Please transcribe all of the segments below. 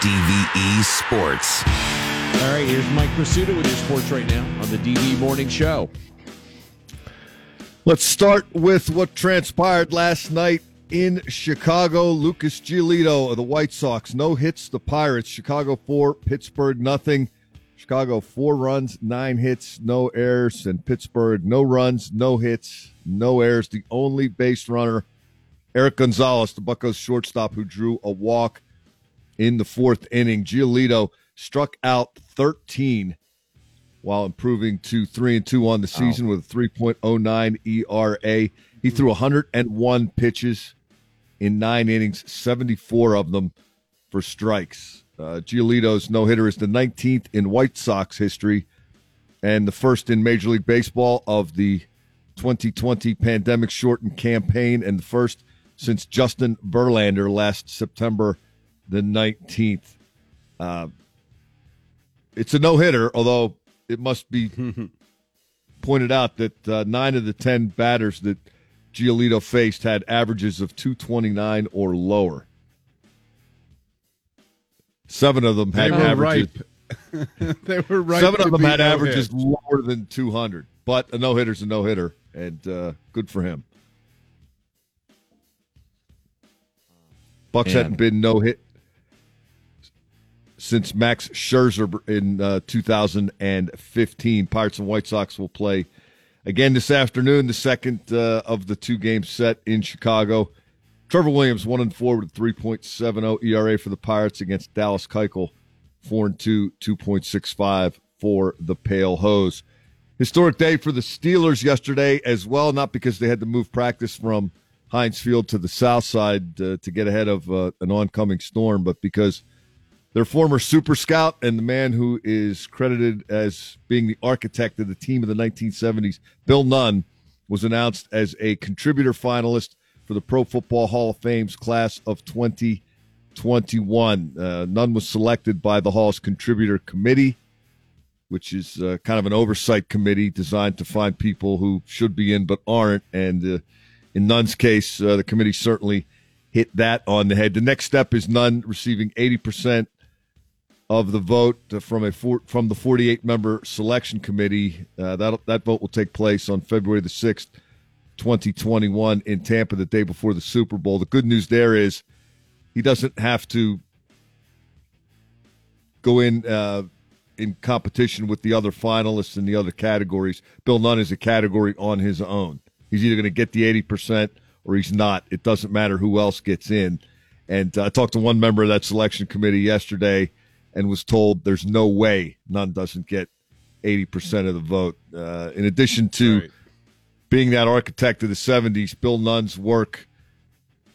DVE Sports. All right, here's Mike Prisuta with your sports right now on the DVE Morning Show. Let's start with what transpired last night in Chicago. Lucas Giolito of the White Sox no hits the Pirates. Chicago four, Pittsburgh nothing. Chicago four runs, nine hits, no errors, and Pittsburgh no runs, no hits, no errors. The only base runner, Erik Gonzalez, the Buccos shortstop, who drew a walk in the fourth inning. Giolito struck out 13 while improving to three and two on the season wow. with a 3.09 ERA. He threw 101 pitches in nine innings, 74 of them for strikes. Uh, Giolito's no hitter is the 19th in White Sox history and the first in Major League Baseball of the 2020 pandemic shortened campaign and the first since Justin Verlander last September the 19th. Uh, it's a no hitter, although it must be pointed out that uh, nine of the 10 batters that Giolito faced had averages of 229 or lower. Seven of them had averages. they were right. Seven of them had no averages hit. lower than 200, but a no hitter's a no hitter, and uh, good for him. Bucs Man. hadn't been no hit since Max Scherzer in uh, 2015. Pirates and White Sox will play again this afternoon, the second uh, of the two games set in Chicago. Trevor Williams one and four with 3.70 ERA for the Pirates against Dallas Keuchel, four and two, 2.65 for the Pale Hose. Historic day for the Steelers yesterday as well, not because they had to move practice from Heinz Field to the south side uh, to get ahead of uh, an oncoming storm, but because their former super scout and the man who is credited as being the architect of the team of the 1970s, Bill Nunn, was announced as a contributor finalist for the Pro Football Hall of Fame's class of 2021. Uh, Nunn was selected by the Hall's contributor committee, which is uh, kind of an oversight committee designed to find people who should be in but aren't. And uh, in Nunn's case, uh, the committee certainly hit that on the head. The next step is Nunn receiving 80% of the vote from a four, from the 48 member selection committee. Uh, that that vote will take place on February the 6th, 2021 in Tampa the day before the Super Bowl. The good news there is he doesn't have to go in uh, in competition with the other finalists in the other categories. Bill Nunn is a category on his own. He's either going to get the 80% or he's not. It doesn't matter who else gets in. And uh, I talked to one member of that selection committee yesterday and was told there's no way Nunn doesn't get 80% of the vote. Uh, in addition to right. being that architect of the 70s, Bill Nunn's work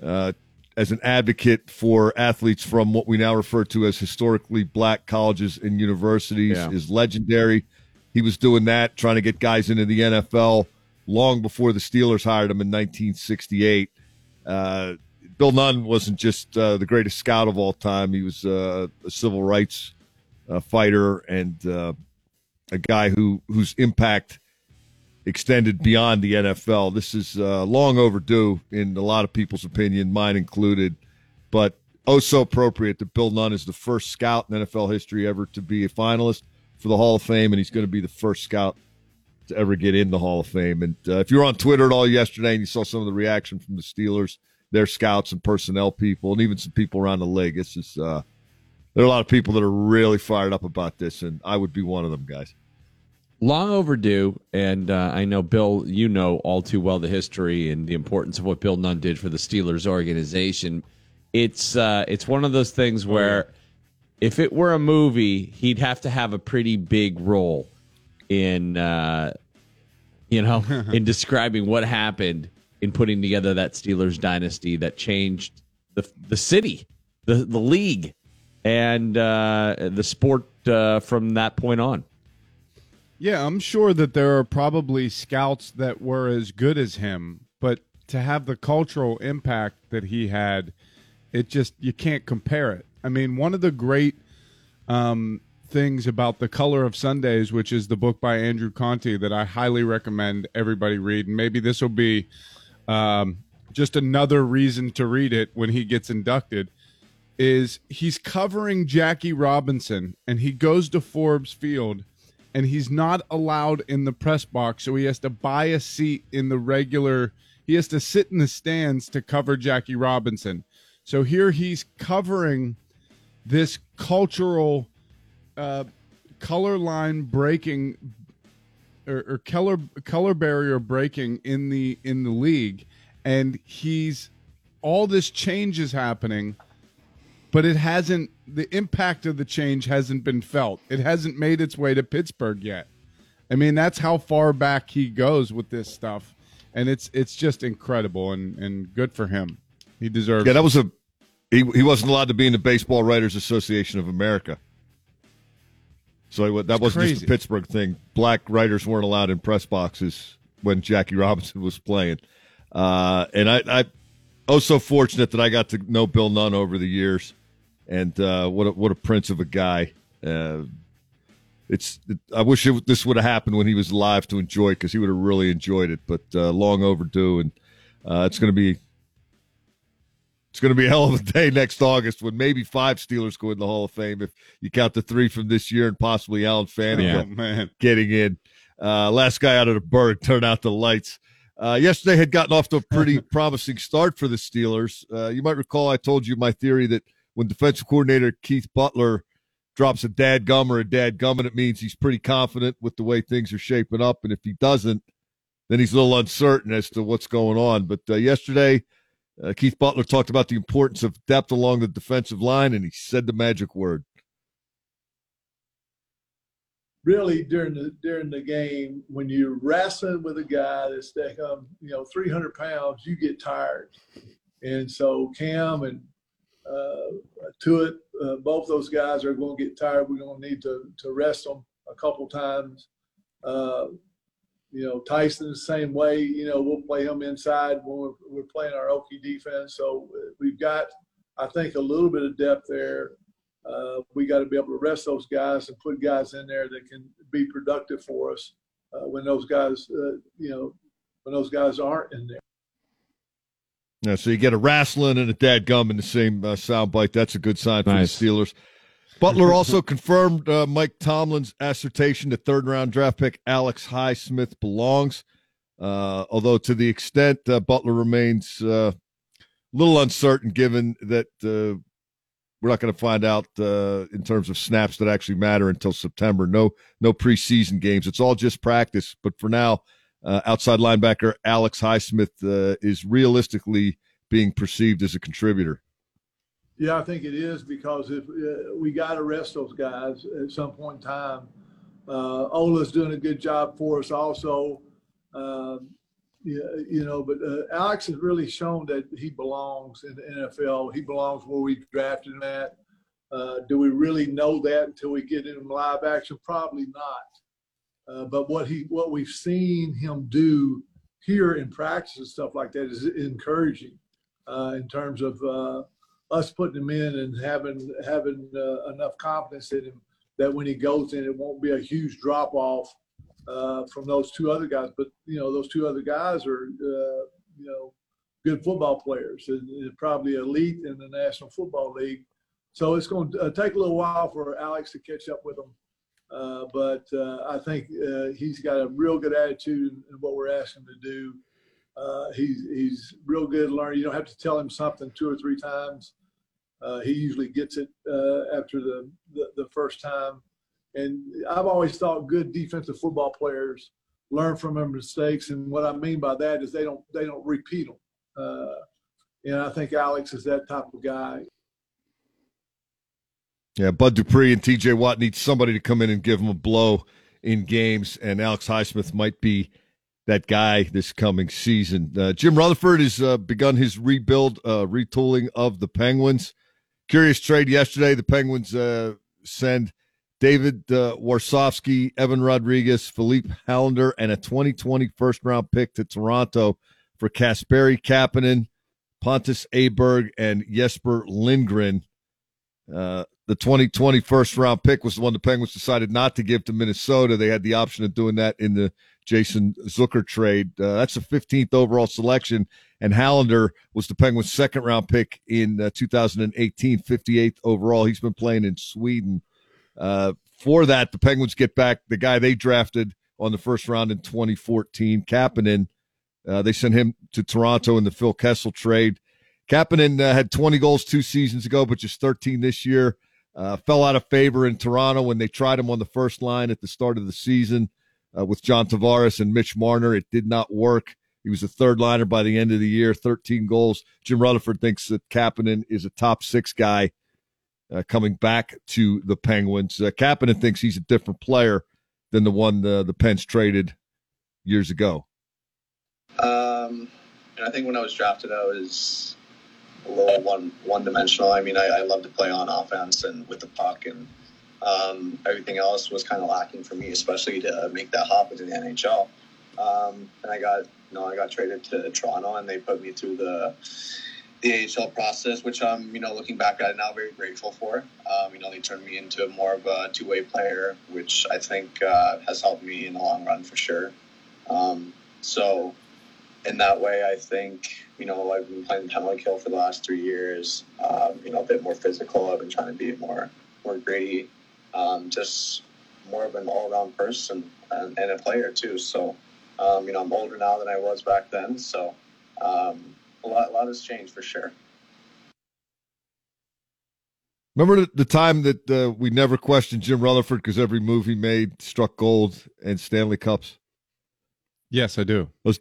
uh, as an advocate for athletes from what we now refer to as historically black colleges and universities yeah. is legendary. He was doing that, trying to get guys into the NFL long before the Steelers hired him in 1968. Uh, Bill Nunn wasn't just uh, the greatest scout of all time. He was uh, a civil rights uh, fighter and uh, a guy who whose impact extended beyond the NFL. This is uh, long overdue in a lot of people's opinion, mine included. But oh, so appropriate that Bill Nunn is the first scout in NFL history ever to be a finalist for the Hall of Fame, and he's going to be the first scout to ever get in the Hall of Fame. And uh, if you were on Twitter at all yesterday and you saw some of the reaction from the Steelers – their scouts and personnel people, and even some people around the league. It's just uh, there are a lot of people that are really fired up about this, and I would be one of them, guys. Long overdue, and uh, I know Bill. You know all too well the history and the importance of what Bill Nunn did for the Steelers organization. It's uh, it's one of those things where, if it were a movie, he'd have to have a pretty big role in, uh, you know, in describing what happened in putting together that Steelers dynasty that changed the the city, the the league, and uh, the sport uh, from that point on. Yeah, I'm sure that there are probably scouts that were as good as him, but to have the cultural impact that he had, it just you can't compare it. I mean, one of the great um, things about the color of Sundays, which is the book by Andrew Conte that I highly recommend everybody read, and maybe this will be um, just another reason to read it when he gets inducted. is he's covering Jackie Robinson and he goes to Forbes Field and he's not allowed in the press box so he has to buy a seat in the regular he has to sit in the stands to cover Jackie Robinson. So here he's covering this cultural uh, color line breaking or, or color color barrier breaking in the in the league and he's all this change is happening but it hasn't the impact of the change hasn't been felt. It hasn't made its way to Pittsburgh yet. I mean, that's how far back he goes with this stuff. And it's it's just incredible and, and good for him. He deserves Yeah, that was a he he wasn't allowed to be in the Baseball Writers Association of America. So that wasn't crazy. just a Pittsburgh thing. Black writers weren't allowed in press boxes when Jackie Robinson was playing. Uh, and I, I, oh, so fortunate that I got to know Bill Nunn over the years and uh, what a, what a prince of a guy. Uh, it's I wish it, this would have happened when he was alive to enjoy because he would have really enjoyed it. But uh, long overdue, and uh, it's going to be it's going to be a hell of a day next August when maybe five Steelers go in the Hall of Fame if you count the three from this year and possibly Alan Faneca Oh, man. getting in. Uh, last guy out of the bird turn out the lights. Uh, yesterday had gotten off to a pretty promising start for the Steelers. Uh, you might recall I told you my theory that when defensive coordinator Keith Butler drops a dad gum or a dad gum, and it means he's pretty confident with the way things are shaping up. And if he doesn't, then he's a little uncertain as to what's going on. But uh, yesterday, uh, Keith Butler talked about the importance of depth along the defensive line, and he said the magic word. really during the during the game when you're wrestling with a guy that's that um, you know 300 pounds you get tired. And so cam and uh, uh, both those guys are going to get tired. We're going to need to to rest them a couple times. Uh, you know tyson the same way you know we'll play him inside when we're, we're playing our okie defense so uh, we've got i think a little bit of depth there uh, we got to be able to rest those guys and put guys in there that can be productive for us uh, when those guys, uh, you know, when those guys aren't in there. Yeah, so you get a wrestling and a dad gum in the same uh, soundbite. That's a good sign for Nice. the Steelers. Butler also confirmed uh, Mike Tomlin's assertion that third round draft pick Alex Highsmith belongs. Uh, although to the extent uh, Butler remains uh, a little uncertain, given that uh, we're not going to find out uh, in terms of snaps that actually matter until September. No, no preseason games. It's all just practice. But for now, uh, outside linebacker Alex Highsmith uh, is realistically being perceived as a contributor. Yeah, I think it is because if uh, we got to rest those guys at some point in time. Uh, Ola's doing a good job for us also. Um, yeah, you know, but uh, Alex has really shown that he belongs in the NFL. He belongs where we drafted him at. Uh, do we really know that until we get him live action? Probably not. Uh, but what he, what we've seen him do here in practice and stuff like that is encouraging uh, in terms of uh, us putting him in and having having uh, enough confidence in him that when he goes in, it won't be a huge drop off uh, from those two other guys. But you know, those two other guys are uh, you know good football players and, and probably elite in the National Football League. So it's going to uh, take a little while for Alex to catch up with them. Uh, but uh, I think he's got a real good attitude in what we're asking him to do. He's he's real good learning. You don't have to tell him something two or three times. Uh, he usually gets it uh, after the, the the first time. And I've always thought good defensive football players learn from their mistakes, and what I mean by that is they don't they don't repeat them. Uh, and I think Alex is that type of guy. Yeah, Bud Dupree and T.J. Watt need somebody to come in and give them a blow in games, and Alex Highsmith might be that guy this coming season. Uh, Jim Rutherford has uh, begun his rebuild, uh, retooling of the Penguins. Curious trade yesterday. The Penguins uh, send David uh, Warsofsky, Evan Rodriguez, Filip Hallander, and a 2020 first round pick to Toronto for Kasperi Kapanen, Pontus Aberg, and Jesper Lindgren. Uh, the 2020 first round pick was the one the Penguins decided not to give to Minnesota. They had the option of doing that in the Jason Zucker trade. Uh, that's a 15th overall selection, and Hallander was the Penguins' second round pick in uh, 2018, 58th overall. He's been playing in Sweden. Uh, for that, the Penguins get back the guy they drafted on the first round in 2014, Kapanen. Uh, they sent him to Toronto in the Phil Kessel trade. Kapanen uh, had 20 goals two seasons ago, but just 13 this year. Uh, fell out of favor in Toronto when they tried him on the first line at the start of the season uh, with John Tavares and Mitch Marner. It did not work. He was a third liner by the end of the year, 13 goals. Jim Rutherford thinks that Kapanen is a top six guy uh, coming back to the Penguins. Uh, Kapanen thinks he's a different player than the one the, the Pens traded years ago. Um, and I think when I was drafted, I was a little one one dimensional. I mean, I, I love to play on offense and with the puck, and um, everything else was kind of lacking for me, especially to make that hop into the NHL. Um, and I got, know, I got traded to Toronto, and they put me through the the AHL process, which I'm, you know, looking back at it now, very grateful for. Um, you know, they turned me into more of a two way player, which I think uh, has helped me in the long run for sure. Um, so in that way, I think you know I've been playing penalty kill for the last three years. Um, you know, a bit more physical. I've been trying to be more more gritty, um, just more of an all around person and, and, a player too. So, um, you know, I'm older now than I was back then. So, um, a lot, a lot has changed for sure. Remember the, the time that uh, we never questioned Jim Rutherford because every move he made struck gold and Stanley Cups? Yes, I do. Those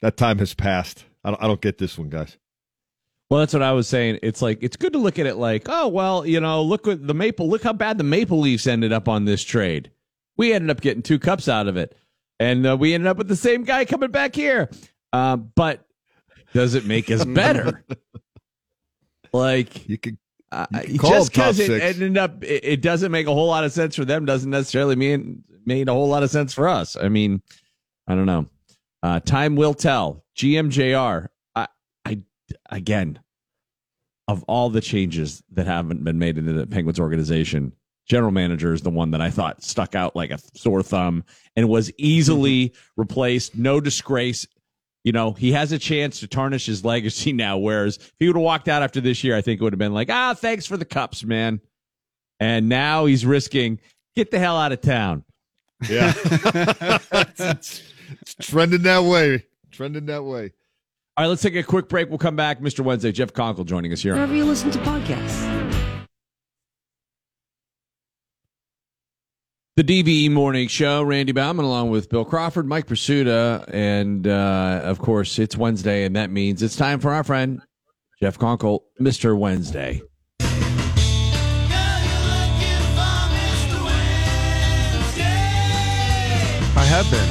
that time has passed. I don't, I don't get this one, guys. Well, that's what I was saying. It's like it's good to look at it like, oh well, you know, look what the Maple, look how bad the Maple Leafs ended up on this trade. We ended up getting two cups out of it, and uh, we ended up with the same guy coming back here. Uh, but does it make us better? like you could. Uh, just because it ended up, it, it, doesn't make a whole lot of sense for them. Doesn't necessarily mean made a whole lot of sense for us. I mean, I don't know. Uh, time will tell. GMJR. I, I again, of all the changes that haven't been made into the Penguins organization, general manager is the one that I thought stuck out like a sore thumb and was easily mm-hmm. replaced. No disgrace. You know, he has a chance to tarnish his legacy now. Whereas if he would have walked out after this year, I think it would have been like, ah, thanks for the cups, man. And now he's risking get the hell out of town. Yeah. it's trending that way. Trending that way. All right, let's take a quick break. We'll come back. Mr. Wednesday, Jeff Conkle joining us here. Wherever you listen to podcasts. The DVE Morning Show, Randy Baumann, along with Bill Crawford, Mike Prisuta, and uh, of course, it's Wednesday, and that means it's time for our friend Jeff Conkle, Mr. Wednesday. I have been.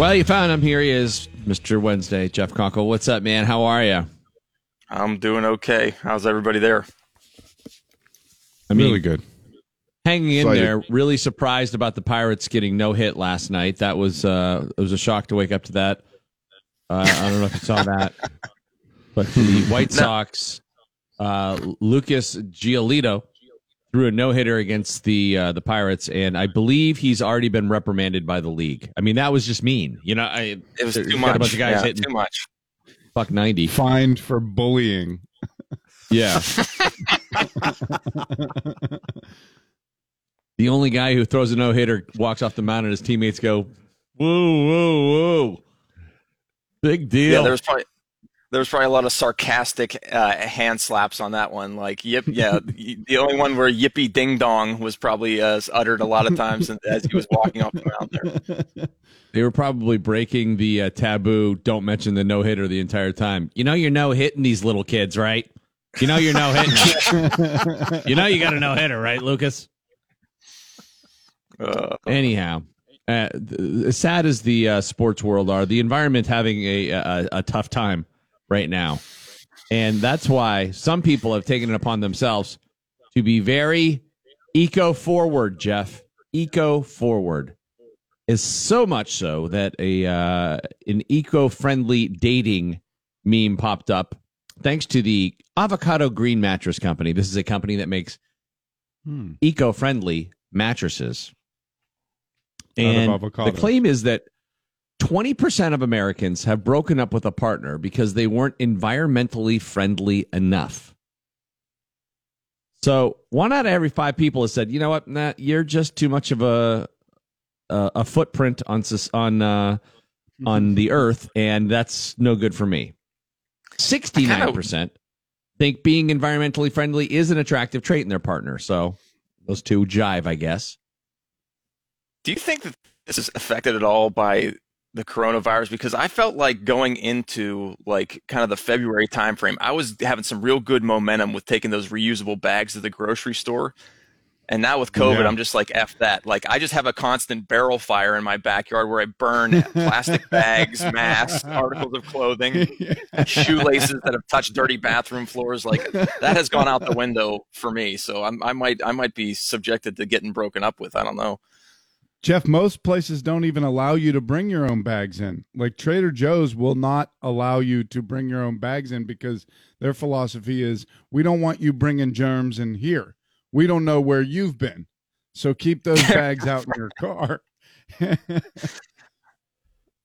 Well, you found him. Here he is, Mr. Wednesday, Jeff Conkle. What's up, man? How are you? I'm doing okay. How's everybody there? I mean, really good. Hanging in Excited. there. Really surprised about the Pirates getting no hit last night. That was uh, it was a shock to wake up to that. Uh, I don't know if you saw that, but the White Sox, uh, Lucas Giolito threw a no hitter against the uh, the Pirates, and I believe he's already been reprimanded by the league. I mean, that was just mean. You know, I, it was too much. A bunch of guys yeah, hitting too much. Fuck ninety. Fined for bullying. Yeah. the only guy who throws a no hitter walks off the mound, and his teammates go, "Whoa, whoa, whoa." Big deal. Yeah, there was probably there was probably a lot of sarcastic uh, hand slaps on that one. Like, yip, yeah, the only one where "yippee ding dong" was probably uh, uttered a lot of times as he was walking off the mound there. They were probably breaking the uh, taboo. Don't mention the no hitter the entire time. You know, you're no hitting these little kids, right? You know, you're no hitting. you know, you got a no hitter, right, Lucas? Uh, Anyhow, uh, as sad as the uh, sports world are, the environment having a, a, a tough time right now. And that's why some people have taken it upon themselves to be very eco forward, Jeff. Eco forward is so much so that a uh, an eco friendly dating meme popped up thanks to the Avocado Green Mattress Company. This is a company that makes Hmm. eco-friendly mattresses. Out And the claim is that 20% of Americans have broken up with a partner because they weren't environmentally friendly enough. So, one out of every 5 people has said, "You know what? Nah, you're just too much of a a, a footprint on on uh, on the earth and that's no good for me." 69% think being environmentally friendly is an attractive trait in their partner. So, those two jive, I guess. Do you think that this is affected at all by the coronavirus? Because I felt like going into like kind of the February timeframe, I was having some real good momentum with taking those reusable bags to the grocery store. And now with COVID, Yeah. I'm just like F that. Like I just have a constant barrel fire in my backyard where I burn plastic bags, masks, articles of clothing, shoelaces that have touched dirty bathroom floors. Like that has gone out the window for me. So I'm, I might I might be subjected to getting broken up with. I don't know. Jeff, most places don't even allow you to bring your own bags in. Like Trader Joe's will not allow you to bring your own bags in because their philosophy is we don't want you bringing germs in here. We don't know where you've been. So keep those bags out in your car.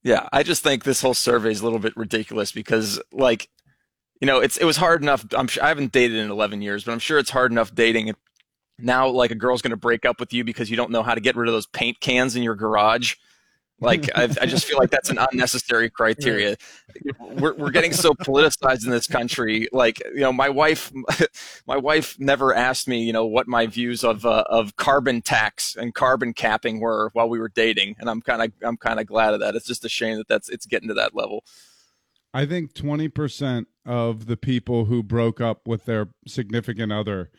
Yeah, I just think this whole survey is a little bit ridiculous because, like, you know, it's it was hard enough. I'm sure I haven't dated in 11 years, but I'm sure it's hard enough dating. Now, like, a girl's going to break up with you because you don't know how to get rid of those paint cans in your garage. Like, I, I just feel like that's an unnecessary criteria. We're we're getting so politicized in this country. Like, you know, my wife, my wife never asked me, you know, what my views of uh, of carbon tax and carbon capping were while we were dating, and I'm kind of I'm kind of glad of that. It's just a shame that that's it's getting to that level. I think 20% of the people who broke up with their significant other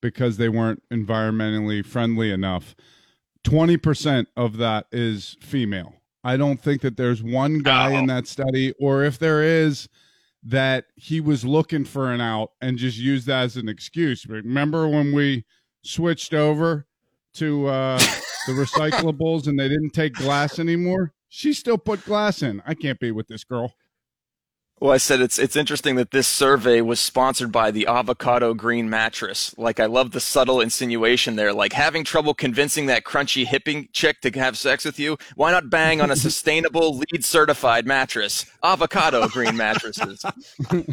because they weren't environmentally friendly enough, 20% of that is female. I don't think that there's one guy in that study, or if there is, that he was looking for an out and just used that as an excuse. Remember when we switched over to uh, the recyclables and they didn't take glass anymore? She still put glass in. I can't be with this girl. Well, I said it's it's interesting that this survey was sponsored by the Avocado Green Mattress. Like, I love the subtle insinuation there. Like, having trouble convincing that crunchy hipping chick to have sex with you? Why not bang on a sustainable, LEED certified mattress? Avocado Green Mattresses.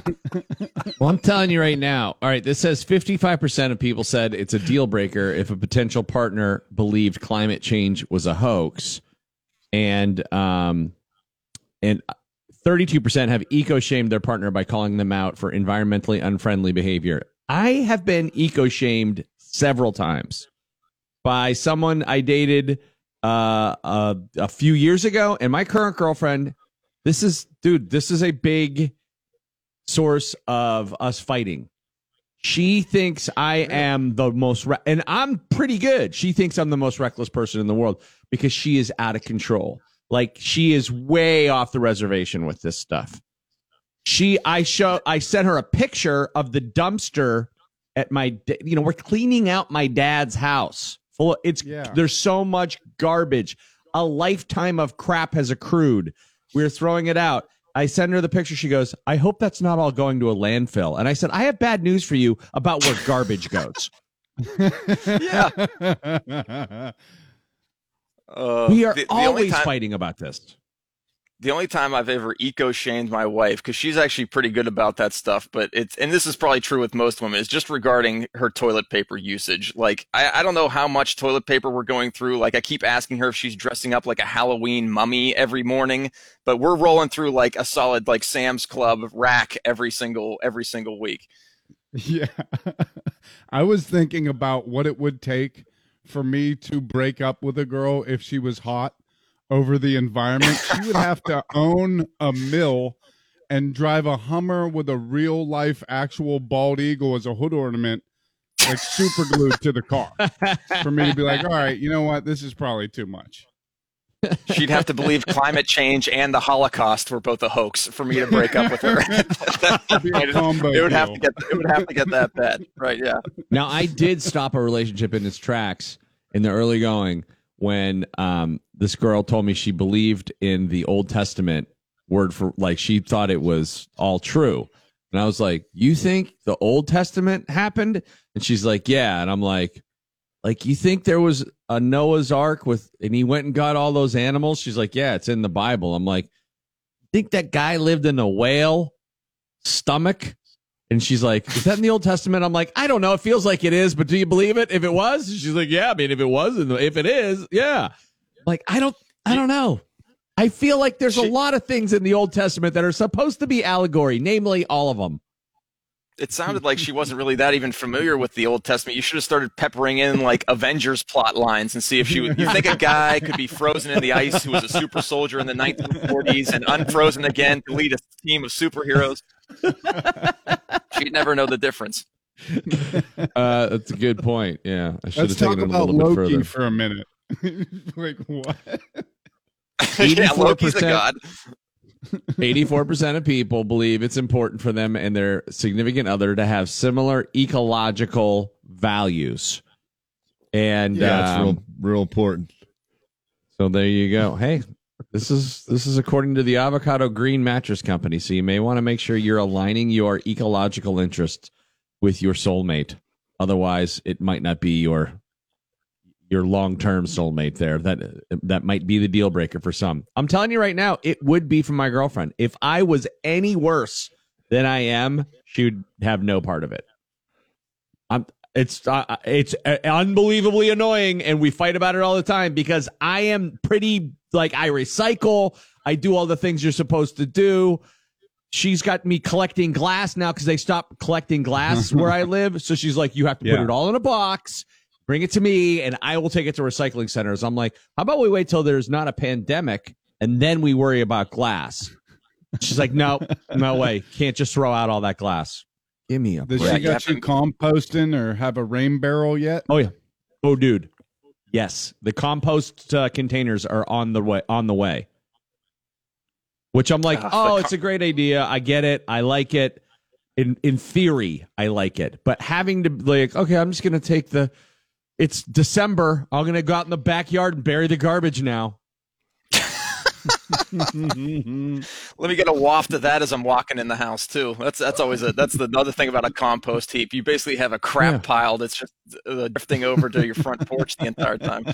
Well, I'm telling you right now. All right, this says 55% of people said it's a deal breaker if a potential partner believed climate change was a hoax, and um, and 32% have eco shamed their partner by calling them out for environmentally unfriendly behavior. I have been eco shamed several times by someone I dated uh, uh, a few years ago, and my current girlfriend. This is, dude. This is a big source of us fighting. She thinks I am the most, re- and I'm pretty good. She thinks I'm the most reckless person in the world because she is out of control. Like she is way off the reservation with this stuff. She, I show, I sent her a picture of the dumpster at my, you know, we're cleaning out my dad's house. Full, of, it's Yeah. there's so much garbage. A lifetime of crap has accrued. We're throwing it out. I send her the picture. She goes, I hope that's not all going to a landfill. And I said, I have bad news for you about where garbage goes. yeah. Uh, we are the- the always time- fighting about this. the only time I've ever eco shamed my wife, because she's actually pretty good about that stuff, but it's, and this is probably true with most women, is just regarding her toilet paper usage. Like, I, I don't know how much toilet paper we're going through. Like, I keep asking her if she's dressing up like a Halloween mummy every morning, but we're rolling through like a solid, like Sam's Club rack every single, every single week. Yeah. I was thinking about what it would take for me to break up with a girl if she was hot over the environment. She would have to own a mill and drive a Hummer with a real life actual bald eagle as a hood ornament, like super glued to the car. For me to be like, all right, you know what? This is probably too much. She'd have to believe climate change and the Holocaust were both a hoax for me to break up with her. Be a combo it would have to get, it would have to get that bad. Right. Yeah. Now, I did stop a relationship in its tracks in the early going when um, this girl told me she believed in the Old Testament word for like she thought it was all true. And I was like, You think the Old Testament happened? And she's like, Yeah. And I'm like, like you think there was a Noah's Ark with and he went and got all those animals? She's like, Yeah, it's in the Bible. I'm like, think that guy lived in a whale stomach? And she's like, Is that in the Old Testament? I'm like, I don't know. It feels like it is, but do you believe it? If it was? She's like, Yeah, I mean, if it was, if it is, yeah. Like, I don't I don't know. I feel like there's a lot of things in the Old Testament that are supposed to be allegory, namely all of them. It sounded like she wasn't really that even familiar with the Old Testament. You should have started peppering in like Avengers plot lines and see if she. Would, you think a guy could be frozen in the ice who was a super soldier in the 1940s and unfrozen again to lead a team of superheroes? She'd never know the difference. Uh, that's a good point. Yeah, I should Let's have talk taken it a about little bit further. for a minute. like what? yeah, Loki's a god. 84% of people believe it's important for them and their significant other to have similar ecological values. And Yeah, um, real, real important. so there you go. Hey, this is this is according to the Avocado Green Mattress Company. So you may want to make sure you're aligning your ecological interests with your soulmate. Otherwise, it might not be your your long-term soulmate there. That that might be the deal breaker for some. I'm telling you right now, it would be for my girlfriend. If I was any worse than I am, she would have no part of it. I'm it's uh, it's uh, unbelievably annoying and we fight about it all the time because I am pretty like I recycle, I do all the things you're supposed to do. She's got me collecting glass now because they stopped collecting glass where I live. So she's like, you have to put it all in a box, bring it to me, and I will take it to recycling centers. I'm like, how about we wait till there's not a pandemic and then we worry about glass? She's like, no, no way. Can't just throw out all that glass. Give me a Does break. she got you composting or have a rain barrel yet? Oh yeah. Oh dude. Yes, the compost uh, containers are on the way. On the way. Which I'm like, the oh, co- it's a great idea. I get it. I like it. In in theory, I like it. But having to like, okay, I'm just gonna take the. It's December. I'm gonna go out in the backyard and bury the garbage now. Let me get a waft of that as I'm walking in the house too. That's that's always a that's the other thing about a compost heap. You basically have a crap Yeah. pile that's just uh, drifting over to your front porch the entire time.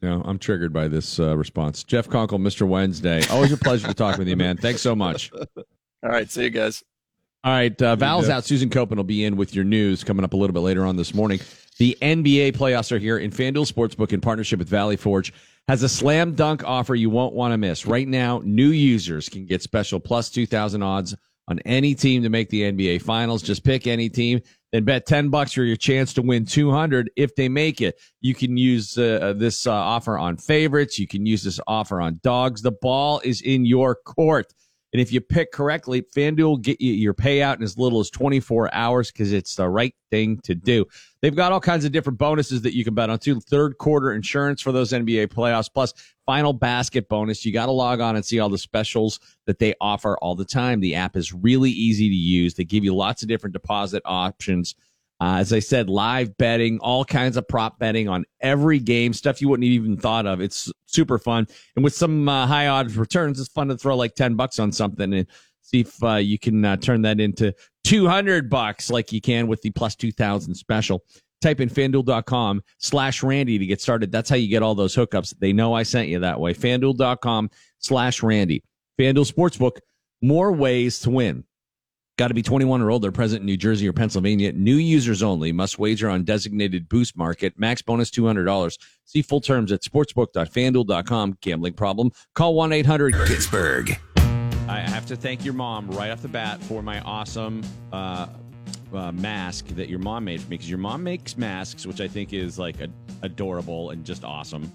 No, I'm triggered by this uh, response. Jeff Conkle, Mr. Wednesday. Always a pleasure to talk with you, man. Thanks so much. All right, see you guys. All right, uh, Val's out. Susan Koeppen will be in with your news coming up a little bit later on this morning. The NBA playoffs are here, and FanDuel Sportsbook, in partnership with Valley Forge, has a slam dunk offer you won't want to miss. Right now, new users can get special plus 2,000 odds on any team to make the NBA Finals. Just pick any team, then bet 10 bucks for your chance to win 200 if they make it. You can use uh, this uh, offer on favorites. You can use this offer on dogs. The ball is in your court. And if you pick correctly, FanDuel get you your payout in as little as 24 hours because it's the right thing to do. They've got all kinds of different bonuses that you can bet on too. Third quarter insurance for those NBA playoffs, plus final basket bonus. You got to log on and see all the specials that they offer all the time. The app is really easy to use. They give you lots of different deposit options. Uh, as I said, live betting, all kinds of prop betting on every game, stuff you wouldn't even thought of. It's super fun. And with some uh, high odds returns, it's fun to throw like 10 bucks on something and see if uh, you can uh, turn that into 200 bucks like you can with the plus 2000 special. Type in fanduel.com slash Randy to get started. That's how you get all those hookups. They know I sent you that way. Fanduel.com slash Randy. Fanduel Sportsbook, more ways to win. Got to be 21 or older, present in New Jersey or Pennsylvania. New users only must wager on designated boost market. Max bonus $200. See full terms at sportsbook.fanduel.com. Gambling problem? Call 1 800 Pittsburgh. I have to thank your mom right off the bat for my awesome uh, uh, mask that your mom made for me because your mom makes masks, which I think is like a, adorable and just awesome.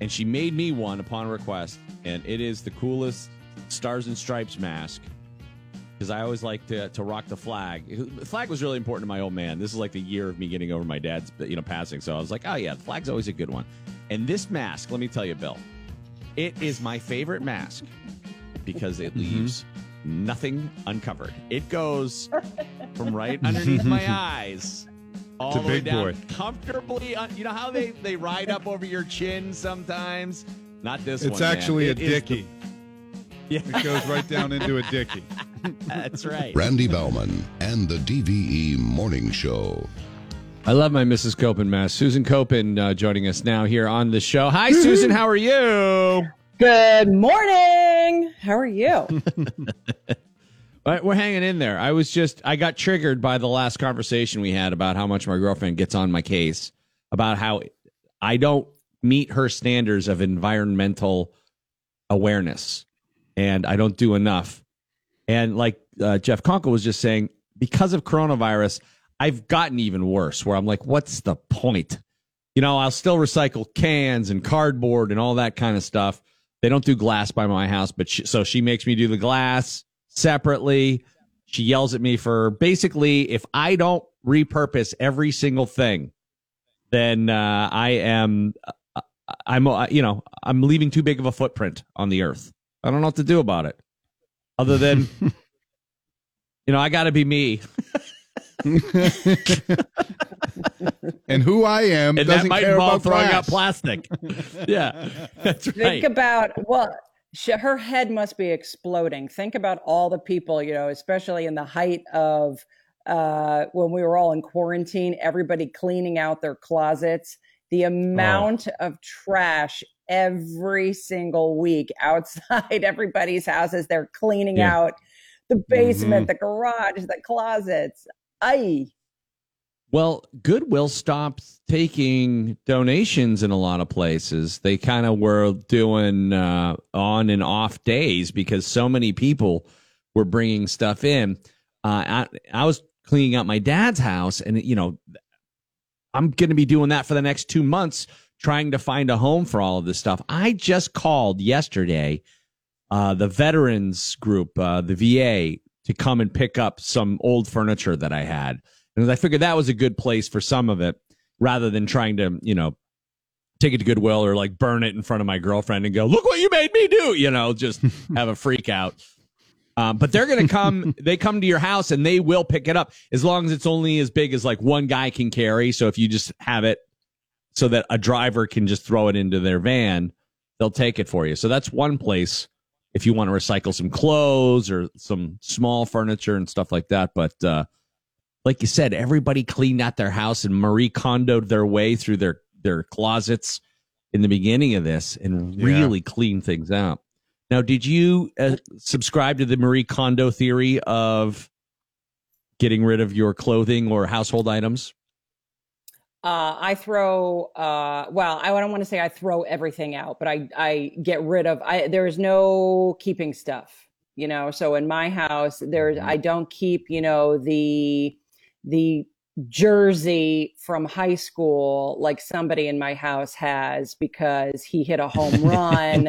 And she made me one upon request, and it is the coolest Stars and Stripes mask because I always like to, to rock the flag. The flag was really important to my old man. This is like the year of me getting over my dad's you know passing, so I was like, oh yeah, the flag's always a good one. And this mask, let me tell you, Bill, it is my favorite mask because it leaves nothing uncovered. It goes from right underneath my eyes all the way down boy. comfortably. Un- you know how they they ride up over your chin sometimes. Not this one. It's man. actually It a is the- dicky. yeah. It goes right down into a dicky. That's right. Randy Baumann and the DVE Morning Show. I love my Mrs. Koeppen mess. Susan Koeppen uh, joining us now here on the show. Hi, Susan. How are you? Good morning. How are you? But we're hanging in there. I was just, I got triggered by the last conversation we had about how much my girlfriend gets on my case about how I don't meet her standards of environmental awareness and I don't do enough. And like uh, Jeff Conkle was just saying, because of coronavirus, I've gotten even worse where I'm like, what's the point? You know, I'll still recycle cans and cardboard and all that kind of stuff. They don't do glass by my house, but she, so she makes me do the glass separately. She yells at me for basically if I don't repurpose every single thing, then uh, I am uh, I'm uh, you know I'm leaving too big of a footprint on the earth. I don't know what to do about it, other than you know I got to be me, and who I am and doesn't that might care involve about throwing out plastic. yeah, that's right. Think about well, sh- her head must be exploding. Think about all the people, you know, especially in the height of uh, when we were all in quarantine, everybody cleaning out their closets. The amount of trash every single week outside everybody's houses, they're cleaning Yeah. out the basement, Mhm. the garage, the closets. I. Well, Goodwill stopped taking donations in a lot of places. They kind of were doing uh, on and off days because so many people were bringing stuff in. Uh, I, I was cleaning out my dad's house, and you know, I'm going to be doing that for the next two months, trying to find a home for all of this stuff. I just called yesterday uh, the veterans group, uh, the VA, to come and pick up some old furniture that I had. And I figured that was a good place for some of it rather than trying to, you know, take it to Goodwill or like burn it in front of my girlfriend and go, look what you made me do, you know, just have a freak out. Um, but they're going to come, they come to your house and they will pick it up as long as it's only as big as like one guy can carry. So if you just have it so that a driver can just throw it into their van, they'll take it for you. So that's one place if you want to recycle some clothes or some small furniture and stuff like that. But, uh, like you said, everybody cleaned out their house and Marie Kondoed their way through their their closets in the beginning of this and Yeah. really cleaned things out. Now, did you uh, subscribe to the Marie Kondo theory of getting rid of your clothing or household items? Uh, I throw, uh, well, I don't want to say I throw everything out, but I, I get rid of, I, there's no keeping stuff, you know? So in my house, there's, I don't keep, you know, the, the jersey from high school like somebody in my house has because he hit a home run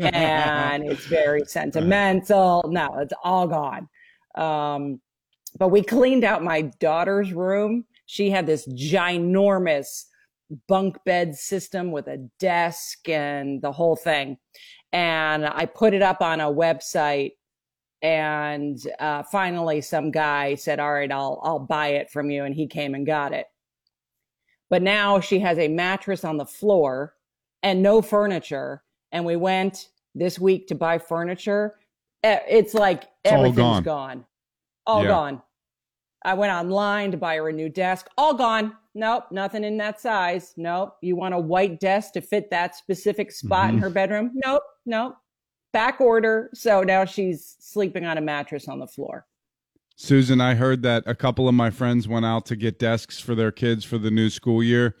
and it's very sentimental. No, it's all gone. Um, but we cleaned out my daughter's room. She had this ginormous bunk bed system with a desk and the whole thing. And I put it up on a website and uh, finally some guy said, all right, I'll, I'll buy it from you. And he came and got it. But now she has a mattress on the floor and no furniture. And we went this week to buy furniture. It's like It's all everything's gone. gone. All Yeah. gone. I went online to buy her a new desk. All gone. Nope, nothing in that size. Nope. You want a white desk to fit that specific spot in Mhm. her bedroom? Nope, nope. Back order. So now she's sleeping on a mattress on the floor. Susan, I heard that a couple of my friends went out to get desks for their kids for the new school year,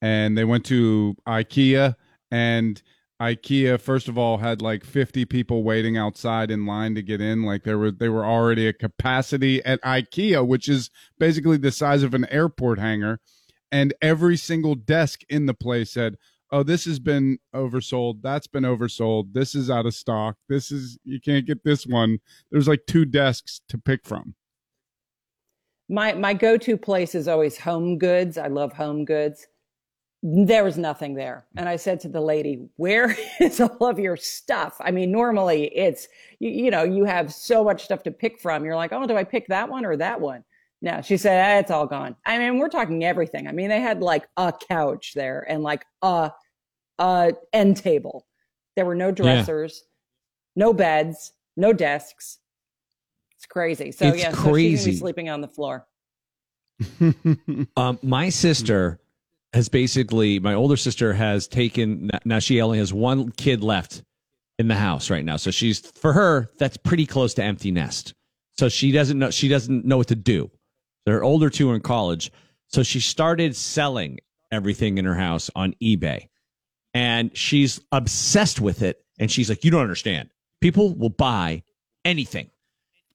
and they went to IKEA. And IKEA, first of all, had like 50 people waiting outside in line to get in. Like there were they were already at capacity at IKEA, which is basically the size of an airport hangar. And every single desk in the place said, "Oh, this has been oversold. That's been oversold. This is out of stock. This is you can't get this one." There's like two desks to pick from. My my go-to place is always Home Goods. I love Home Goods. There was nothing there. And I said to the lady, "Where is all of your stuff?" I mean, normally it's you, you know, you have so much stuff to pick from. You're like, "Oh, do I pick that one or that one?" No, she said, ah, "It's all gone." I mean, we're talking everything. I mean, they had like a couch there and like a a end table. There were no dressers, no beds, no desks. It's crazy. So It's yeah, so she's sleeping on the floor. Um, my sister has basically, my older sister has taken, now she only has one kid left in the house right now. So she's, for her, that's pretty close to empty nest. So she doesn't know, she doesn't know what to do. Her older two in college. So she started selling everything in her house on eBay and she's obsessed with it. And she's like, you don't understand. People will buy anything.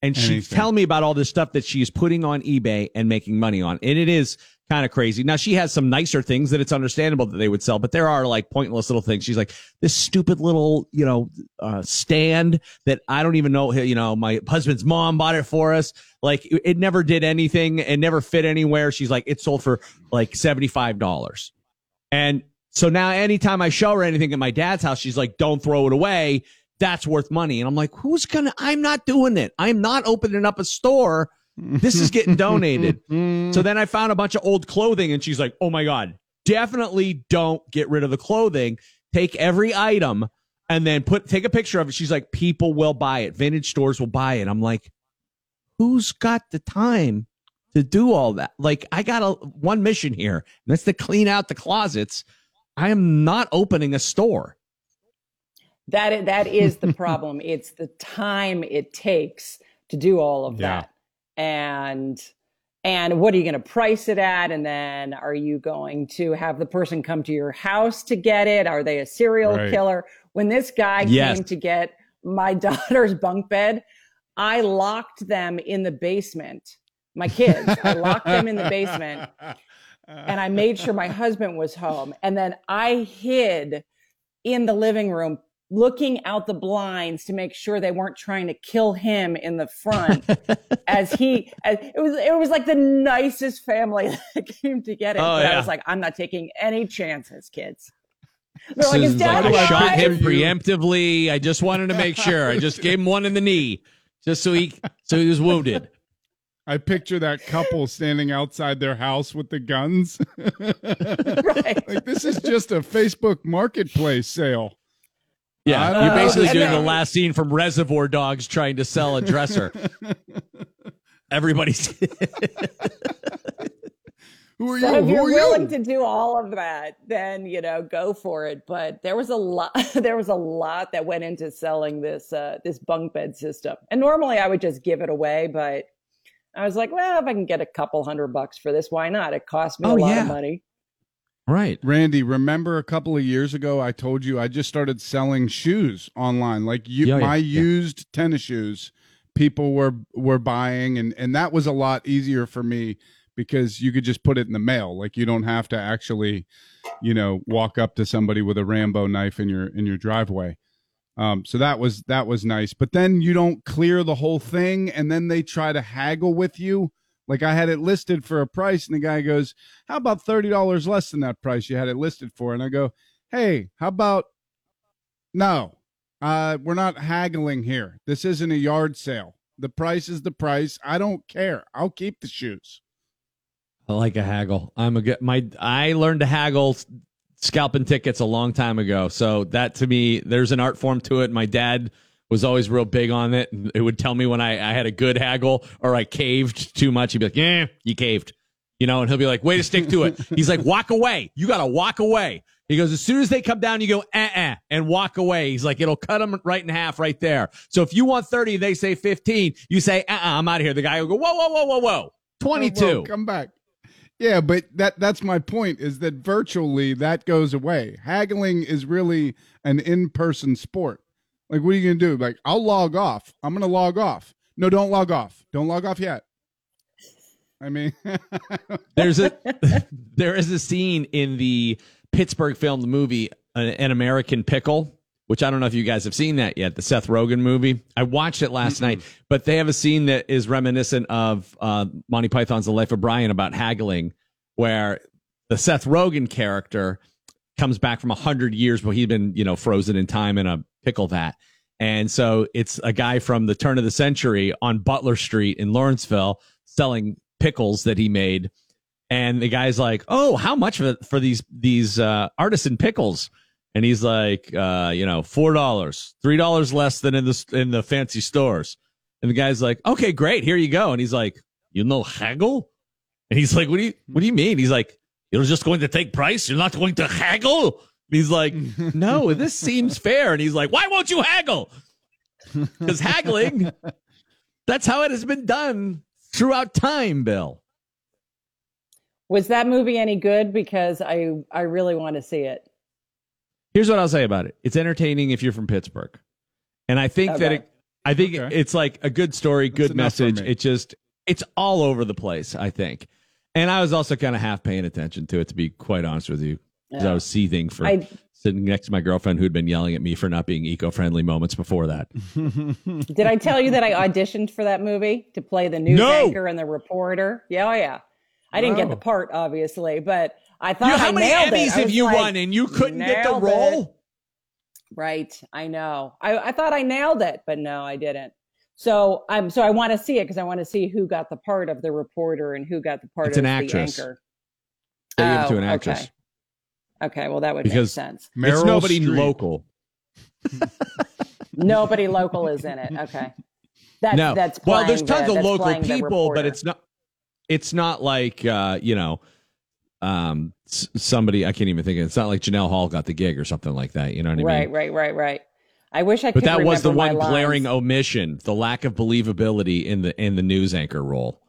And she's Anything. telling me about all this stuff that she's putting on eBay and making money on. And it is kind of crazy. Now she has some nicer things that it's understandable that they would sell, but there are like pointless little things. She's like, this stupid little, you know, uh, stand that I don't even know, you know, my husband's mom bought it for us. Like it it never did anything and never fit anywhere. She's like, it sold for like $75. And so now anytime I show her anything at my dad's house, she's like, don't throw it away. That's worth money. And I'm like, who's gonna, I'm not doing it. I'm not opening up a store. This is getting donated. Mm-hmm. so then I found a bunch of old clothing and she's like, oh my God, definitely don't get rid of the clothing. Take every item and then put, take a picture of it. She's like, people will buy it. Vintage stores will buy it. I'm like, who's got the time to do all that? Like I got a one mission here. And that's to clean out the closets. I am not opening a store. That that is the problem. it's the time it takes to do all of Yeah. that. And and what are you going to price it at and then are you going to have the person come to your house to get it? Are they a serial Right. killer? When this guy Yes. came to get my daughter's bunk bed, I locked them in the basement. My kids, I locked them in the basement and I made sure my husband was home. And then I hid in the living room, looking out the blinds to make sure they weren't trying to kill him in the front. as he, as, it was, it was like the nicest family that came to get it. Oh, but I was like, I'm not taking any chances, kids. They're like, is dad like, I shot him preemptively. I just wanted to make sure. I just gave him one in the knee, just so he so he was wounded. I picture that couple standing outside their house with the guns. Right. like this is just a Facebook marketplace sale. I Yeah, don't you're basically And doing the last scene from Reservoir Dogs trying to sell a dresser. Everybody's Who are So if Who you're are willing you? to do all of that, then you know, go for it. But there was a lot. There was a lot that went into selling this uh, this bunk bed system. And normally I would just give it away, but I was like, well, if I can get a couple hundred bucks for this, why not? It cost me Oh, a lot yeah. of money. Right. Randy, remember a couple of years ago I told you I just started selling shoes online, like you, Yeah, yeah, my yeah. used tennis shoes. People were were buying, and and that was a lot easier for me because you could just put it in the mail. Like you don't have to actually, you know, walk up to somebody with a Rambo knife in your in your driveway. Um, so that was that was nice. But then you don't clear the whole thing, and then they try to haggle with you. Like I had it listed for a price, and the guy goes, "How about thirty dollars less than that price you had it listed for?" And I go, "Hey, how about no? Uh, we're not haggling here. This isn't a yard sale. The price is the price. I don't care. I'll keep the shoes." I like a haggle. I'm a good. My I learned to haggle scalping tickets a long time ago. So that to me, there's an art form to it. My dad was always real big on it. and It would tell me when I, I had a good haggle or I caved too much. He'd be like, "Yeah, you caved," you know, and he'll be like, "Way to stick to it." He's like, "Walk away. You got to walk away." He goes, as soon as they come down, you go, uh uh, and walk away. He's like, it'll cut them right in half right there. So if you want 30, they say 15, you say, uh uh, I'm out of here. The guy will go, whoa, whoa, whoa, whoa, whoa. 22. Whoa, whoa, come back. Yeah, but that that's my point is that virtually that goes away. Haggling is really an in-person sport. Like what are you going to do? Like I'll log off. I'm going to log off. No, don't log off. Don't log off yet. I mean, There's a there is a scene in the Pittsburgh filmed movie An, An American Pickle, which I don't know if you guys have seen that yet. The Seth Rogen movie. I watched it last night, but they have a scene that is reminiscent of uh, Monty Python's The Life of Brian about haggling, where the Seth Rogen character comes back from a hundred years, where he'd been you know frozen in time in a pickle vat. And so it's a guy from the turn of the century on Butler Street in Lawrenceville selling pickles that he made. And the guy's like, "Oh, how much for for these these uh, artisan pickles?" And he's like, uh, "You know, four dollars, three dollars less than in the in the fancy stores." And the guy's like, okay, great. Here you go. And he's like, you know, haggle? And he's like, what do you, what do you mean? He's like, you're just going to take price. You're not going to haggle. And he's like, no, this seems fair. And he's like, why won't you haggle? Because haggling, that's how it has been done throughout time, Bill. Was that movie any good? Because I I really want to see it. Here's what I'll say about it. It's entertaining if you're from Pittsburgh. And I think that it, I think Okay. it's like a good story, good enough message. me. It just it's all over the place, I think. And I was also kind of half paying attention to it to be quite honest with you. Because I was seething for I sitting next to my girlfriend who'd been yelling at me for not being eco-friendly moments before that. did I tell you that I auditioned for that movie to play the news No! anchor and the reporter? Yeah, oh yeah. I didn't get the part, obviously, but I thought You, how I many nailed it. Emmys I have was you like, won and you couldn't get the role? it. Right, I know. I, I thought I nailed it, but no, I didn't. So I'm so I want to see it because I want to see who got the part of the reporter and who got the part It's of an the actress. anchor. They gave it to Oh, an actress. Okay. Okay, well that would make Because- sense. it's nobody Streep. local. Nobody local is in it. Okay. That's, no. that's well, there's tons the- of local people, but it's not. It's not like uh, you know, um, somebody I can't even think of. It's not like Janelle Hall got the gig or something like that. You know what I right, mean? right, right, right. Right. I wish I But could. that was the one my glaring omission: the lack of believability in the in the news anchor role.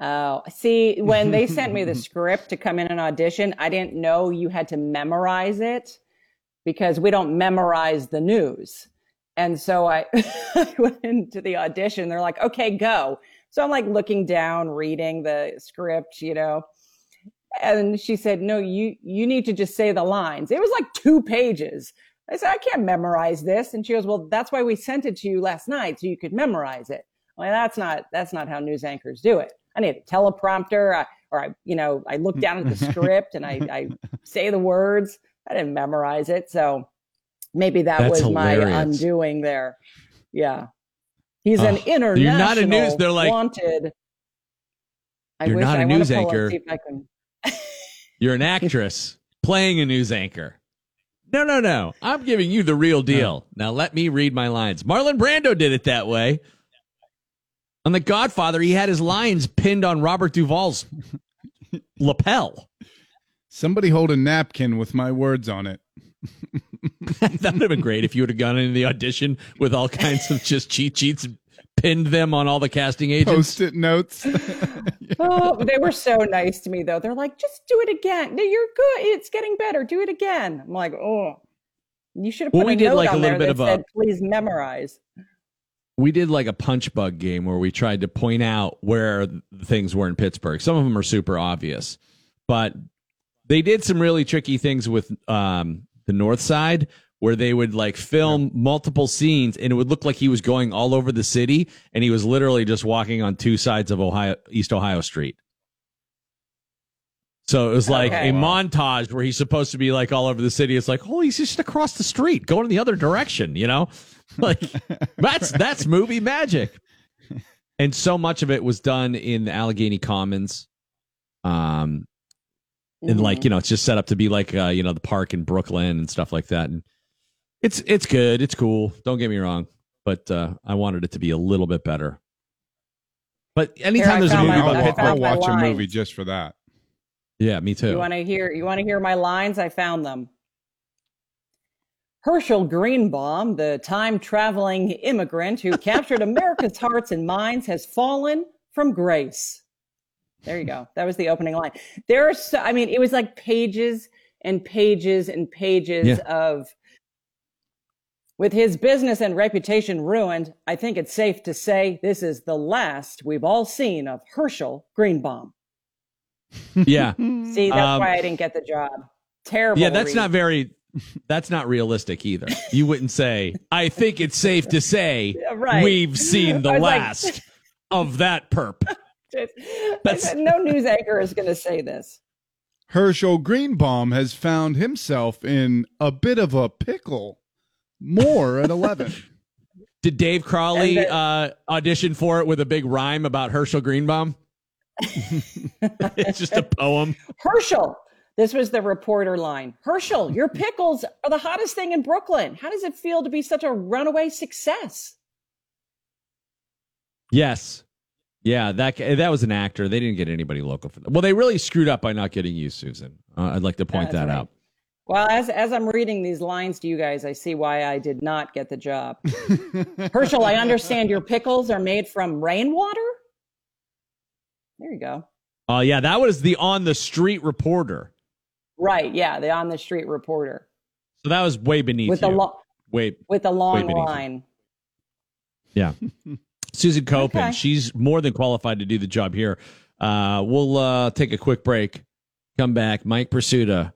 Oh, see, when they sent me the script to come in and audition, I didn't know you had to memorize it because we don't memorize the news. And so I, I went into the audition. They're like, okay, go. So I'm like looking down, reading the script, you know. And she said, no, you, you need to just say the lines. It was like two pages. I said, I can't memorize this. And she goes, well, that's why we sent it to you last night so you could memorize it. Well, that's not, that's not how news anchors do it. I need a teleprompter I, or I, you know, I look down at the script and I, I say the words. I didn't memorize it. So maybe that That's was my undoing there. Yeah. He's an Ugh. international You're not a news- they're like, wanted. I "You're wish not a I news anchor." see if I can- You're an actress playing a news anchor. No, no, no. I'm giving you the real deal. Now let me read my lines. Marlon Brando did it that way. On The Godfather, he had his lines pinned on Robert Duvall's lapel. Somebody hold a napkin with my words on it. that would have been great if you would have gone into the audition with all kinds of just cheat sheets, pinned them on all the casting agents. Post-it notes. oh, they were so nice to me though. They're like, just do it again. No, you're good. It's getting better. Do it again. I'm like, oh, you should have put Well, we a did, note like, a on little there bit that of a- please memorize. We did like a punch bug game where we tried to point out where things were in Pittsburgh. Some of them are super obvious, but they did some really tricky things with um, the North Side where they would like film multiple scenes and it would look like he was going all over the city and he was literally just walking on two sides of Ohio East Ohio Street. So it was like Okay. a montage where he's supposed to be like all over the city. It's like, oh, he's just across the street, going in the other direction, you know? Like that's that's movie magic. And so much of it was done in the Allegheny Commons. Um and like, you know, it's just set up to be like uh, you know, the park in Brooklyn and stuff like that. And it's it's good, it's cool. Don't get me wrong. But uh I wanted it to be a little bit better. But anytime I there's a movie my- I'll, about I I'll watch a movie just for that. Yeah, me too. You want to hear? You want to hear my lines? I found them. Herschel Greenbaum, the time traveling immigrant who captured America's hearts and minds, has fallen from grace. There you go. That was the opening line. There are so, I mean, it was like pages and pages and pages Yeah. of. With his business and reputation ruined, I think it's safe to say this is the last we've all seen of Herschel Greenbaum. yeah. See, that's Um, why I didn't get the job. Terrible. Yeah, that's read. not very that's not realistic either. You wouldn't say, I think it's safe to say Yeah, right. we've seen the I was like- last of that perp. That's- no news anchor is going to say this. Herschel Greenbaum has found himself in a bit of a pickle. More at 11. Did Dave Crawley And the- uh, audition for it with a big rhyme about Herschel Greenbaum? it's just a poem. Herschel, this was the reporter line. Herschel, your pickles are the hottest thing in Brooklyn. How does it feel to be such a runaway success? Yes. Yeah, that that was an actor. They didn't get anybody local for that. Well, they really screwed up by not getting you, Susan. Uh, I'd like to point That's that right. out. Well, as as I'm reading these lines to you guys, I see why I did not get the job. Herschel, I understand your pickles are made from rainwater. There you go. Oh, yeah, that was the on the street reporter. Right, yeah, the on the street reporter So that was way beneath with you. the lo- way, with the long beneath you. line. yeah. Susan Koeppen, Okay. she's more than qualified to do the job here. Uh, we'll uh, take a quick break. Come back. Mike Prisuta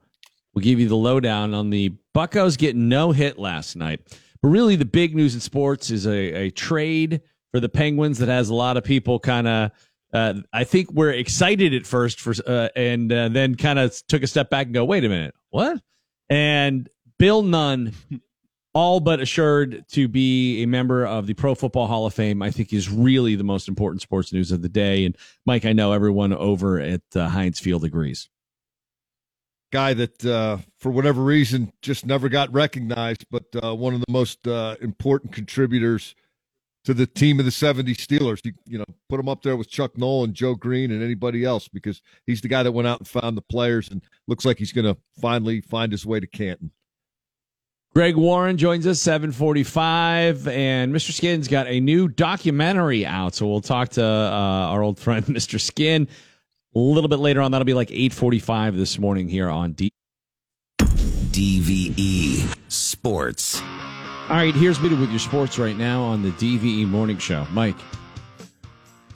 will give you the lowdown on the Buccos getting no hit last night. But really, the big news in sports is a, a trade for the Penguins that has a lot of people kind of. Uh, I think we're excited at first for, uh, and uh, then kind of took a step back and go, wait a minute, what? And Bill Nunn, all but assured to be a member of the Pro Football Hall of Fame, I think is really the most important sports news of the day. And Mike, I know everyone over at uh, Heinz Field agrees. Guy that, uh, for whatever reason, just never got recognized, but uh, one of the most uh, important contributors to the team of the 70 Steelers. You, you know, put him up there with Chuck Noll and Joe Greene and anybody else because he's the guy that went out and found the players and looks like he's going to finally find his way to Canton. Greg Warren joins us 745 and Mr. Skin's got a new documentary out. So we'll talk to uh, our old friend, Mr. Skin a little bit later on. That'll be like 845 this morning here on D. DVE E Sports. All right, here's me with your sports right now on the DVE Morning Show. Mike.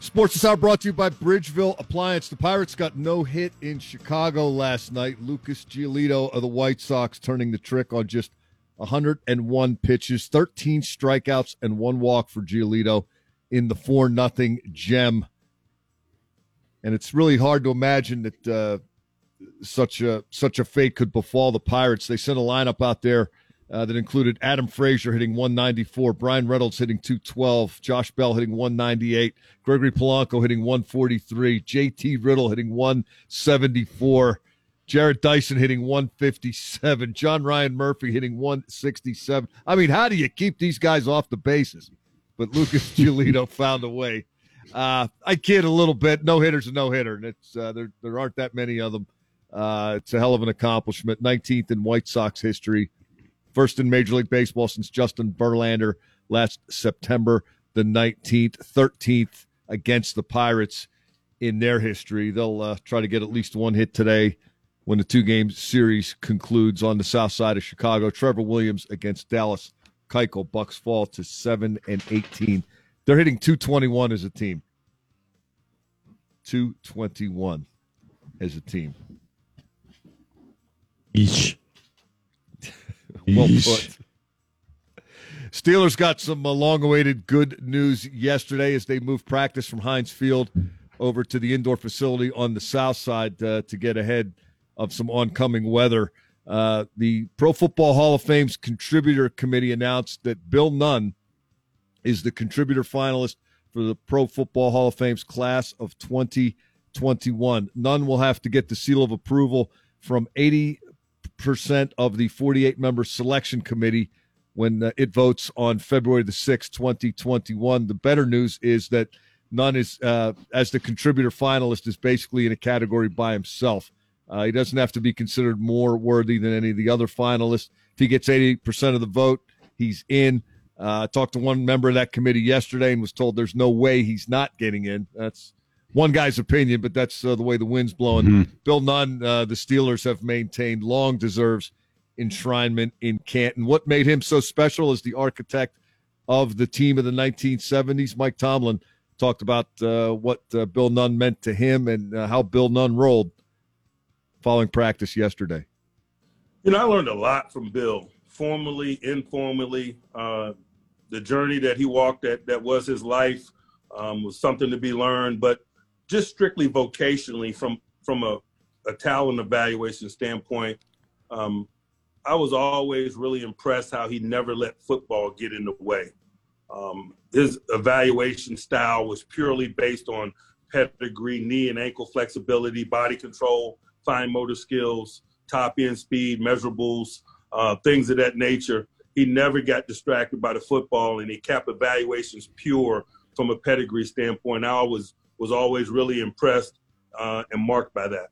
Sports is out brought to you by Bridgeville Appliance. The Pirates got no hit in Chicago last night. Lucas Giolito of the White Sox turning the trick on just 101 pitches, 13 strikeouts, and one walk for Giolito in the 4 nothing gem. And it's really hard to imagine that uh, such a such a fate could befall the Pirates. They sent a lineup out there uh, that included Adam Frazier hitting 194, Bryan Reynolds hitting 212, Josh Bell hitting 198, Gregory Polanco hitting 143, JT Riddle hitting 174, Jarrod Dyson hitting 157, John Ryan Murphy hitting 167. I mean, how do you keep these guys off the bases? But Lucas Giolito found a way. Uh, I kid a little bit. No hitter's a no hitter, and it's uh, there. There aren't that many of them. Uh, it's a hell of an accomplishment. 19th in White Sox history, first in Major League Baseball since Justin Verlander last September the 19th, 13th against the Pirates in their history. They'll uh, try to get at least one hit today when the two game series concludes on the south side of Chicago. Trevor Williams against Dallas Keuchel. Bucs fall to 7 and 18. They're hitting 221 as a team. 221 as a team. Eesh. Well put. Steelers got some uh, long-awaited good news yesterday as they moved practice from Heinz Field over to the indoor facility on the south side uh, to get ahead of some oncoming weather. Uh, the Pro Football Hall of Fame's contributor committee announced that Bill Nunn is the contributor finalist for the Pro Football Hall of Fame's class of 2021. Nunn will have to get the seal of approval from 80 percent of the 48 member selection committee when uh, it votes on February the 6th, 2021. The better news is that Nunn is, uh, as the contributor finalist, is basically in a category by himself. Uh, he doesn't have to be considered more worthy than any of the other finalists. If he gets 80% of the vote, he's in. Uh, I talked to one member of that committee yesterday and was told there's no way he's not getting in. That's one guy's opinion, but that's uh, the way the wind's blowing. Bill Nunn, uh, the Steelers have maintained long deserves enshrinement in Canton. What made him so special is the architect of the team of the 1970s. Mike Tomlin talked about uh, what uh, Bill Nunn meant to him and uh, how Bill Nunn rolled following practice yesterday. You know, I learned a lot from Bill, formally, informally. Uh, the journey that he walked that that was his life um, was something to be learned, but just strictly vocationally from from a, a talent evaluation standpoint, um, I was always really impressed how he never let football get in the way. Um, his evaluation style was purely based on pedigree, knee and ankle flexibility, body control, fine motor skills, top end speed, measurables, uh, things of that nature. He never got distracted by the football and he kept evaluations pure from a pedigree standpoint. I was was always really impressed uh, and marked by that.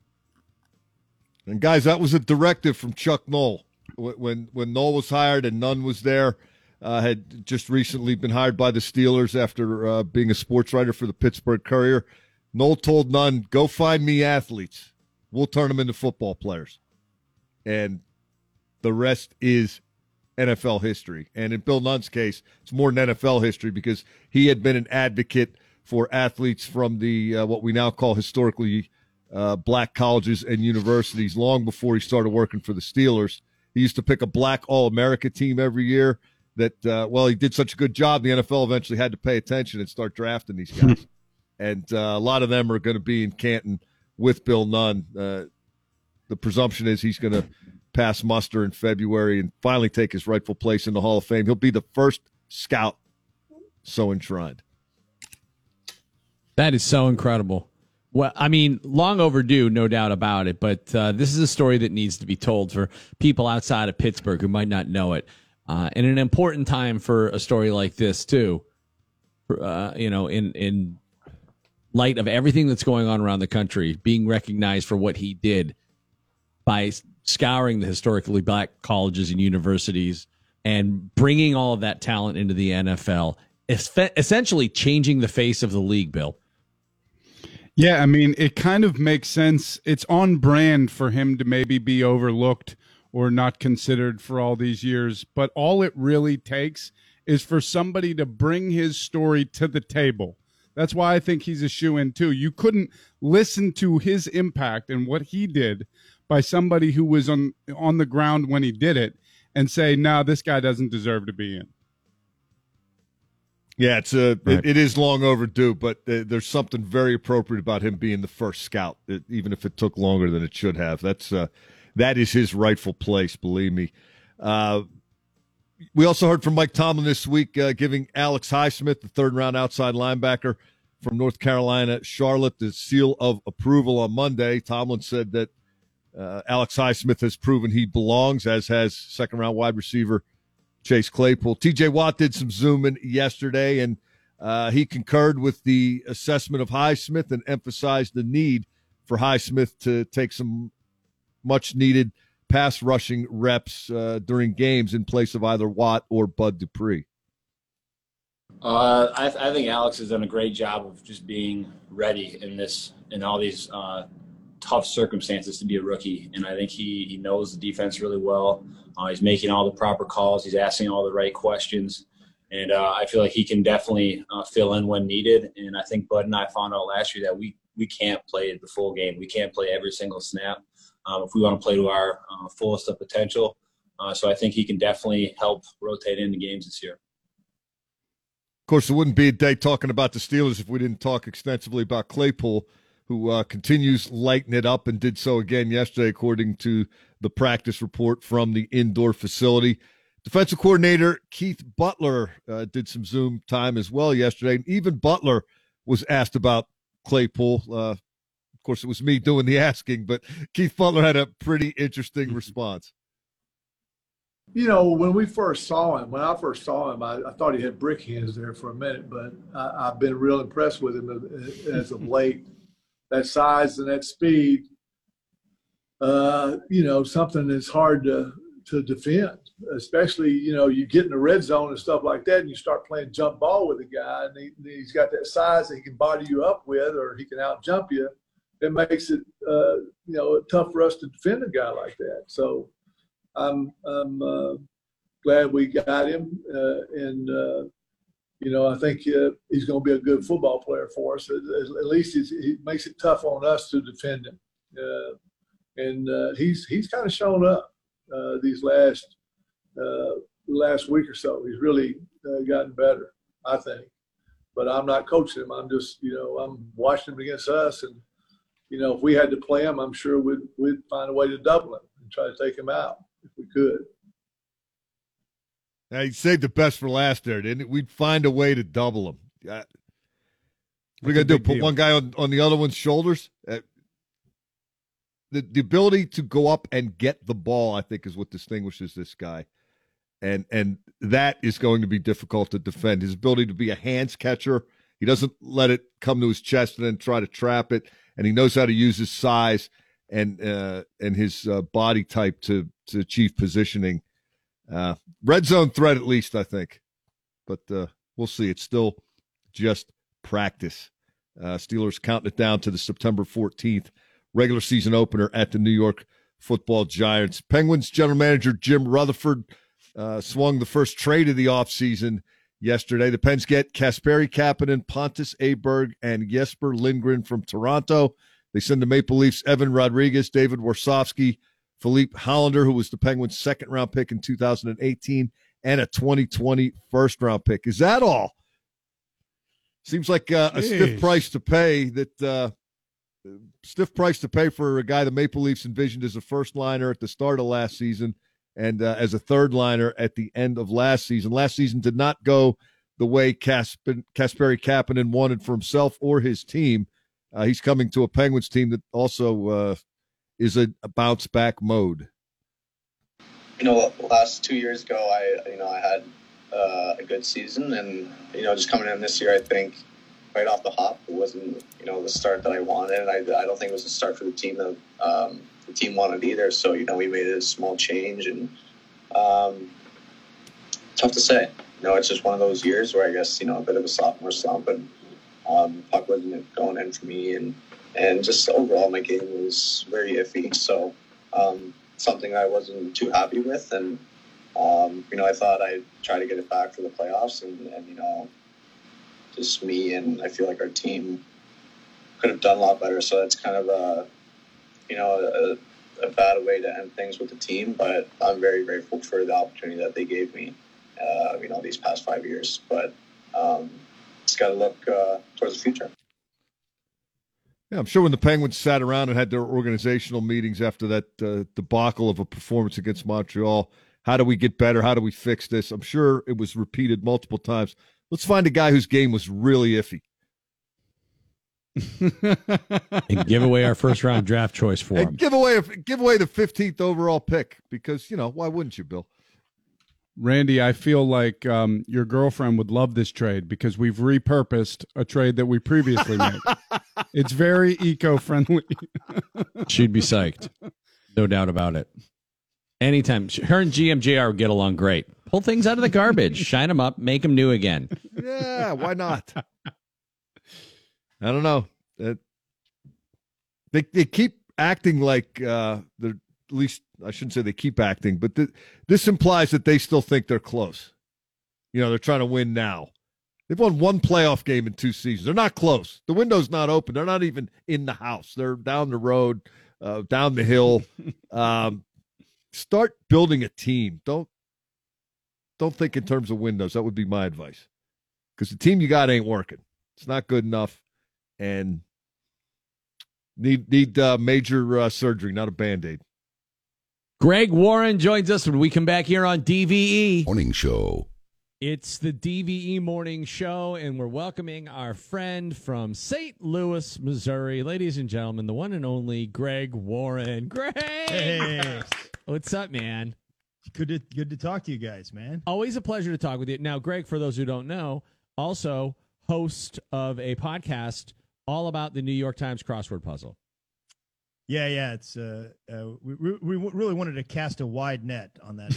And guys, that was a directive from Chuck Noll when when Noll was hired and Nunn was there. Uh, had just recently been hired by the Steelers after uh, being a sports writer for the Pittsburgh Courier. Noll told Nunn, "Go find me athletes. We'll turn them into football players." And the rest is NFL history. And in Bill Nunn's case, it's more than NFL history because he had been an advocate for athletes from the uh, what we now call historically uh, black colleges and universities long before he started working for the Steelers. He used to pick a black All America team every year. That uh, well, he did such a good job. The NFL eventually had to pay attention and start drafting these guys. and uh, a lot of them are going to be in Canton with Bill Nunn. Uh, the presumption is he's going to pass muster in February and finally take his rightful place in the Hall of Fame. He'll be the first scout so enshrined. That is so incredible. Well, I mean, long overdue, no doubt about it. But uh, this is a story that needs to be told for people outside of Pittsburgh who might not know it, uh, and an important time for a story like this too. Uh, you know, in in light of everything that's going on around the country, being recognized for what he did by scouring the historically black colleges and universities and bringing all of that talent into the NFL, essentially changing the face of the league. Bill. Yeah, I mean, it kind of makes sense. It's on brand for him to maybe be overlooked or not considered for all these years. But all it really takes is for somebody to bring his story to the table. That's why I think he's a shoe in too. You couldn't listen to his impact and what he did by somebody who was on on the ground when he did it and say, "No, this guy doesn't deserve to be in." Yeah, it's a right. it, it is long overdue, but there's something very appropriate about him being the first scout, even if it took longer than it should have. That's uh, that is his rightful place, believe me. Uh, we also heard from Mike Tomlin this week, uh, giving Alex Highsmith, the third round outside linebacker from North Carolina, Charlotte, the seal of approval on Monday. Tomlin said that uh, Alex Highsmith has proven he belongs, as has second round wide receiver Chase Claypool. TJ Watt did some zooming yesterday, and uh, he concurred with the assessment of Highsmith and emphasized the need for Highsmith to take some much needed pass rushing reps uh, during games in place of either Watt or Bud Dupree. Uh, I, I, think Alex has done a great job of just being ready in this in all these uh, tough circumstances to be a rookie, and I think he he knows the defense really well. Uh, he's making all the proper calls. He's asking all the right questions, and uh, I feel like he can definitely uh, fill in when needed. And I think Bud and I found out last year that we we can't play the full game. We can't play every single snap um, if we want to play to our uh, fullest of potential. Uh, so I think he can definitely help rotate into games this year. Of course, it wouldn't be a day talking about the Steelers if we didn't talk extensively about Claypool who uh, continues lighting it up and did so again yesterday, according to the practice report from the indoor facility. Defensive coordinator Keith Butler uh, did some Zoom time as well yesterday. And even Butler was asked about Claypool. Uh, of course, it was me doing the asking, but Keith Butler had a pretty interesting response. You know, when we first saw him, when I first saw him, I, I thought he had brick hands there for a minute, but I, have been real impressed with him as of late that size and that speed, uh, you know, something that's hard to to defend. Especially, you know, you get in the red zone and stuff like that, and you start playing jump ball with a guy, and he, has got that size that he can body you up with, or he can out jump you. It makes it, uh, you know, tough for us to defend a guy like that. So, I'm I'm uh, glad we got him, uh, and uh, you know, I think uh, he's going to be a good football player for us. At, at least he makes it tough on us to defend him. Uh, and uh, he's he's kind of shown up uh, these last uh, last week or so. He's really uh, gotten better, I think. But I'm not coaching him. I'm just you know I'm watching him against us, and you know if we had to play him, I'm sure we'd we'd find a way to double him and try to take him out if we could. Now, he saved the best for last there, didn't it? We'd find a way to double him. Uh, we're going to do put deal. one guy on, on the other one's shoulders. Uh, the, the ability to go up and get the ball, I think, is what distinguishes this guy. And and that is going to be difficult to defend. His ability to be a hands catcher, He doesn't let it come to his chest and then try to trap it, and he knows how to use his size and uh, and his uh, body type to to achieve positioning. Uh, red zone threat, at least, I think, but uh, we'll see. It's still just practice. Uh, Steelers counting it down to the September 14th regular season opener at the New York Football Giants. Penguins general manager Jim Rutherford uh, swung the first trade of the offseason yesterday. The Pens get Kasperi Kapanen, Pontus Aberg, and Jesper Lindgren from Toronto. They send the Maple Leafs Evan Rodrigues, David Warsofsky, Filip Hallander, who was the Penguins' second round pick in 2018, and a 2020 first round pick. Is that all? Seems like uh, a stiff price to pay. That uh, stiff price to pay for a guy the Maple Leafs envisioned as a first liner at the start of last season and uh, as a third liner at the end of last season. Last season did not go the way Kasperi Kapanen wanted for himself or his team. Uh, he's coming to a Penguins team that also uh, is a, a, bounce back mode. You know, last two years ago, I you know I had uh, a good season, and you know just coming in this year, I think right off the hop, it wasn't you know the start that I wanted, I, I don't think it was the start for the team that um, the team wanted either. So you know we made a small change, and um, tough to say. You know, it's just one of those years where I guess you know a bit of a sophomore slump, and um, puck wasn't going in for me, and and just overall my game was very iffy. So um, something I wasn't too happy with, and um, you know I thought I'd try to get it back for the playoffs, and, and you know just me and I feel like our team could have done a lot better. So that's kind of a you know a, a bad way to end things with the team, but I'm very grateful for the opportunity that they gave me. Uh, you know these past five years, but um, it's got to look uh, towards the future. Yeah, I'm sure when the Penguins sat around and had their organizational meetings after that uh, debacle of a performance against Montreal, how do we get better? How do we fix this? I'm sure it was repeated multiple times. Let's find a guy whose game was really iffy. and give away our first round draft choice for and him. Give away give away the 15th overall pick because you know why wouldn't you, Bill? Randy, I feel like um, your girlfriend would love this trade because we've repurposed a trade that we previously made. it's very eco-friendly. She'd be psyched, no doubt about it. Anytime her and GMJR get along great. Pull things out of the garbage, shine them up, make them new again. Yeah, why not? I don't know. It, they they keep acting like uh, they're at least I shouldn't say they keep acting, but th- this implies that they still think they're close. You know, they're trying to win now. They've won one playoff game in two seasons. They're not close. The window's not open. They're not even in the house. They're down the road, uh, down the hill. Um, start building a team. Don't don't think in terms of windows. That would be my advice. Because the team you got ain't working. It's not good enough, and need need uh, major uh, surgery, not a band aid. Greg Warren joins us when we come back here on DVE Morning Show. It's the DVE Morning Show, and we're welcoming our friend from St. Louis, Missouri. Ladies and gentlemen, the one and only Greg Warren. Greg! Hey. What's up, man? Good to good to talk to you guys, man. Always a pleasure to talk with you. Now, Greg, for those who don't know, also host of a podcast all about the New York Times crossword puzzle. Yeah, yeah. It's uh, uh we, we, really wanted to cast a wide net on that.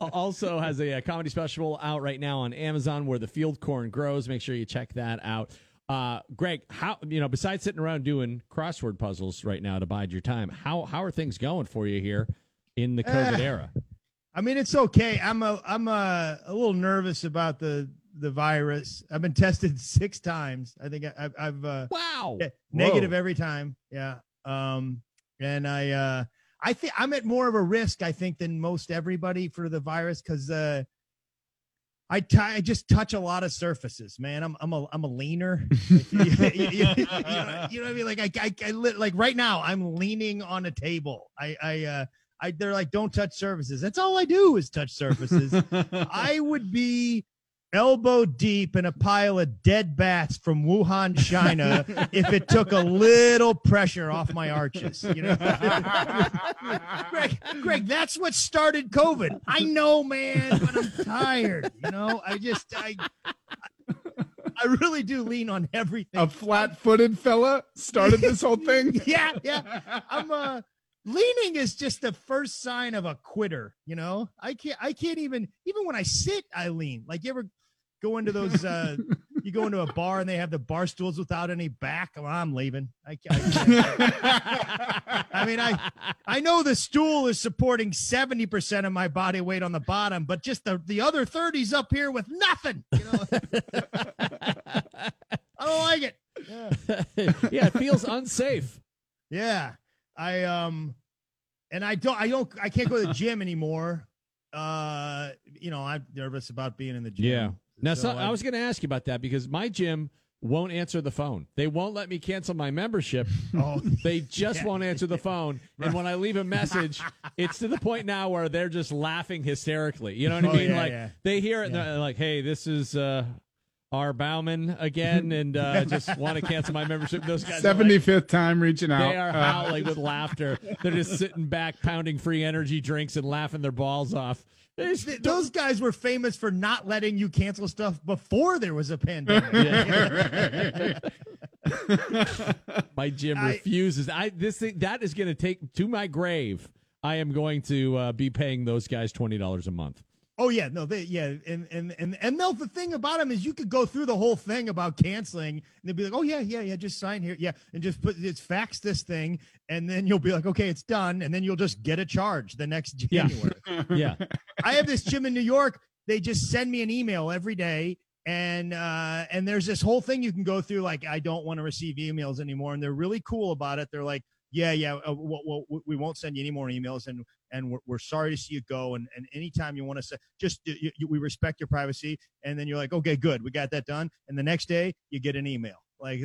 also has a, a, comedy special out right now on Amazon where the field corn grows. Make sure you check that out. Uh, Greg, how you know besides sitting around doing crossword puzzles right now to bide your time, how how are things going for you here in the COVID uh, era? I mean, it's okay. I'm a I'm a, a little nervous about the the virus. I've been tested six times. I think I, have uh, wow negative Whoa. every time. Yeah. Um, and I uh, I think I'm at more of a risk I think than most everybody for the virus because uh, I, t- I just touch a lot of surfaces, man. I'm I'm a I'm a leaner. you, you, you, you, know, you, know, what I mean? Like I, I, I like right now I'm leaning on a table. I I uh I they're like don't touch surfaces. That's all I do is touch surfaces. I would be elbow deep in a pile of dead bats from Wuhan, China, if it took a little pressure off my arches. You know, Greg, Greg, that's what started COVID. I know, man, but I'm tired. You know, I just I. I really do lean on everything. A flat-footed fella started this whole thing. yeah, yeah. I'm uh leaning is just the first sign of a quitter, you know? I can't I can't even even when I sit, I lean. Like you ever go into those uh you go into a bar and they have the bar stools without any back. Well, I'm leaving. I, I, I mean, I I know the stool is supporting 70% of my body weight on the bottom, but just the, the other 30's up here with nothing. You know? I don't like it. Yeah. yeah, it feels unsafe. Yeah. I um and I don't I don't I can't go to the gym anymore. Uh you know, I'm nervous about being in the gym. Yeah. Now, So so, I- I was going to ask you about that because my gym won't answer the phone. They won't let me cancel my membership. Oh, they just yeah. won't answer the phone. And when I leave a message, it's to the point now where they're just laughing hysterically. You know what I Oh, mean? yeah, like yeah. they hear it and they're like, "Hey, this is uh R. Baumann again, and uh, just want to cancel my membership." Those guys, like- Seventy fifth time reaching out. they are Uh, howling with laughter. They're just sitting back, pounding free energy drinks and laughing their balls off. It's- Th- those guys were famous for not letting you cancel stuff before there was a pandemic. my gym I- refuses. I this thing that is going to take to my grave. I am going to uh, be paying those guys twenty dollars a month. Oh yeah, no, they yeah, and and and and no, the thing about them is you could go through the whole thing about canceling, and they'd be like, oh yeah, yeah, yeah, just sign here, yeah, and just put it's fax this thing, and then you'll be like, okay, it's done, and then you'll just get a charge the next Yeah. January. Yeah, I have this gym in New York. They just send me an email every day, and uh, and there's this whole thing you can go through. Like, I don't want to receive emails anymore, and they're really cool about it. They're like, yeah, yeah, uh, well, well, we won't send you any more emails, and and we're, we're sorry to see you go. And and anytime you want to say, just you, you, we respect your privacy. And then you're like, okay, good, we got that done. And the next day, you get an email. Like,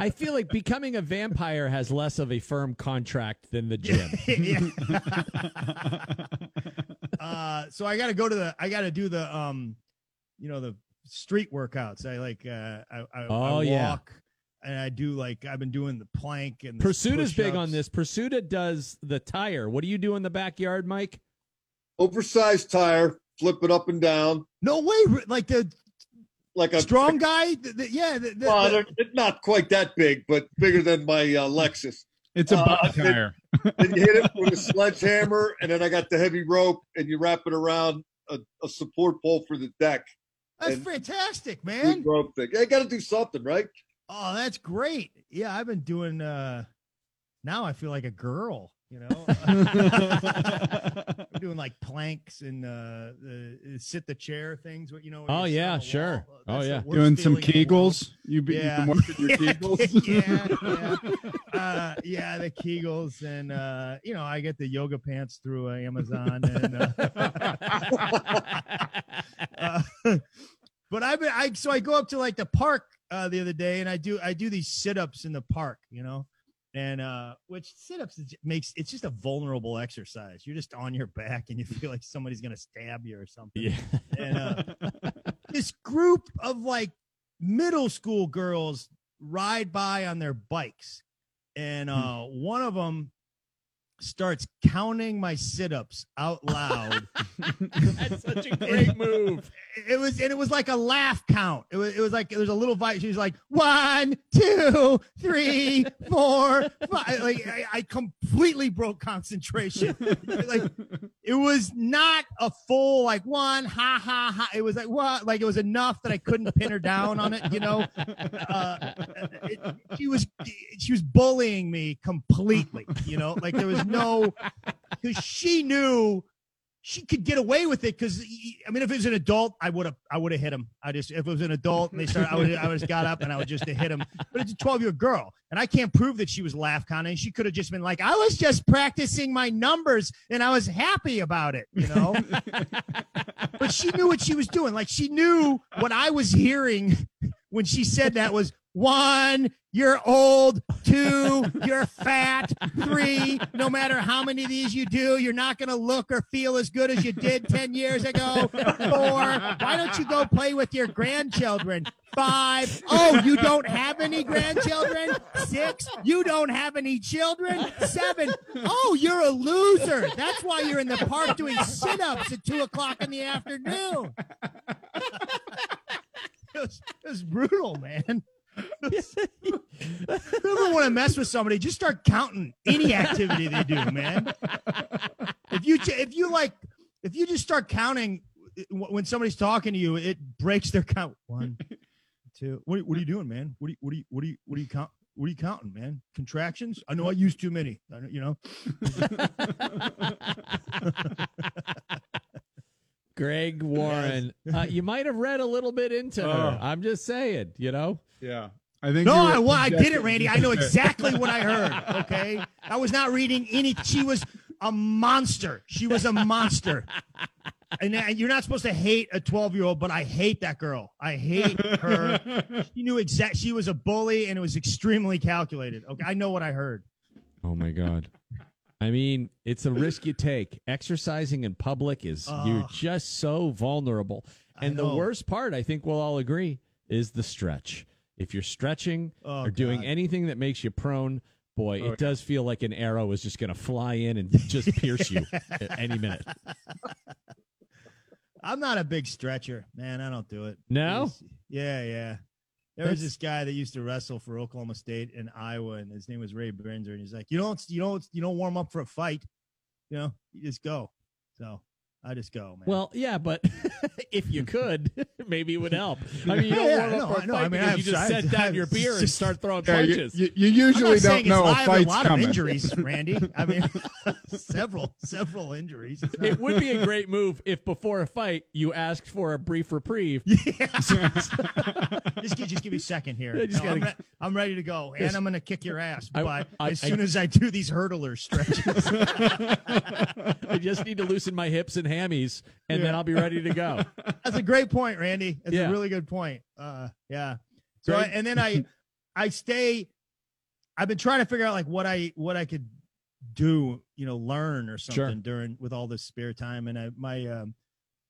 I feel like becoming a vampire has less of a firm contract than the gym. uh, so I got to go to the, I got to do the, um, you know, the street workouts. I like, uh, I, I, Oh, I yeah. Walk and I do like, I've been doing the plank and the Pursuit is big on this. Pursuit does the tire. What do you do in the backyard, Mike? Oversized tire, flip it up and down. No way. Like the like a strong guy. The, the- yeah. The, the, Well, the- not quite that big, but bigger than my uh, Lexus. It's a Uh, butt then- tire. then you hit it with a sledgehammer, and then I got the heavy rope, and you wrap it around a, a support pole for the deck. that's fantastic, man. rope thing. I got to do something, right? Oh, that's great. Yeah, I've been doing uh now I feel like a girl, you know. I'm doing like planks and uh the sit the chair things, what you know. Oh yeah, sure. wall. Oh yeah. Doing some feeling in the world. Kegels. You be, Yeah. you been working your Kegels. yeah, yeah. Uh, yeah, the Kegels, and uh, you know, I get the yoga pants through uh, Amazon, and uh, uh, but I've been, I so I go up to like the park uh, the other day, and I do I do these sit ups in the park, you know, and uh, which sit ups makes it's just a vulnerable exercise. You're just on your back, and you feel like somebody's gonna stab you or something. Yeah. And uh, this group of like middle school girls ride by on their bikes and uh one of them starts counting my sit-ups out loud. That's such a great move. it was and it was like a laugh count. It was it was like there was a little vibe. She was like one two three four five. Like i, I completely broke concentration. Like it was not a full like one ha ha ha. It was like what? Like it was enough that i couldn't pin her down on it you know? Uh, it, she was she was bullying me completely you know? Like there was no because she knew she could get away with it because I mean, if it was an adult, I would have I would have hit him. I just if it was an adult and they started, I would I would have got up and I would just hit him. But it's a twelve year old girl, and I can't prove that she was laugh counting. She could have just been like, I was just practicing my numbers and I was happy about it, you know. but she knew what she was doing. Like she knew what I was hearing when she said that was One, you're old. Two, you're fat. Three, no matter how many of these you do, you're not going to look or feel as good as you did 10 years ago. Four, why don't you go play with your grandchildren? Five, oh, you don't have any grandchildren? Six, you don't have any children? Seven, oh, you're a loser. That's why you're in the park doing sit ups at two o'clock in the afternoon. It was, it was brutal, man. You ever want to mess with somebody, just start counting any activity they do, man. If you if you like if you just start counting when somebody's talking to you, it breaks their count. One, two. What, what are you doing, man? What are you what are you what do you what do you count? What are you counting, man? Contractions? I know I used too many. You know. Greg Warren, uh, you might have read a little bit into her. Oh. I'm just saying, you know. Yeah. I think No, I, well, I did it. Randy. I know exactly what I heard. Okay, I was not reading any. She was a monster. She was a monster. And, and you're not supposed to hate a 12 year old, but I hate that girl. I hate her. She knew exact. She was a bully, and it was extremely calculated. Okay, I know what I heard. Oh my God. I mean, it's a risk you take. Exercising in public is ah. you're just so vulnerable. And the worst part, I think we'll all agree, is the stretch. If you're stretching Oh, or doing God. anything that makes you prone, boy, Oh, it does feel like an arrow is just going to fly in and just pierce you at any minute. I'm not a big stretcher, man. I don't do it. No? Yeah, yeah. There was this guy that used to wrestle for Oklahoma State and Iowa, and his name was Ray Brenzer, and he's like, you don't, you don't, you don't warm up for a fight, you know, you just go. So I just go, man. Well, yeah, but if you could, maybe it would help. I mean, you don't yeah, warm up no, for a I know. fight I mean, because I you just I set have- down I have- your beer and start throwing Yeah, punches. you, you I'm usually not don't saying know it's a live, a lot coming. of injuries, Randy. I mean, several, several injuries. Not- It would be a great move if before a fight you asked for a brief reprieve. just, give, just give me a second here. Yeah, just No, I'm, re- I'm ready to go, and I'm going to kick your ass. I- But I- as I- soon as I do these hurdler stretches, I just need to loosen my hips and hammies, and then I'll be ready to go. that's a great point, Randy. That's Yeah. a really good point. Uh, yeah. So I, and then I, I stay. I've been trying to figure out like what I what I could do, you know, learn or something Sure. during with all this spare time, and I my um,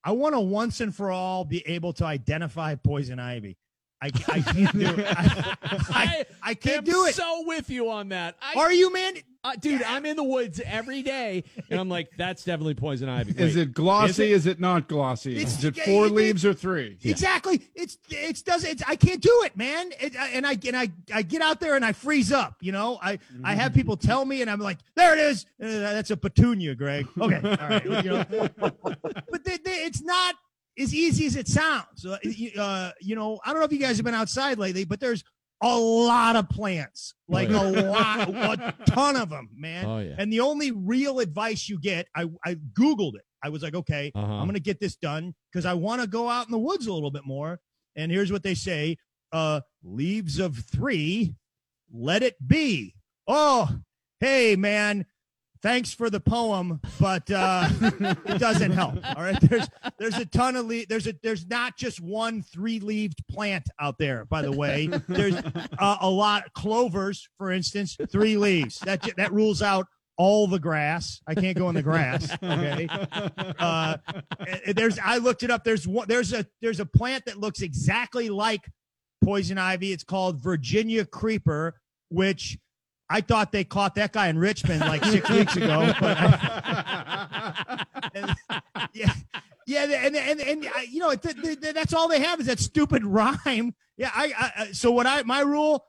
I want to once and for all be able to identify poison ivy. I, I can't do it. I, I, I can't do it. So with you on that. I, Are you, man? Uh, dude? I'm in the woods every day, and I'm like, that's definitely poison ivy. Is it glossy? is Is it, not glossy? Is it four it- leaves or three? Exactly. It's it's does it's I can't do it, man. It, and I and I I get out there and I freeze up. You know, I I have people tell me, and I'm like, there it is. Uh, that's a petunia, Greg. Okay, all right. You know, but they, they, it's not as easy as it sounds. Uh, you- uh, you know, I don't know if you guys have been outside lately, but there's a lot of plants, like yeah. a lot, a ton of them, man. Oh, yeah. And the only real advice you get, I I googled it. I was like, okay, Uh-huh. I'm going to get this done because I want to go out in the woods a little bit more. And here's what they say: uh, leaves of three, let it be. Oh, hey, man. Thanks for the poem, but uh, it doesn't help. All right, there's there's a ton of le- there's a there's not just one three leaved plant out there. By the way, there's uh, a lot clovers, for instance, three leaves. That that rules out all the grass. I can't go in the grass. Okay. Uh, there's I looked it up. There's one. There's a there's a plant that looks exactly like poison ivy. It's called Virginia creeper, which I thought they caught that guy in Richmond like six weeks ago. But and- yeah, yeah, and and and, you know th- th- th- that's all they have is that stupid rhyme. Yeah, I, I I- so what I my rule,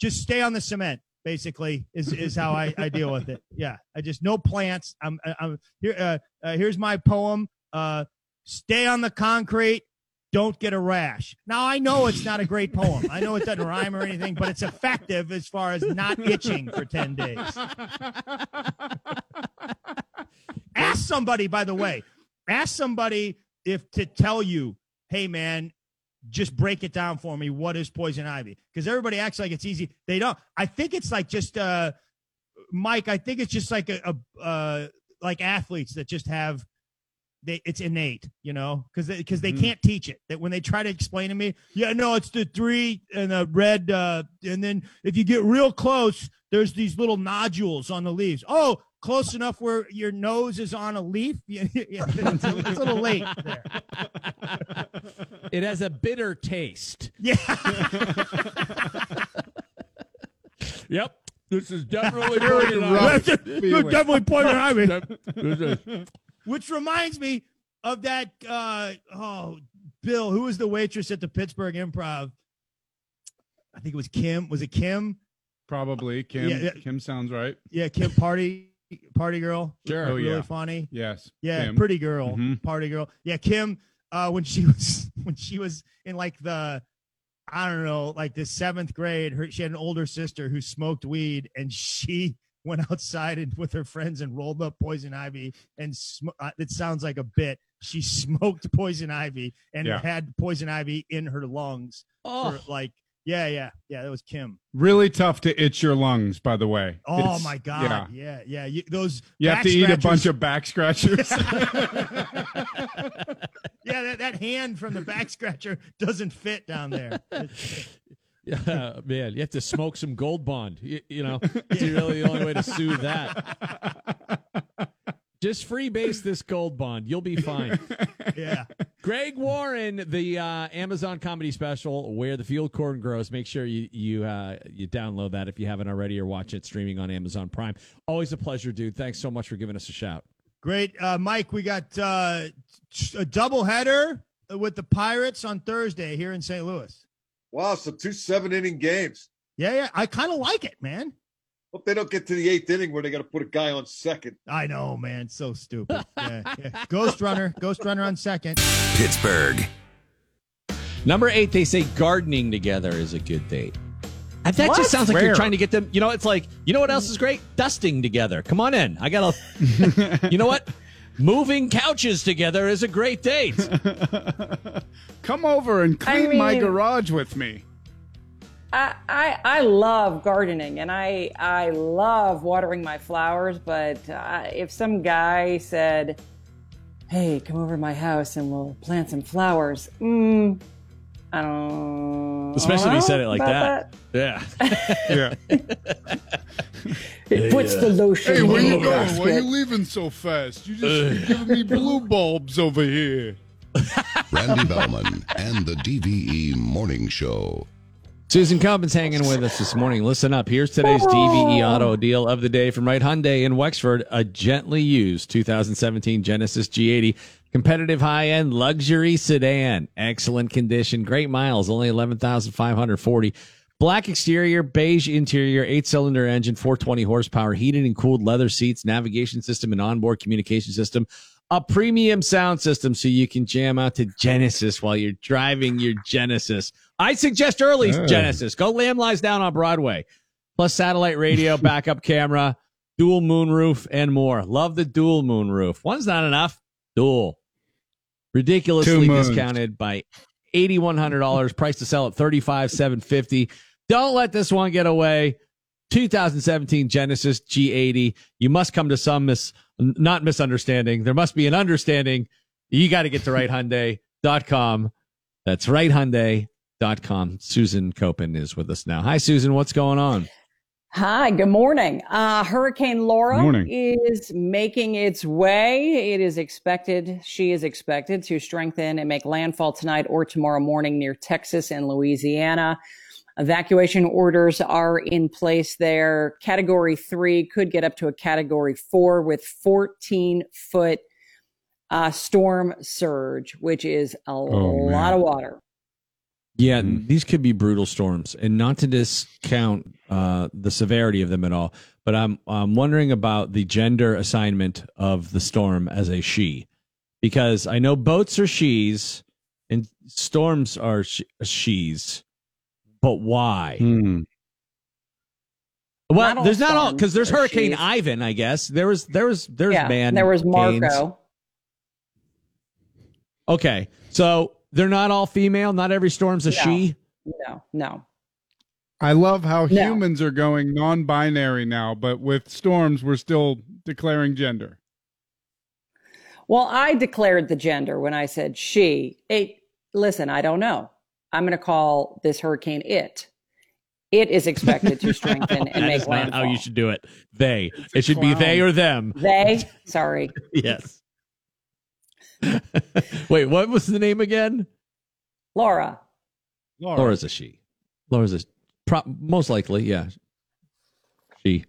just stay on the cement. Basically, is is how I, I deal with it. Yeah, I just no plants. I'm I'm here. Uh, uh, here's my poem. Uh, stay on the concrete. Don't get a rash. Now I know it's not a great poem. I know it doesn't rhyme or anything, but it's effective as far as not itching for ten days. Ask somebody, by the way, ask somebody if to tell you, hey man, just break it down for me. What is poison ivy? Because everybody acts like it's easy. They don't. I think it's like just uh Mike, I think it's just like a, a uh like athletes that just have they it's innate, you know, because because they, Mhm. can't teach it. That when they try to explain to me, yeah, no, it's the three and the red, uh, and then if you get real close, there's these little nodules on the leaves. Oh, close enough where your nose is on a leaf. Yeah, yeah, it's, a, it's a little late there. It has a bitter taste. Yeah. Yep. This is definitely Very poison rough ivy. feeling. Definitely poison ivy. This is- Which reminds me of that. Uh, oh, Bill, who was the waitress at the Pittsburgh Improv? I think it was Kim. Was it Kim? Probably Kim. Yeah, yeah. Kim sounds right. Yeah, Kim Party Party Girl. Sure. Oh, really yeah. funny. Yes. Yeah, Kim. pretty girl, Mhm. party girl. Yeah, Kim. Uh, when she was when she was in like the, I don't know, like the seventh grade, her she had an older sister who smoked weed, and she went outside and with her friends and rolled up poison ivy. And sm- uh, it sounds like a bit. She smoked poison ivy and Yeah. had poison ivy in her lungs Oh. for like, yeah, yeah, yeah. That was Kim. Really tough to itch your lungs, by the way. Oh It's- my god, yeah, yeah. You, those You have to eat a bunch of back scratchers. yeah, that, that hand from the back scratcher doesn't fit down there. Yeah, man, you have to smoke some Gold Bond. You, you know, it's really the only way to soothe that. Just freebase this Gold Bond. You'll be fine. yeah. Greg Warren, the uh, Amazon comedy special "Where the Field Corn Grows." Make sure you you uh, you download that if you haven't already, or watch it streaming on Amazon Prime. Always a pleasure, dude. Thanks so much for giving us a shout. Great, uh, Mike. We got uh, a doubleheader with the Pirates on Thursday here in St. Louis. Wow, so two seven inning games. Yeah, yeah. I kind of like it, man. Hope they don't get to the eighth inning where they got to put a guy on second. I know, man. So stupid. Yeah, yeah. Ghost Runner, Ghost Runner on second. Pittsburgh. Number eight, they say gardening together is a good date. And that What? just sounds like Where? you're trying to get them. You know, it's like you know what else is great? Dusting together. Come on in. I gotta. you know what? Moving couches together is a great date. Come over and I clean my garage with me. I, I I love gardening and I I love watering my flowers, but uh, if some guy said, "Hey, come over to my house and we'll plant some flowers," mm, I don't. Especially if he said it like about that. Yeah. Yeah. It puts the lotion. Hey, where in you the going? Why you basket. leaving so fast? You just giving me blue bulbs over here. Randy Baumann and the DVE Morning Show. Susan Koeppen hanging with us this morning. Listen up. Here's today's DVE auto deal of the day from Wright Hyundai in Wexford. A gently used 2017 Genesis G80. Competitive high end luxury sedan. Excellent condition. Great miles. Only 11,540. Black exterior, beige interior, eight cylinder engine, 420 horsepower, heated and cooled leather seats, navigation system, and onboard communication system. A premium sound system so you can jam out to Genesis while you're driving your Genesis. I suggest early Oh. Genesis. Go Lamb Lies Down on Broadway. Plus satellite radio, backup camera, dual moonroof, and more. Love the dual moonroof. One's not enough. Dual. Ridiculously discounted by $8,100. Price to sell at $35,750. Don't let this one get away. 2017 Genesis G80. You must come to some mis, not misunderstanding. There must be an understanding. You got to get to wrighthyundai.com. That's wrighthyundai.com. Susan Koeppen is with us now. Hi, Susan. What's going on? Hi, good morning. Uh, Hurricane Laura Morning. is making its way. It is expected, she is expected to strengthen and make landfall tonight or tomorrow morning near Texas and Louisiana. Evacuation orders are in place there. Category three could get up to a category four with 14 foot uh, storm surge, which is a lot of water. Yeah, these could be brutal storms, and not to discount uh, the severity of them at all. But I'm I'm wondering about the gender assignment of the storm as a she, because I know boats are she's and storms are sh- she's, but why? Well, Not there's not all because there's Hurricane she's. Ivan. I guess there was there was there's yeah, man. there was canes. Marco. Okay, so they're not all female. Not every storm's a No. she. No, no. I love how No. humans are going non-binary now, but with storms, we're still declaring gender. Well, I declared the gender when I said she. It, listen, I don't know. I'm going to call this hurricane it. It is expected to strengthen and that make is not landfall. how you should do it. They. It should be they or them. They, sorry. Yes. Wait, what was the name again? Laura. Laura's a she. Laura's a pro- most likely, yeah. She.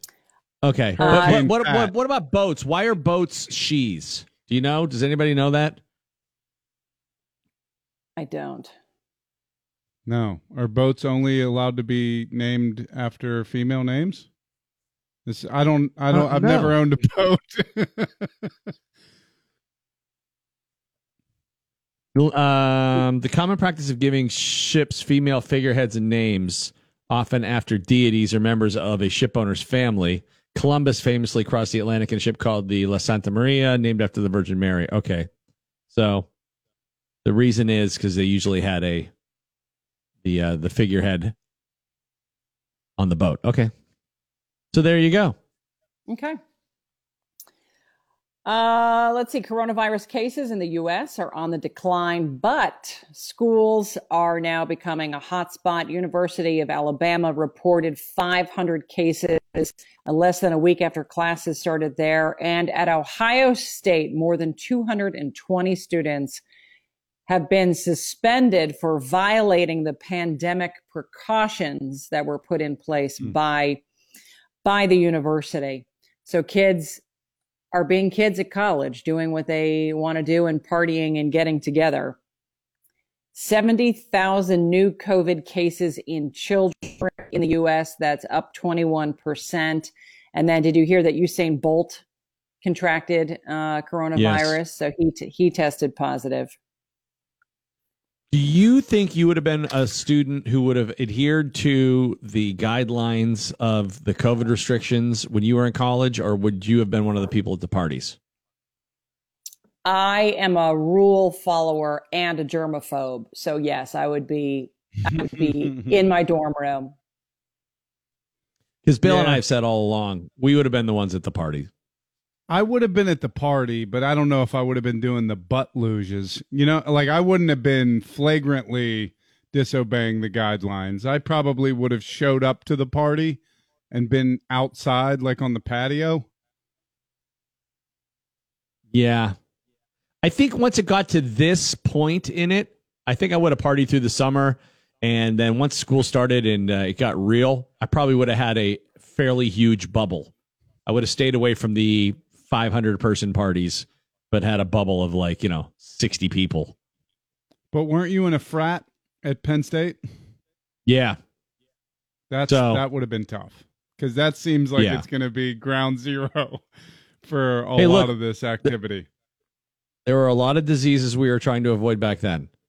Okay. Uh, what, what, what, what, what about boats? Why are boats she's? Do you know? Does anybody know that? I don't. No. Are boats only allowed to be named after female names? This I don't I don't Uh, I've no. never owned a boat. Um, the common practice of giving ships female figureheads and names, often after deities or members of a ship owner's family. Columbus famously crossed the Atlantic in a ship called the La Santa Maria, named after the Virgin Mary. Okay, so the reason is because they usually had a the uh, the figurehead on the boat. Okay, so there you go. Okay. Uh, let's see. Coronavirus cases in the U.S. are on the decline, but schools are now becoming a hotspot. University of Alabama reported 500 cases uh, less than a week after classes started there, and at Ohio State, more than 220 students have been suspended for violating the pandemic precautions that were put in place by by the university. So kids are being kids at college, doing what they want to do and partying and getting together. 70,000 new COVID cases in children in the US. That's up 21%. And then did you hear that Usain Bolt contracted uh, coronavirus? So he, t- he tested positive. Do you think you would have been a student who would have adhered to the guidelines of the COVID restrictions when you were in college, or would you have been one of the people at the parties? I am a rule follower and a germaphobe. So yes, I would be, I would be in my dorm room. Because Bill and I have said all along, we would have been the ones at the party. I would have been at the party, but I don't know if I would have been doing the butt luges. You know, like I wouldn't have been flagrantly disobeying the guidelines. I probably would have showed up to the party and been outside, like on the patio. Yeah. I think once it got to this point in it, I think I would have partied through the summer. And then once school started and uh, it got real, I probably would have had a fairly huge bubble. I would have stayed away from the 500 person parties, but had a bubble of like, you know, 60 people. But weren't you in a frat at Penn State? Yeah. That's So- that would have been tough because that seems like Yeah. it's going to be ground zero for a Hey, lot look, of this activity. There were a lot of diseases we were trying to avoid back then.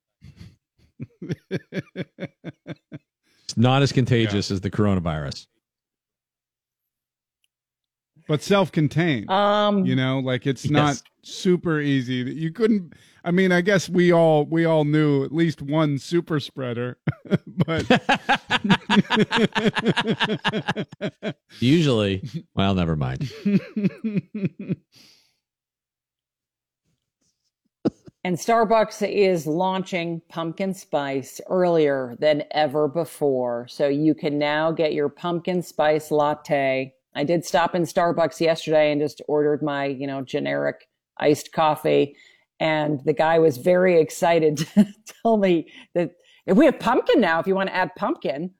It's not as contagious as the coronavirus. But self-contained. Um, you know, like it's Yes. not super easy. You couldn't. I mean, I guess we all we all knew at least one super spreader, but Usually, well, never mind. And Starbucks is launching pumpkin spice earlier than ever before. So you can now get your pumpkin spice latte. I did stop in Starbucks yesterday and just ordered my, you know, generic iced coffee. And the guy was very excited to tell me that if we have pumpkin now, if you want to add pumpkin.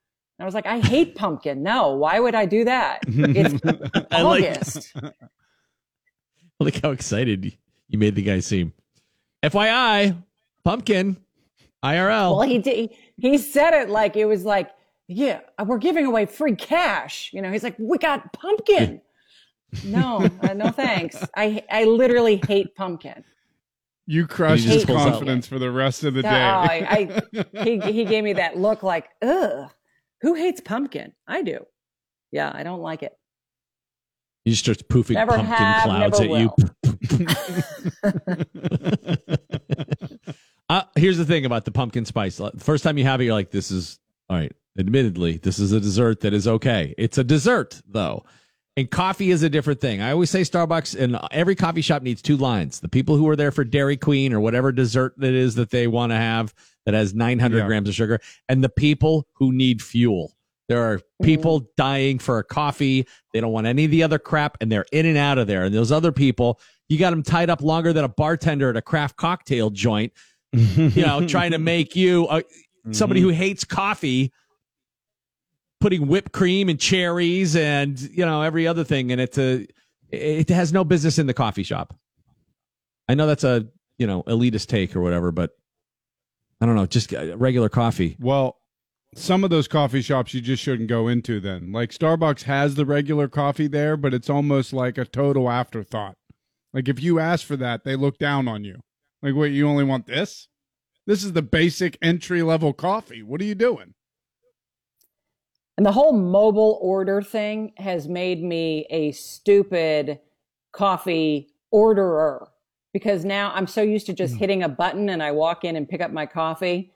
I was like, I hate pumpkin. No, why would I do that? It's like- August. Look how excited you made the guy seem. FYI, pumpkin, IRL. Well, he did. He said it like it was like, yeah, we're giving away free cash. You know, he's like, we got pumpkin. no, uh, no thanks. I I literally hate pumpkin. you crushed his just pulls out- confidence for the rest of the No, day. I, I he he gave me that look like, ugh, who hates pumpkin? I do. Yeah, I don't like it. He just starts poofing Never pumpkin have, clouds never at you. uh, here's the thing about the pumpkin spice. The First time you have it, you're like, this is all right. Admittedly, this is a dessert that is okay. It's a dessert, though. And coffee is a different thing. I always say Starbucks and every coffee shop needs two lines. The people who are there for Dairy Queen or whatever dessert it is that they want to have that has 900 Yeah. grams of sugar, and the people who need fuel. There are people dying for a coffee. They don't want any of the other crap, and they're in and out of there. And those other people, you got them tied up longer than a bartender at a craft cocktail joint, you know, trying to make you uh, somebody who hates coffee putting whipped cream and cherries and you know every other thing in it to it has no business in the coffee shop i know that's a you know elitist take or whatever but i don't know just uh, regular coffee Well, some of those coffee shops you just shouldn't go into then. Like Starbucks has the regular coffee there, but it's almost like a total afterthought. Like if you ask for that, they look down on you. Like, wait, you only want this? This is the basic entry level coffee. What are you doing? And the whole mobile order thing has made me a stupid coffee orderer because now I'm so used to just mm. hitting a button and I walk in and pick up my coffee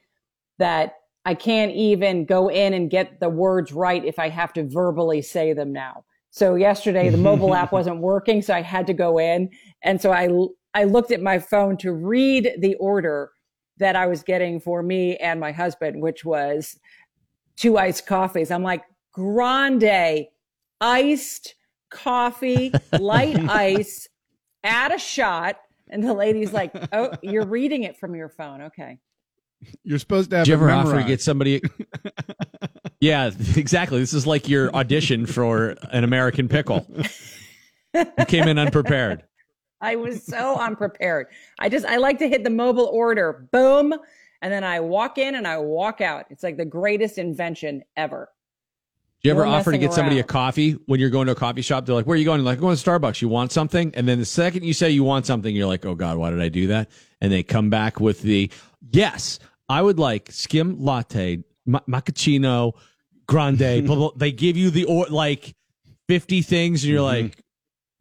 that I can't even go in and get the words right if I have to verbally say them now. So yesterday the mobile app wasn't working, so I had to go in, and so I I looked at my phone to read the order that I was getting for me and my husband, which was two iced coffees. I'm like, grande, iced coffee, light ice, add a shot. And the lady's like, oh, you're reading it from your phone. Okay. You're supposed to have did you it ever offer to memorized. get somebody yeah exactly this is like your audition for an american pickle you came in unprepared I was so unprepared. I just, I like to hit the mobile order, boom. And then I walk in and I walk out. It's like the greatest invention ever. Do you ever No offer to messing get somebody a coffee when you're going to a coffee shop? They're like, "Where are you going?" Like, i "Going to Starbucks." You want something, and then the second you say you want something, you're like, "Oh God, why did I do that?" And they come back with the, "Yes, I would like skim latte, ma- macchiato, grande." blah, blah. They give you the or like fifty things, and you're mm-hmm. like,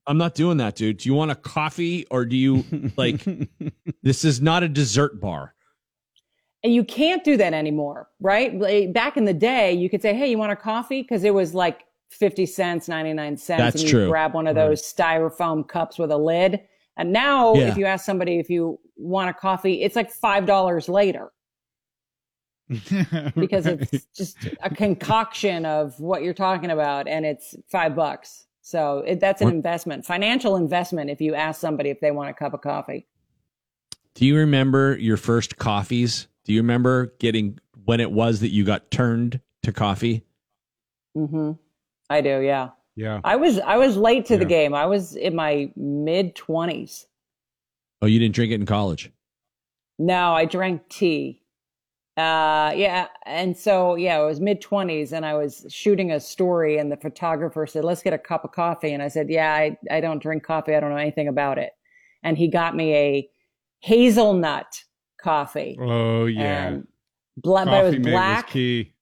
"I'm not doing that, dude. Do you want a coffee or do you like? this is not a dessert bar." And you can't do that anymore, right? Back in the day, you could say, Hey, you want a coffee? Because it was like 50 cents, 99 cents. That's and you true. grab one of those styrofoam cups with a lid. And now, Yeah. if you ask somebody if you want a coffee, it's like $5 later because it's just a concoction of what you're talking about and it's five bucks. So it, that's an investment, financial investment if you ask somebody if they want a cup of coffee. Do you remember your first coffees? Do you remember getting when it was that you got turned to coffee? Mm-hmm. I do, yeah. Yeah. I was I was late to the game. I was in my mid twenties. Oh, you didn't drink it in college. No, I drank tea. Uh, yeah, and so yeah, it was mid twenties, and I was shooting a story, and the photographer said, "Let's get a cup of coffee," and I said, "Yeah, I I don't drink coffee. I don't know anything about it." And he got me a hazelnut coffee. Oh yeah. And black, but it Coffee was black. key.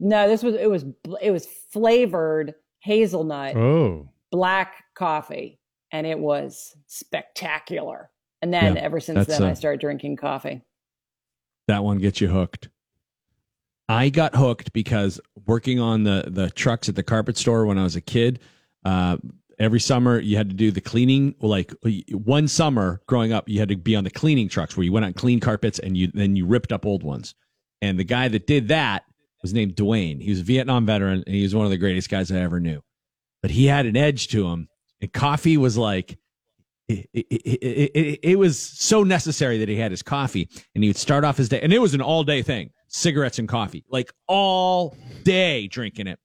No, this was it was it was flavored hazelnut. Oh. black coffee and it was spectacular. And then Yeah, ever since then, uh, I started drinking coffee. That one gets you hooked. I got hooked because working on the the trucks at the carpet store when I was a kid. Uh, every summer you had to do the cleaning. Like one summer growing up, you had to be on the cleaning trucks where you went on clean carpets and you then you ripped up old ones. And the guy that did that was named Dwayne. He was a Vietnam veteran and he was one of the greatest guys I ever knew. But he had an edge to him, and coffee was like it, it, it, it, it was so necessary that he had his coffee and he would start off his day and it was an all day thing cigarettes and coffee like all day drinking it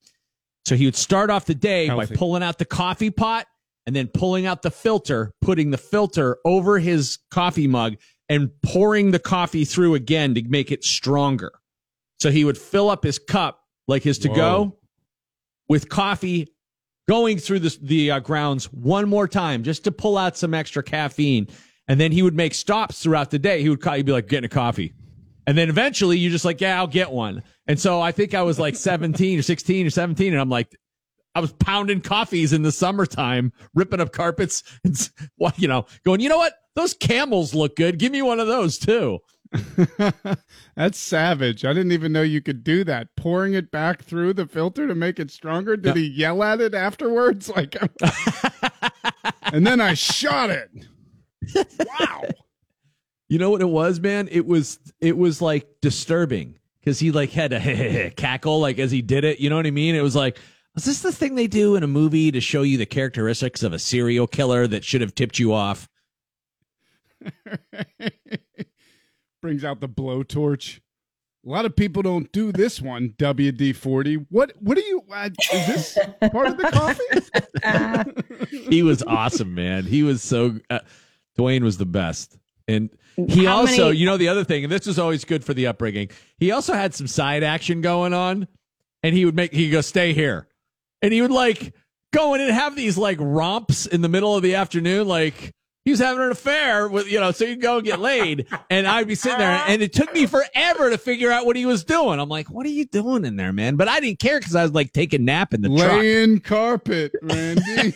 so he would start off the day Healthy. by pulling out the coffee pot and then pulling out the filter putting the filter over his coffee mug and pouring the coffee through again to make it stronger so he would fill up his cup like his to go with coffee going through this, the uh, grounds one more time just to pull out some extra caffeine. And then he would make stops throughout the day. He would call, he'd be like, getting a coffee. And then eventually you're just like, yeah, I'll get one. And so I think I was like 17 or 16 or 17. And I'm like, I was pounding coffees in the summertime, ripping up carpets and, you know, going, you know what? Those camels look good. Give me one of those too. That's savage. I didn't even know you could do that. Pouring it back through the filter to make it stronger. Did he yell at it afterwards? Like, and then I shot it. Wow. You know what it was, man? It was it was like disturbing because he like had a cackle like as he did it. You know what I mean? It was like, is this the thing they do in a movie to show you the characteristics of a serial killer that should have tipped you off? Brings out the blowtorch. A lot of people don't do this one. WD forty. What? What are you? Uh, is this part of the coffee? he was awesome, man. He was so. Uh, Dwayne was the best, and he How also, many- you know, the other thing, and this was always good for the upbringing. He also had some side action going on, and he would make he go stay here, and he would like go in and have these like romps in the middle of the afternoon, like. He was having an affair with, you know, so you'd go and get laid. And I'd be sitting there, and it took me forever to figure out what he was doing. I'm like, what are you doing in there, man? But I didn't care because I was like taking a nap in the truck. Laying carpet, Randy.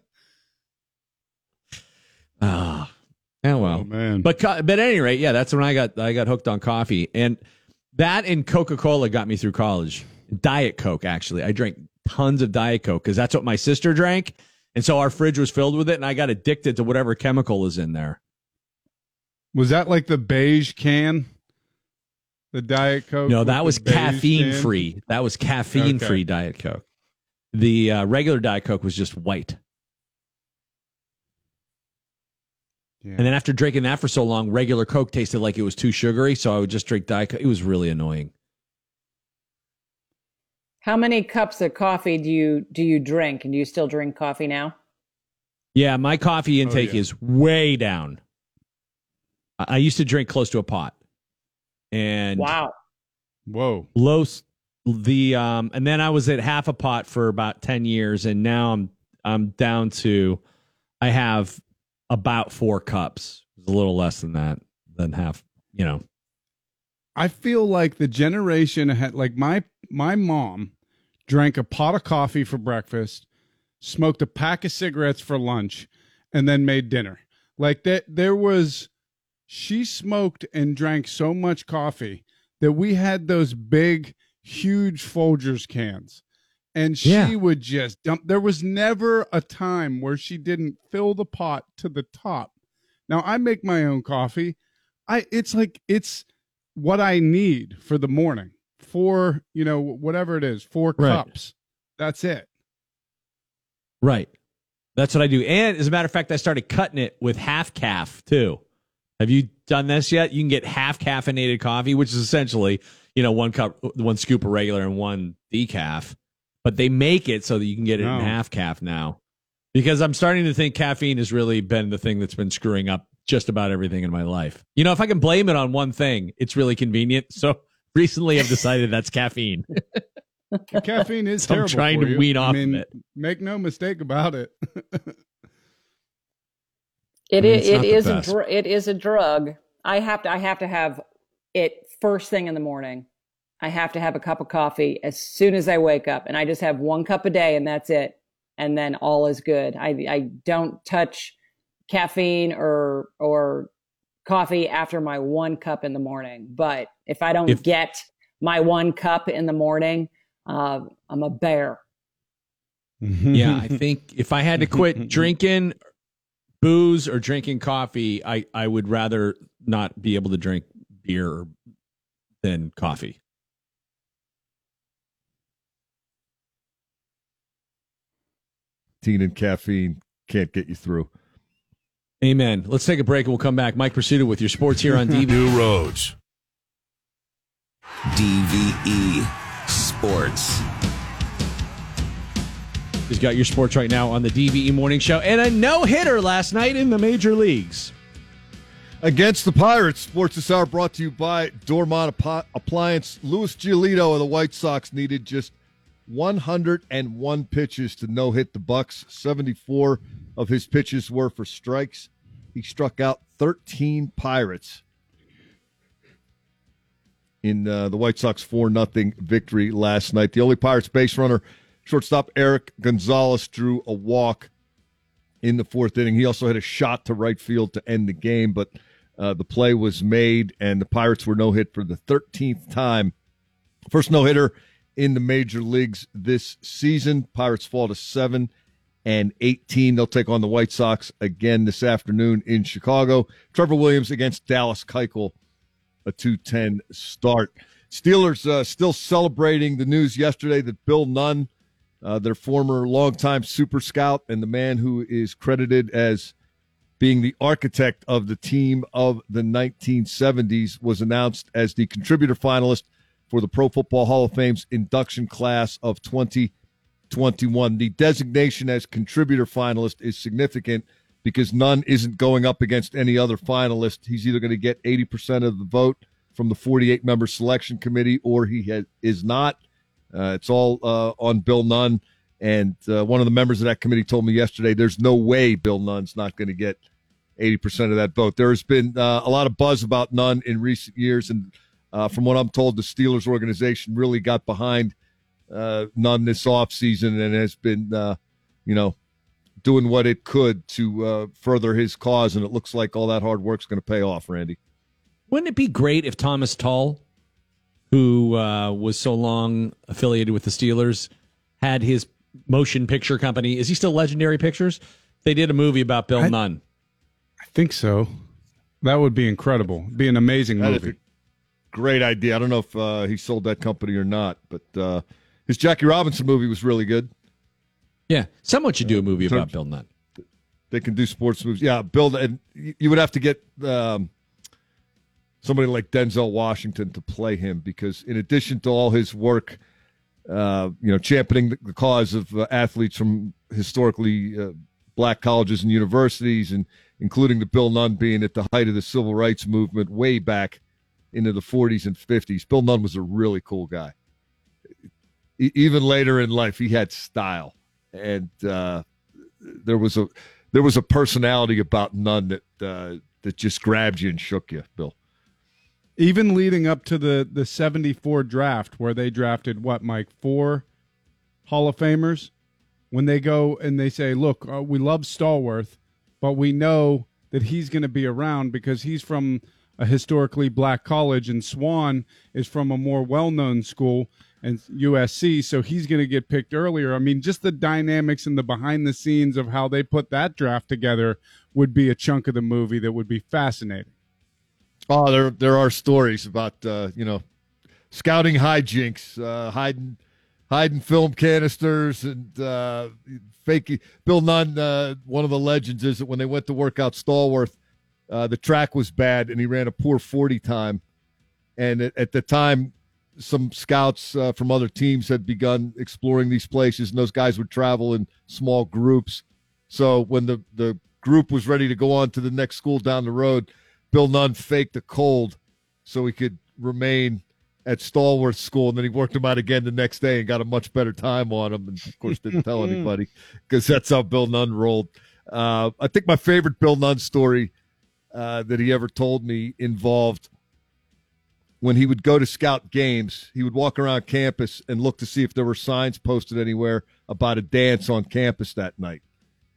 Ah, oh well, man. But but at any rate, yeah, that's when I got I got hooked on coffee, and that and Coca Cola got me through college. Diet Coke, actually, I drank tons of Diet Coke because that's what my sister drank, and so our fridge was filled with it, and I got addicted to whatever chemical is in there. Was that like the beige can? The Diet Coke? No, that was caffeine can? free. That was caffeine Okay. free Diet Coke. The uh, regular Diet Coke was just white. Yeah. And then after drinking that for so long, regular Coke tasted like it was too sugary, so I would just drink Diet Coke. It was really annoying. How many cups of coffee do you do you drink? And do you still drink coffee now? Yeah, my coffee intake yeah. is way down. I I used to drink close to a pot, and Wow. Whoa. low the um, and then I was at half a pot for about ten years, and now I'm I'm down to I have about four cups, It's a little less than that than half. You know, I feel like the generation had like my my mom, drank a pot of coffee for breakfast, smoked a pack of cigarettes for lunch, and then made dinner. Like that, there was. She smoked and drank so much coffee that we had those big, huge Folgers cans, and she Yeah. would just dump. There was never a time where she didn't fill the pot to the top. Now I make my own coffee. I it's like it's what I need for the morning. Four, you know, whatever it is, four Right. cups. That's it. right? That's what I do. And as a matter of fact, I started cutting it with half calf too. Have you done this yet? You can get half caffeinated coffee, which is essentially, you know, one cup, one scoop of regular and one decaf. But they make it so that you can get it No. in half calf now. Because I'm starting to think caffeine has really been the thing that's been screwing up just about everything in my life. You know, if I can blame it on one thing, it's really convenient. So recently I've decided that's caffeine. Caffeine is So I'm trying for to you. wean I off of mean, it. Make no mistake about it. It mean, is. it's It not the is a. Dr- it is a drug. I have to. I have to have it first thing in the morning. I have to have a cup of coffee as soon as I wake up, and I just have one cup a day, and that's it. And then all is good. I I don't touch caffeine or or coffee after my one cup in the morning. But if I don't If- get my one cup in the morning, uh, I'm a bear. yeah, I think if I had to quit drinking booze or drinking coffee, I, I would rather not be able to drink beer than coffee. Teen and caffeine can't get you through. Amen. Let's take a break and we'll come back. Mike Prisuta with your sports here on DV. New roads. DVE Sports. He's got your sports right now on the DVE Morning Show and a no hitter last night in the major leagues. Against the Pirates, Sports This Hour brought to you by Dormont Appliance. Lucas Giolito of the White Sox needed just 101 pitches to no hit the Bucs. 74 of his pitches were for strikes. He struck out 13 Pirates in uh, the White Sox 4 nothing victory last night. The only Pirates base runner, shortstop Erik Gonzalez, drew a walk in the fourth inning. He also had a shot to right field to end the game, but uh, the play was made, and the Pirates were no hit for the 13th time. First no hitter in the major leagues this season. Pirates fall to seven and 18. They'll take on the White Sox again this afternoon in Chicago. Trevor Williams against Dallas Keuchel, a 210 start. Steelers uh, still celebrating the news yesterday that Bill Nunn, uh, their former longtime super scout and the man who is credited as being the architect of the team of the 1970s, was announced as the contributor finalist for the Pro Football Hall of Fame's induction class of 2021. The designation as contributor finalist is significant because Nunn isn't going up against any other finalist. He's either going to get 80% of the vote from the 48 member selection committee or he has, is not. Uh, it's all uh, on Bill Nunn. And uh, one of the members of that committee told me yesterday there's no way Bill Nunn's not going to get 80% of that vote. There has been uh, a lot of buzz about Nunn in recent years. And uh, from what I'm told, the Steelers organization really got behind uh, Nunn this offseason and has been, uh, you know, doing what it could to uh, further his cause. And it looks like all that hard work's going to pay off, Randy. Wouldn't it be great if Thomas Tull, who uh, was so long affiliated with the Steelers, had his motion picture company? Is he still Legendary Pictures? They did a movie about Bill I- Nunn. I think so. That would be incredible. Be an amazing That is movie. Great idea. I don't know if uh, he sold that company or not, but uh, his Jackie Robinson movie was really good. Yeah, someone should do a movie about Bill Nunn. They can do sports movies. Yeah, Bill, and you would have to get um, somebody like Denzel Washington to play him because, in addition to all his work, uh, you know, championing the, the cause of uh, athletes from historically uh, black colleges and universities, and including the Bill Nunn being at the height of the civil rights movement way back into the 40s and 50s. Bill Nunn was a really cool guy. Even later in life, he had style, and uh, there was a there was a personality about Nunn that uh, that just grabbed you and shook you, Bill. Even leading up to the the 74 draft where they drafted what Mike four Hall of Famers when they go and they say, "Look, uh, we love Stallworth, but we know that he's going to be around because he's from a historically black college and Swan is from a more well-known school and USC, so he's going to get picked earlier." I mean, just the dynamics and the behind the scenes of how they put that draft together would be a chunk of the movie that would be fascinating. Oh, there there are stories about uh, you know scouting hijinks, uh, hiding hiding film canisters and uh, fake. Bill Nunn, uh, one of the legends, is that when they went to work out Stallworth, uh, the track was bad and he ran a poor forty time, and at, at the time. Some scouts uh, from other teams had begun exploring these places, and those guys would travel in small groups. So when the, the group was ready to go on to the next school down the road, Bill Nunn faked a cold so he could remain at Stallworth School, and then he worked him out again the next day and got a much better time on him, and of course didn't tell anybody because that's how Bill Nunn rolled. Uh, I think my favorite Bill Nunn story uh, that he ever told me involved when he would go to scout games. He would walk around campus and look to see if there were signs posted anywhere about a dance on campus that night,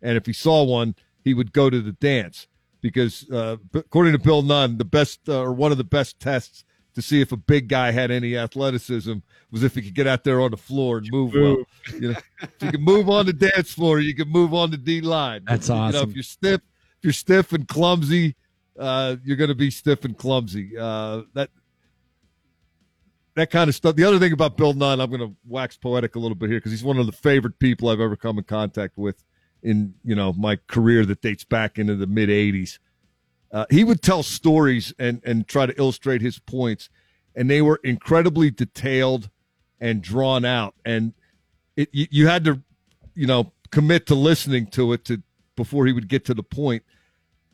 and if he saw one, he would go to the dance because uh, according to Bill Nunn, the best uh, or one of the best tests to see if a big guy had any athleticism was if he could get out there on the floor and move well. You know, if you can move on the dance floor, you can move on the D line. That's You know, awesome. if you're stiff, if you're stiff and clumsy, uh, you're going to be stiff and clumsy. Uh, that that kind of stuff. The other thing about Bill Nunn, I'm going to wax poetic a little bit here because he's one of the favorite people I've ever come in contact with in you know my career that dates back into the mid '80s. Uh, he would tell stories and and try to illustrate his points, and they were incredibly detailed and drawn out. And it you, you had to, you know, commit to listening to it to before he would get to the point.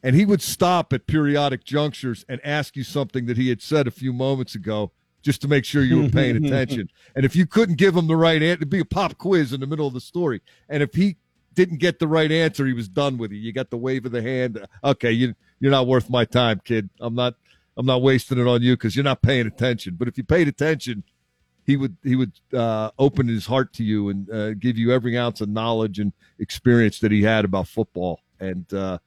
And he would stop at periodic junctures and ask you something that he had said a few moments ago, just to make sure you were paying attention. And if you couldn't give him the right answer, it'd be a pop quiz in the middle of the story. And if he didn't get the right answer, he was done with you. You got the wave of the hand. Okay, you you're not worth my time, kid. I'm not I'm not wasting it on you because you're not paying attention. But if you paid attention, he would he would uh, open his heart to you and uh, give you every ounce of knowledge and experience that he had about football. And uh,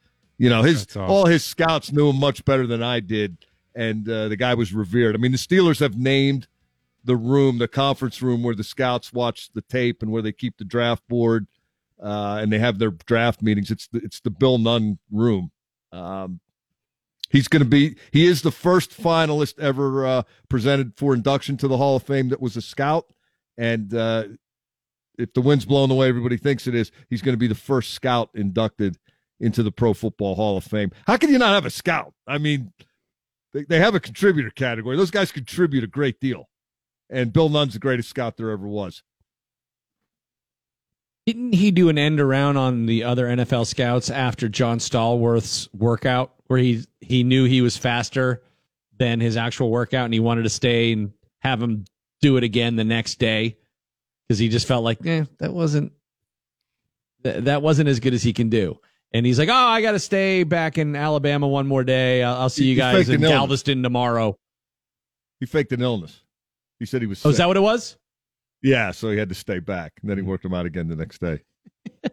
you know, his awesome. all his scouts knew him much better than I did, and uh, the guy was revered. I mean, the Steelers have named the room, the conference room where the scouts watch the tape and where they keep the draft board, uh, and they have their draft meetings. It's the, it's the Bill Nunn room. Um, he's going to be he is the first finalist ever uh, presented for induction to the Hall of Fame that was a scout, and uh, if the wind's blowing the way everybody thinks it is, he's going to be the first scout inducted into the Pro Football Hall of Fame. How can you not have a scout? I mean, they, they have a contributor category. Those guys contribute a great deal, and Bill Nunn's the greatest scout there ever was. Didn't he do an end around on the other NFL scouts after John Stallworth's workout, where he he knew he was faster than his actual workout, and he wanted to stay and have him do it again the next day because he just felt like, eh, that wasn't th- that wasn't as good as he can do. And he's like, oh, I got to stay back in Alabama one more day. I'll, I'll see you he guys in an illness. Galveston tomorrow. He faked an illness. He said he was. Oh, is that what it was? Yeah, so he had to stay back, and then he worked him out again the next day.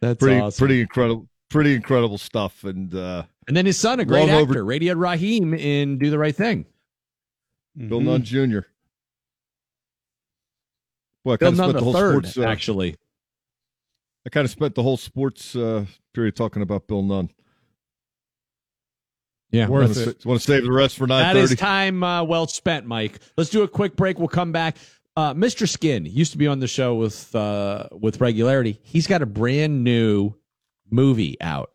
That's pretty awesome. pretty incredible, pretty incredible stuff. And uh, And then his son, a great Long actor, over- Radio Raheem in Do the Right Thing. Bill Nunn Jr. Boy, I Bill Nunn the the whole third, sports. Uh, actually. I kind of spent the whole sports uh, period talking about Bill Nunn. Yeah, want worth to, want to save the rest for nine thirty. That is time uh, well spent, Mike. Let's do a quick break. We'll come back. Uh, Mr. Skin used to be on the show with uh, with regularity. He's got a brand new movie out,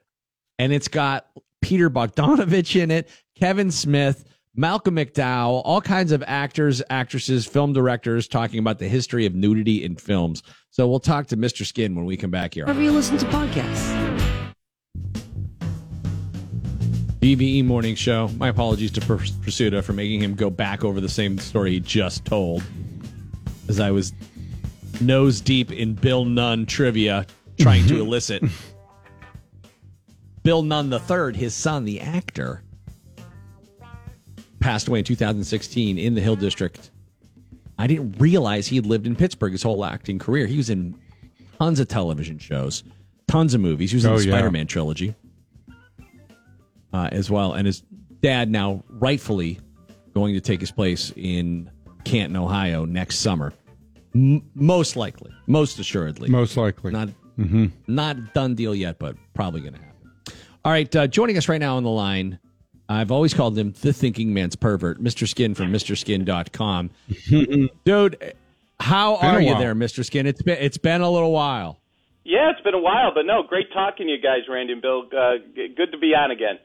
and it's got Peter Bogdanovich in it, Kevin Smith, Malcolm McDowell, all kinds of actors, actresses, film directors talking about the history of nudity in films. So we'll talk to Mr. Skin when we come back here. Wherever you listen to podcasts. DVE Morning Show. My apologies to Pur- Prisuta for making him go back over the same story he just told, as I was nose deep in Bill Nunn trivia trying to mm-hmm. elicit. Bill Nunn III, his son, the actor, passed away in 2016 in the Hill District. I didn't realize he had lived in Pittsburgh his whole acting career. He was in tons of television shows, tons of movies. He was in Oh, the yeah. Spider Man trilogy uh, as well. And his dad now rightfully going to take his place in Canton, Ohio next summer. M- most likely, most assuredly, Most likely. not Mm-hmm. not done deal yet, but probably going to happen. All right, uh, joining us right now on the line, I've always called him the thinking man's pervert, Mr. Skin from MrSkin.com. Dude, how Been are you while. there, Mr. Skin? It's been it's been a little while. Yeah, it's been a while, but no, great talking to you guys, Randy and Bill. Uh, g- good to be on again.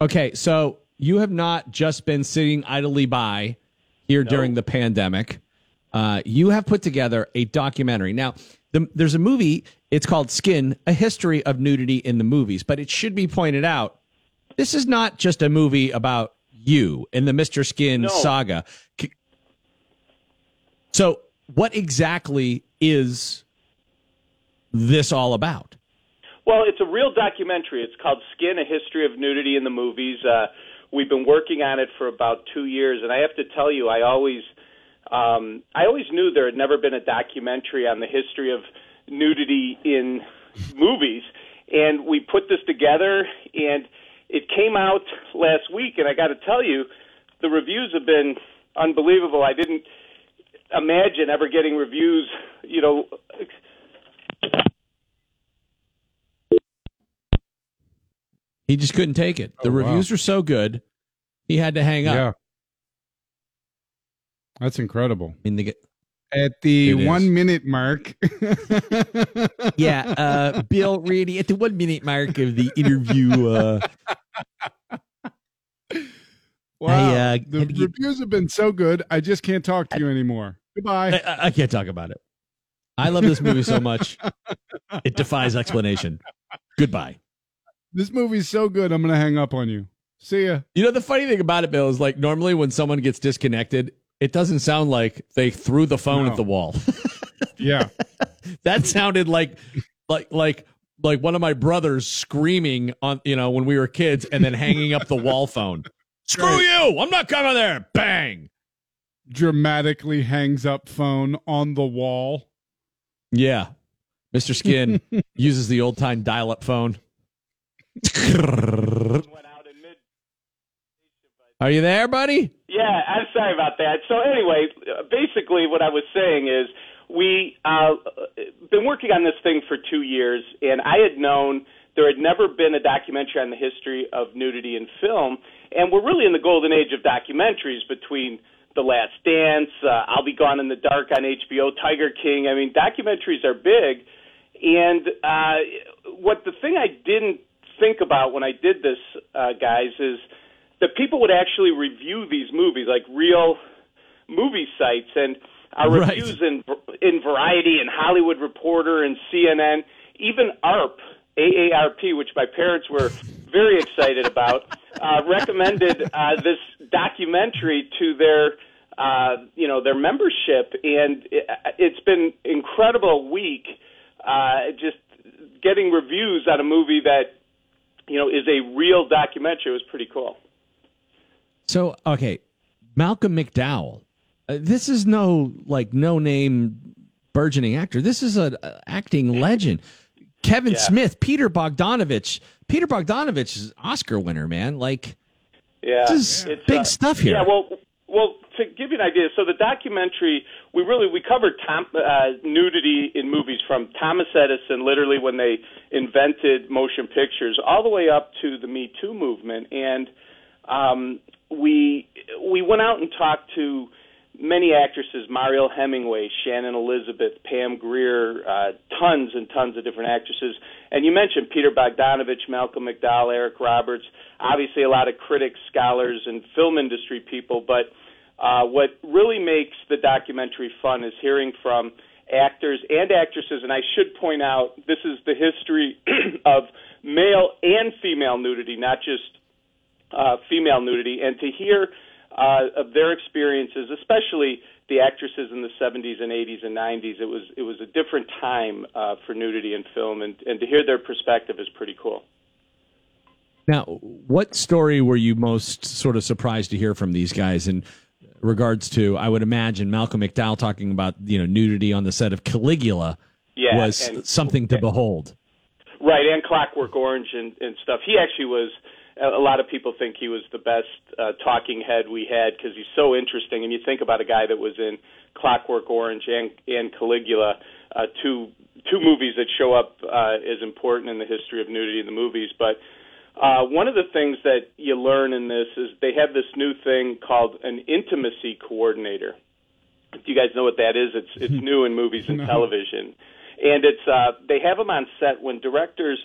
Okay, so you have not just been sitting idly by here during the pandemic. Uh, you have put together a documentary. Now, the, there's a movie. It's called Skin: A History of Nudity in the Movies. But it should be pointed out, this is not just a movie about you and the Mister Skin No. saga. So, what exactly is this all about? Well, it's a real documentary. It's called Skin: A History of Nudity in the Movies. Uh, we've been working on it for about two years, and I have to tell you, I always, um, I always knew there had never been a documentary on the history of nudity in movies, and we put this together, and it came out last week, and I got to tell you, the reviews have been unbelievable. I didn't imagine ever getting reviews, you know. He just couldn't take it. The Oh, wow. reviews were so good, he had to hang up. Yeah. That's incredible. In the At the It is. one minute mark. yeah, uh, Bill Reedy at the one minute mark of the interview. Uh, Wow. I, uh, the get- reviews have been so good. I just can't talk to you anymore. Goodbye. I, I can't talk about it. I love this movie so much, it defies explanation. Goodbye. This movie's so good. I'm going to hang up on you. See ya. You know, the funny thing about it, Bill, is like normally when someone gets disconnected, it doesn't sound like they threw the phone No. at the wall. Yeah. that sounded like like like like one of my brothers screaming on you know when we were kids and then hanging up the wall phone. Screw you! I'm not coming there. Bang. Dramatically hangs up phone on the wall. Yeah. Mr. Skin uses the old time dial up phone. Are you there, buddy? Yeah, I'm sorry about that. So anyway, basically, what I was saying is we uh, been working on this thing for two years, and I had known there had never been a documentary on the history of nudity in film, and we're really in the golden age of documentaries between The Last Dance, uh, I'll Be Gone in the Dark on HBO, Tiger King. I mean, documentaries are big, and uh, what the thing I didn't think about when I did this, uh, guys, is that people would actually review these movies, like real movie sites, and our Right. reviews in in Variety and Hollywood Reporter and CNN, even ARP, AARP, which my parents were very excited about, uh, recommended uh, this documentary to their uh, you know their membership, and it, it's been incredible week. Uh, just getting reviews on a movie that you know is a real documentary was pretty cool. So, okay, Malcolm McDowell. Uh, this is no like no name burgeoning actor. This is an acting legend. Kevin Yeah. Smith, Peter Bogdanovich. Peter Bogdanovich is Oscar winner, man. Like, Yeah, This is big stuff here. Yeah, well, well, to give you an idea, so the documentary we really we covered Tom, uh, nudity in movies from Thomas Edison, literally when they invented motion pictures, all the way up to the Me Too movement, and um, we we went out and talked to many actresses: Mariel Hemingway, Shannon Elizabeth, Pam Grier, uh, tons and tons of different actresses. And you mentioned Peter Bogdanovich, Malcolm McDowell, Eric Roberts. Obviously, a lot of critics, scholars, and film industry people. But uh, what really makes the documentary fun is hearing from actors and actresses. And I should point out, this is the history of male and female nudity, not just uh, female nudity, and to hear uh, of their experiences, especially the actresses in the 70s and 80s and 90s, it was it was a different time uh, for nudity in film, and, and to hear their perspective is pretty cool. now, what story were you most sort of surprised to hear from these guys in regards to? I would imagine Malcolm McDowell talking about you know nudity on the set of Caligula Yeah, was and- something to behold. Right, and Clockwork Orange and, and stuff. He actually was. A lot of people think he was the best uh, talking head we had because he's so interesting. And you think about a guy that was in Clockwork Orange and and Caligula, uh, two two movies that show up uh, as important in the history of nudity in the movies. But uh, one of the things that you learn in this is they have this new thing called an intimacy coordinator. Do you guys know what that is? It's it's new in movies and No. television, and it's uh, they have them on set when directors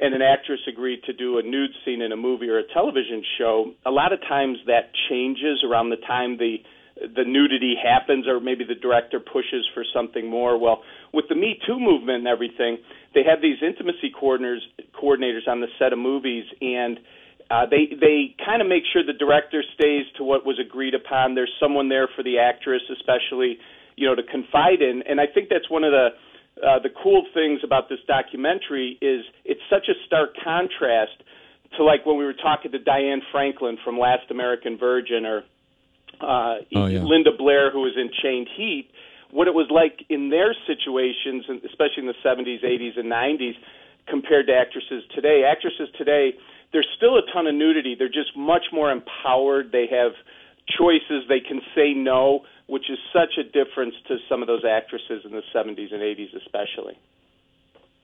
and an actress agreed to do a nude scene in a movie or a television show. A lot of times that changes around the time the the nudity happens, or maybe the director pushes for something more. Well, with the Me Too movement and everything, they have these intimacy coordinators coordinators on the set of movies and uh, they they kind of make sure the director stays to what was agreed upon. There's someone there for the actress, especially you know to confide in, and I think that's one of the uh, the cool things about this documentary is it's such a stark contrast to like when we were talking to Diane Franklin from Last American Virgin or uh, Oh, yeah. Linda Blair, who was in Chained Heat, what it was like in their situations, especially in the 70s, 80s, and 90s, compared to actresses today. Actresses today, there's still a ton of nudity. They're just much more empowered. They have choices. They can say no, which is such a difference to some of those actresses in the 70s and 80s, especially.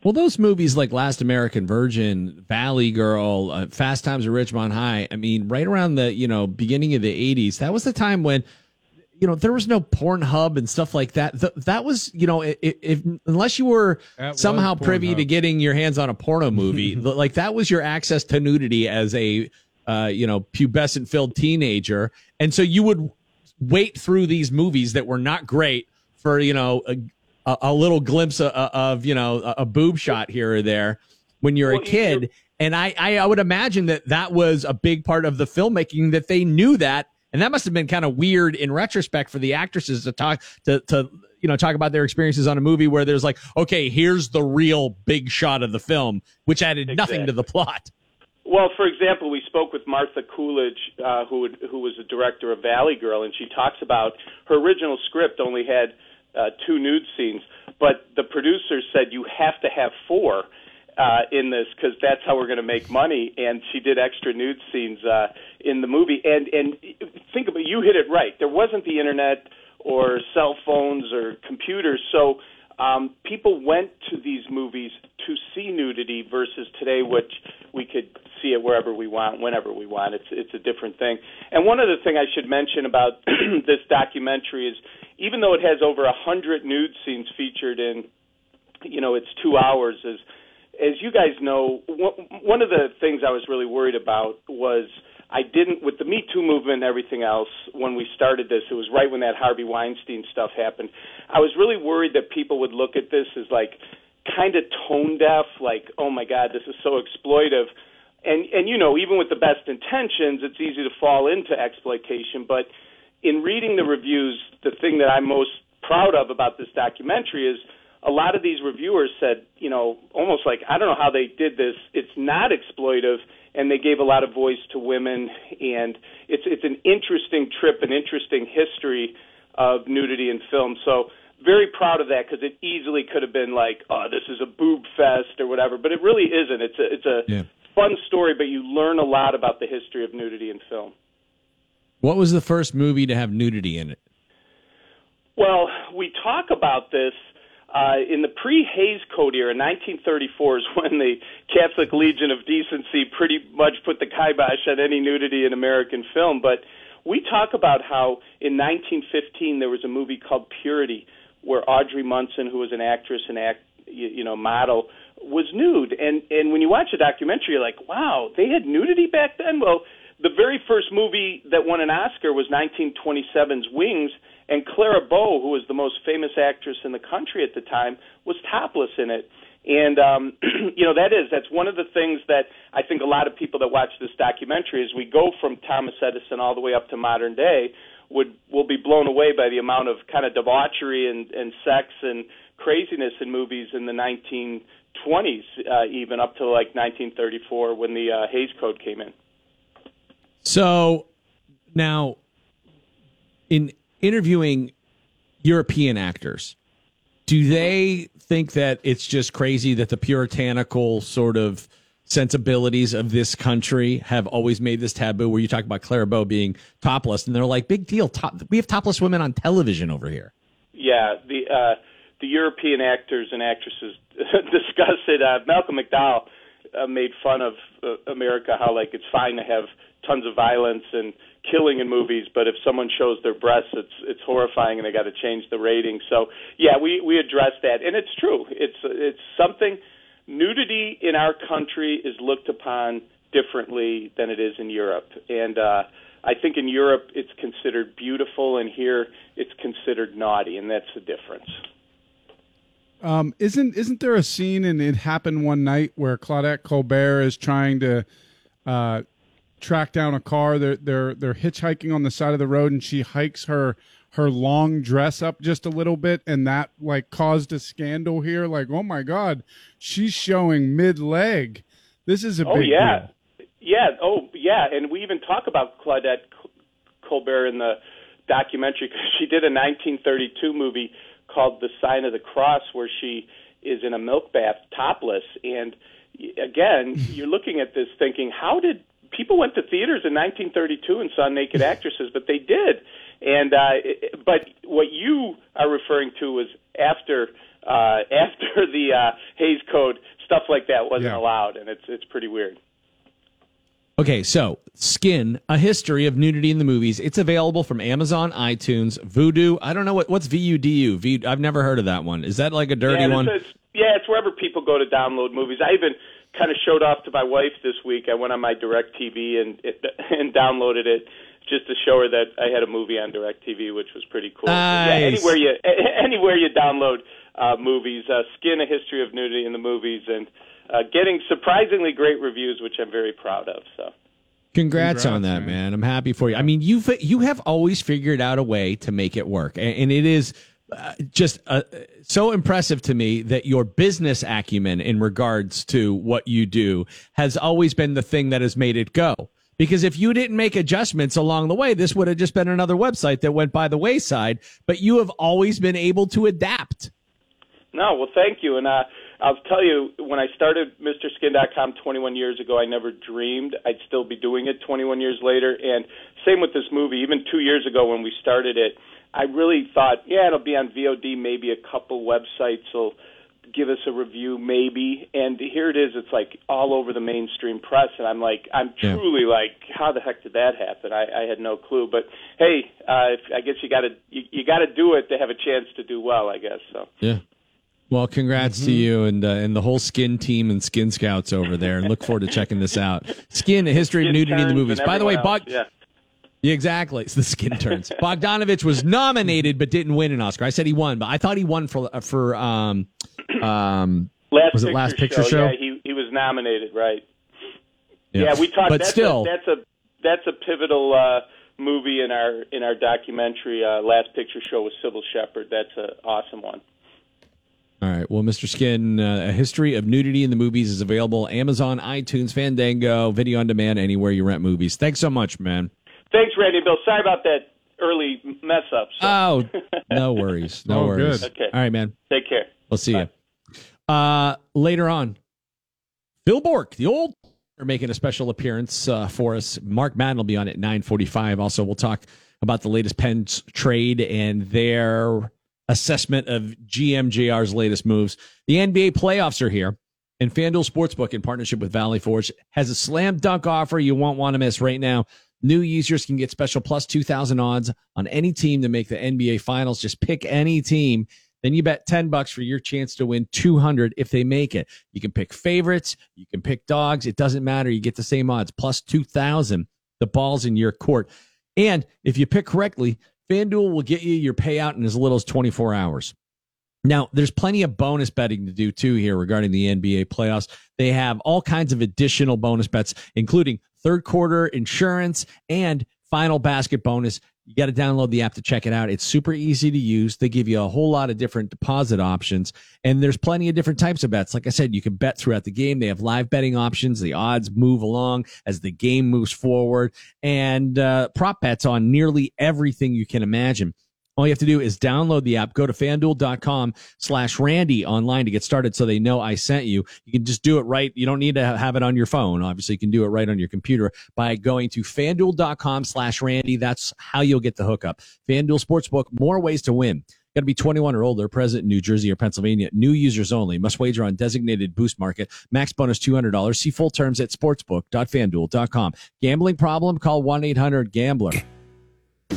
Well, those movies like Last American Virgin, Valley Girl, uh, Fast Times at Ridgemont High. I mean, right around the you know beginning of the '80s, that was the time when you know there was no Pornhub and stuff like that. Th- that was you know if, if unless you were That somehow privy Pornhub. to getting your hands on a porno movie, like that was your access to nudity as a uh, you know pubescent filled teenager, and so you would wait through these movies that were not great for you know a, a, a little glimpse of, of you know a, a boob shot here or there when you're a kid. And I, I i would imagine that that was a big part of the filmmaking that they knew that. And that must have been kind of weird in retrospect for the actresses to talk to to you know talk about their experiences on a movie where there's like okay here's the real big shot of the film which added nothing to the plot Well, for example, we spoke with Martha Coolidge, uh, who would, who was the director of Valley Girl, and she talks about her original script only had uh, two nude scenes, but the producers said you have to have four uh, in this because that's how we're going to make money. And she did extra nude scenes uh, in the movie. And and think about you hit it right. There wasn't the internet or cell phones or computers, so um, people went to these movies to see nudity versus today, which we could see it wherever we want, whenever we want. It's it's a different thing. And one other thing I should mention about this documentary is, even though it has over a hundred nude scenes featured in, you know, it's two hours. Is as you guys know, one of the things I was really worried about was I didn't with the Me Too movement and everything else. When we started this, it was right when that Harvey Weinstein stuff happened. I was really worried that people would look at this as like kind of tone deaf, like, oh my God, this is so exploitive. And and you know, even with the best intentions, it's easy to fall into exploitation. But in reading the reviews, the thing that I'm most proud of about this documentary is a lot of these reviewers said, you know, almost like I don't know how they did this. It's not exploitive, and they gave a lot of voice to women, and it's it's an interesting trip, an interesting history of nudity in film. So very proud of that because it easily could have been like, oh, this is a boob fest or whatever, but it really isn't. It's a it's a Yeah. fun story, but you learn a lot about the history of nudity in film. What was the first movie to have nudity in it? Well, we talk about this uh, in the pre-Hays Code era. 1934 is when the Catholic Legion of Decency pretty much put the kibosh on any nudity in American film. But we talk about how in 1915 there was a movie called Purity, where Audrey Munson, who was an actress and act, you, you know, model, was nude. And and when you watch a documentary, you're like, wow, they had nudity back then. Well, the very first movie that won an Oscar was 1927's Wings, and Clara Bow, who was the most famous actress in the country at the time, was topless in it. And um, you know that is that's one of the things that I think a lot of people that watch this documentary as we go from Thomas Edison all the way up to modern day would will be blown away by the amount of kind of debauchery and, and sex and craziness in movies in the 1920s, uh, even up to like 1934 when the uh, Hays Code came in. So now, in interviewing European actors, do they think that it's just crazy that the puritanical sort of sensibilities of this country have always made this taboo? Where you talk about Clara Bow being topless, and they're like, "Big deal! Top, we have topless women on television over here." Yeah, the uh, the European actors and actresses discuss it. Uh, Malcolm McDowell uh, made fun of uh, America, how like it's fine to have tons of violence and killing in movies, but if someone shows their breasts, it's it's horrifying, and they got to change the rating. So yeah, we we address that, and it's true. It's it's something. Nudity in our country is looked upon differently than it is in Europe, and uh, I think in Europe it's considered beautiful, and here it's considered naughty, and that's the difference. Um, isn't isn't there a scene in It Happened One Night where Claudette Colbert is trying to uh, track down a car? They're they're they're hitchhiking on the side of the road, and she hikes her her long dress up just a little bit, and that like caused a scandal here. Like, oh my god, she's showing mid leg. This is a oh big yeah, deal. yeah, oh yeah, and we even talk about Claudette Colbert in the documentary because she did a 1932 movie called The Sign of the Cross, where she is in a milk bath topless. And again, you're looking at this thinking, how did people went to theaters in 1932 and saw naked actresses? But they did. And uh, it- but what you are referring to was after uh, after the uh, Hays Code, stuff like that wasn't Yeah. allowed, and it's it's pretty weird. Okay, so Skin: A History of Nudity in the Movies. It's available from Amazon, iTunes, Vudu. I don't know what what's VUDU. V, I've never heard of that one. Is that like a dirty yeah, one? It's, yeah, it's wherever people go to download movies. I even kind of showed off to my wife this week. I went on my Direct TV and it, and downloaded it just to show her that I had a movie on Direct TV, which was pretty cool. So, yeah, Nice. anywhere you anywhere you download uh, movies, uh, Skin: A History of Nudity in the Movies, and uh, getting surprisingly great reviews, which I'm very proud of. So. Congrats, on that, man. I'm happy for you. I mean, you've you have always figured out a way to make it work, and, and it is just uh, so impressive to me that your business acumen in regards to what you do has always been the thing that has made it go. Because if you didn't make adjustments along the way, this would have just been another website that went by the wayside. But you have always been able to adapt. No, well, thank you. And uh, I'll tell you, when I started MrSkin.com 21 years ago, I never dreamed I'd still be doing it 21 years later. And same with this movie. Even two years ago when we started it, I really thought, yeah, it'll be on VOD. Maybe a couple websites will give us a review, maybe. And here it is. It's like all over the mainstream press, and I'm like, I'm Yeah. truly like, how the heck did that happen? I, I had no clue. But hey, uh, if, I guess you got to you, you got to do it to have a chance to do well. I guess so. Yeah. Well, congrats to you and uh, and the whole Skin team and Skin Scouts over there, and look forward to checking this out. Skin: A History of Nudity in the Movies. By the way, everyone Bog- yeah. Exactly. It's the skin turns. Bogdanovich was nominated but didn't win an Oscar. I said he won, but I thought he won for for um um Last was it Last Picture Show? Yeah, he he was nominated, right? Yeah. Yeah, we talked. But that's still- a, that's a that's a pivotal uh, movie in our in our documentary. Uh, Last Picture Show with Cybill Shepherd. That's an awesome one. All right. Well, Mr. Skin, uh, A History of Nudity in the Movies is available Amazon, iTunes, Fandango, video on demand, anywhere you rent movies. Thanks so much, man. Thanks, Randy and Bill. Sorry about that early mess up. So. Oh, no worries. No Oh, worries. good. Okay. All right, man. Take care. We'll see you. Uh, later on, Phil Bourque, the old are making a special appearance uh, for us. Mark Madden will be on at 945. Also, we'll talk about the latest Pens trade and their assessment of GMJR's latest moves. The NBA playoffs are here, and FanDuel Sportsbook, in partnership with Valley Forge, has a slam dunk offer you won't want to miss right now. New users can get special plus 2,000 odds on any team to make the NBA Finals. Just pick any team. Then you bet 10 bucks for your chance to win 200 if they make it. You can pick favorites. You can pick dogs. It doesn't matter. You get the same odds plus 2,000. The ball's in your court. And if you pick correctly, FanDuel will get you your payout in as little as 24 hours. Now, there's plenty of bonus betting to do too here regarding the NBA playoffs. They have all kinds of additional bonus bets, including third quarter insurance and final basket bonus. You got to download the app to check it out. It's super easy to use. They give you a whole lot of different deposit options, and there's plenty of different types of bets. Like I said, you can bet throughout the game. They have live betting options. The odds move along as the game moves forward, and uh, prop bets on nearly everything you can imagine. All you have to do is download the app, go to fanduel.com slash Randy online to get started so they know I sent you. You can just do it right. You don't need to have it on your phone. Obviously, you can do it right on your computer by going to fanduel.com slash Randy. That's how you'll get the hookup. FanDuel Sportsbook, more ways to win. Got to be 21 or older, present in New Jersey or Pennsylvania. New users only. Must wager on designated boost market. Max bonus $200. See full terms at sportsbook.fanduel.com. Gambling problem? Call 1-800-GAMBLER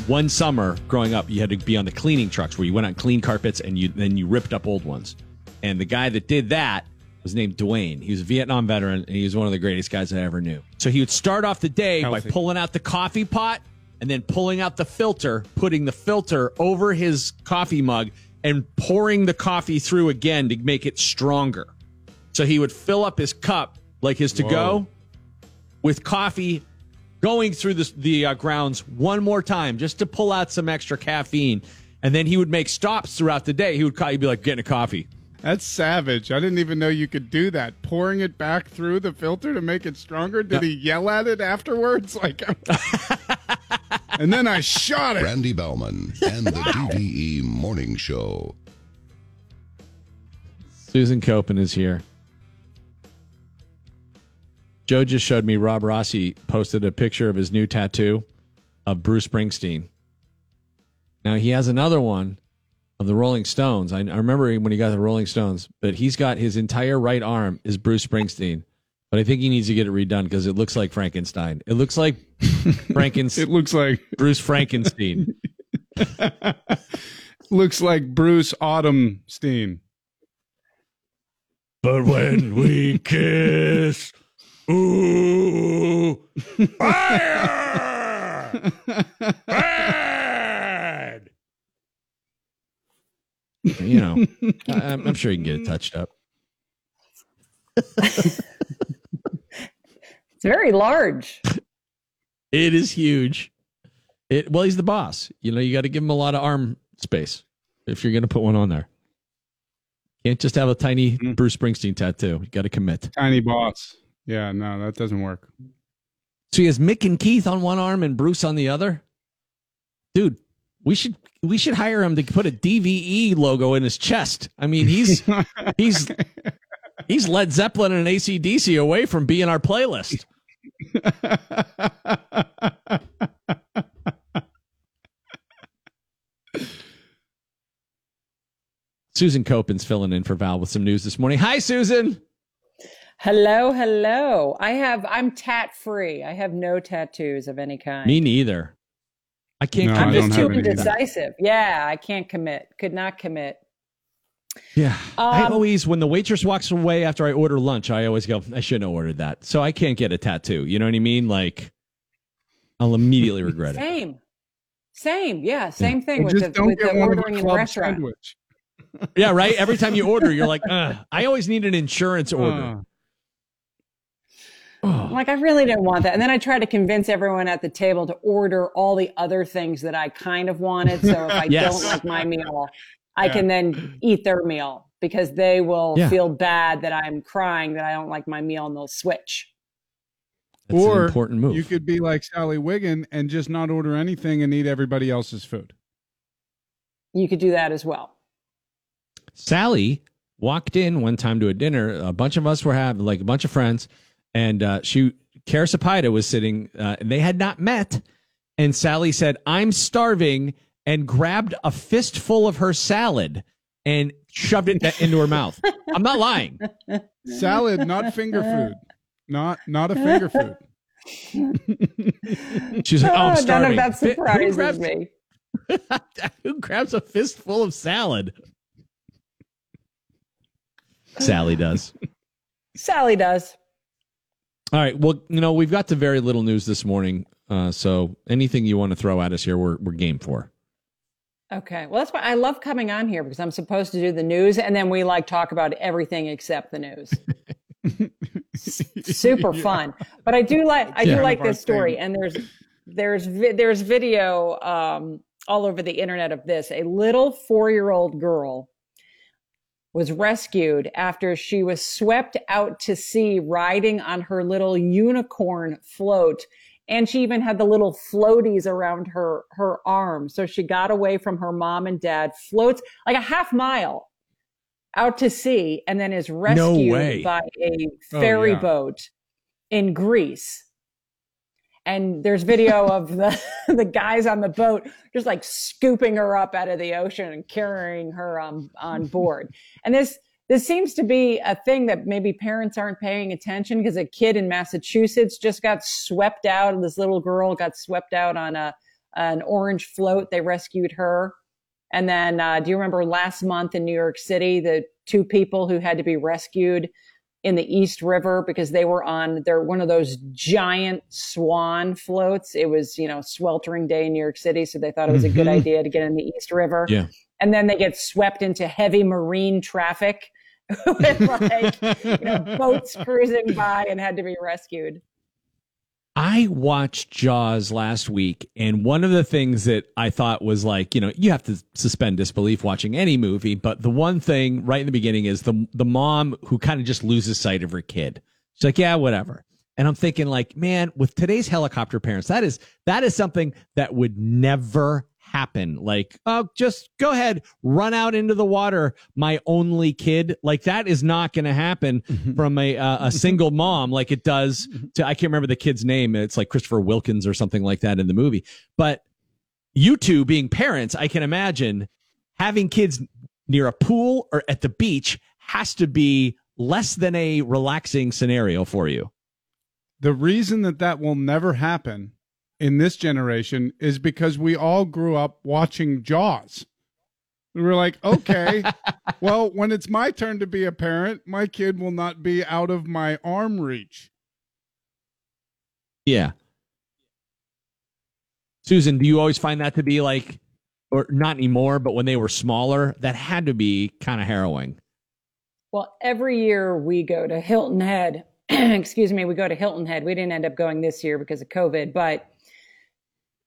one summer growing up, you had to be on the cleaning trucks where you went on clean carpets and you then you ripped up old ones. And the guy that did that was named Dwayne. He was a Vietnam veteran and he was one of the greatest guys I ever knew. So he would start off the day by pulling out the coffee pot and then pulling out the filter, putting the filter over his coffee mug and pouring the coffee through again to make it stronger. So he would fill up his cup like his to go with coffee going through the, the uh, grounds one more time just to pull out some extra caffeine. And then he would make stops throughout the day. He would call, he'd be like, getting a coffee. That's savage. I didn't even know you could do that. Pouring it back through the filter to make it stronger. Did he yell at it afterwards? Like, and then I shot it. Randy Baumann and the DVE Morning Show. Susan Koeppen is here. Joe just showed me Rob Rossi posted a picture of his new tattoo of Bruce Springsteen. Now he has another one of the Rolling Stones. I, I remember when he got the Rolling Stones, but he's got his entire right arm is Bruce Springsteen. But I think he needs to get it redone because it looks like Frankenstein. It looks like Frankenstein. it looks like Bruce Frankenstein. looks like Bruce Autumnstein. But when we kiss, ooh, fire! Bad! You know, I, I'm I'm sure you can get it touched up. It's very large. It is huge. It well, he's the boss. You know, you got to give him a lot of arm space. if you're going to put one on there. Can't just have a tiny mm-hmm. Bruce Springsteen tattoo. You got to commit. Tiny boss. Yeah, no, that doesn't work. So he has Mick and Keith on one arm and Bruce on the other. Dude, we should we should hire him to put a DVE logo in his chest. I mean, he's he's he's Led Zeppelin and ACDC away from being our playlist. Susan Koeppen's filling in for Val with some news this morning. Hi, Susan. Hello, hello. I have I'm tat free. I have no tattoos of any kind. Me neither. I can't. No, I'm just too have either. indecisive. Yeah, I can't commit. Could not commit. Yeah. I Um, always, when the waitress walks away after I order lunch, I always go, I shouldn't have ordered that. So I can't get a tattoo. You know what I mean? Like, I'll immediately regret it. Same. Same. Yeah, same thing with just the, don't with get the ordering the in the club restaurant. sandwich. Yeah, right. Every time you order, you're like, Ugh. I always need an insurance order. Uh, I'm like, I really didn't want that. And then I tried to convince everyone at the table to order all the other things that I kind of wanted. So if I Yes. don't like my meal, I Yeah. can then eat their meal because they will Yeah. feel bad that I'm crying that I don't like my meal and they'll switch. That's or an important move. you could be like Sally Wiggin and just not order anything and eat everybody else's food. You could do that as well. Sally walked in one time to a dinner. A bunch of us were having like a bunch of friends, and uh, she Kara Sapida was sitting, uh, and they had not met. And Sally said, "I'm starving," and grabbed a fistful of her salad and shoved it into her mouth. I'm not lying. Salad, not finger food. Not not a finger food. She's like, "Oh, I'm None starving." of that Fi- who surprises grabs- me. Who grabs a fistful of salad? Sally does. Sally does. All right. Well, you know, we've got to very little news this morning. Uh, so anything you want to throw at us here, we're, we're game for. Okay. Well, that's why I love coming on here because I'm supposed to do the news and then we like talk about everything except the news. Super fun. But I do like I Yeah. do like this story thing. and there's there's vi- there's video um all over the internet of this. A little 4-year-old girl was rescued after she was swept out to sea riding on her little unicorn float and she even had the little floaties around her her arm so she got away from her mom and dad floats like a half mile out to sea and then is rescued way. by a Oh, ferry yeah. boat in Greece and there's video of the the guys on the boat just like scooping her up out of the ocean and carrying her on on board. And this this seems to be a thing that maybe parents aren't paying attention because a kid in Massachusetts just got swept out. This little girl got swept out on a an orange float. They rescued her. And then, uh, do you remember last month in New York City, the two people who had to be rescued in the East River because they were on they're one of those giant swan floats. It was, you know, sweltering day in New York City, so they thought it was a good Mhm. idea to get in the East River. Yeah. And then they get swept into heavy marine traffic with like, you know, boats cruising by and had to be rescued. I watched Jaws last week, and one of the things that I thought was like, you know, you have to suspend disbelief watching any movie, but the one thing right in the beginning is the the mom who kind of just loses sight of her kid. She's like, yeah, whatever. And I'm thinking, like, man, with today's helicopter parents, that is that is something that would never happen. Like, oh, just go ahead, run out into the water, my only kid. Like that is not going to happen from a uh, a single mom like it does to I can't remember the kid's name. It's like Christopher Wilkins or something like that in the movie. But you two being parents, I can imagine having kids near a pool or at the beach has to be less than a relaxing scenario for you. The reason that that will never happen in this generation is because we all grew up watching Jaws. We were like, okay, well, when it's my turn to be a parent, my kid will not be out of my arm reach. Yeah. Susan, do you always find that to be like, or not anymore, but when they were smaller, that had to be kind of harrowing. Well, every year we go to Hilton Head. Excuse me, we go to Hilton Head. We didn't end up going this year because of COVID, but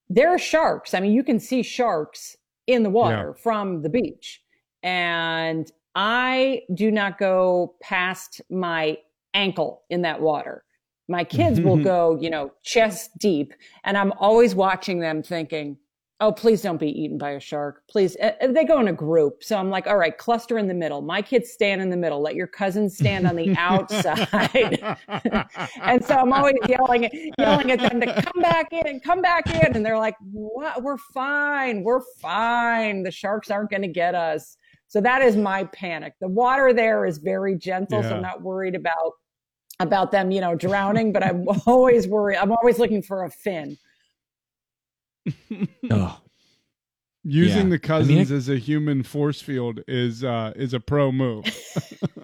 there are sharks. I mean, you can see sharks in the water from the beach. And I do not go past my ankle in that water. My kids will go, you know, chest deep. And I'm always watching them thinking, oh, please don't be eaten by a shark. Please. Uh, uh, They go in a group. So I'm like, all right, cluster in the middle. My kids stand in the middle. Let your cousins stand on the outside. and so I'm always yelling, at- yelling at them to come back in, come back in. And they're like, what? We're fine. We're fine. The sharks aren't going to get us. So that is my panic. The water there is very gentle. So I'm not worried about about them, you know, drowning, but I'm always worried. I'm always looking for a fin. Oh, Using Yeah. the I cousins mean, I- as a human force field is uh, is a pro move.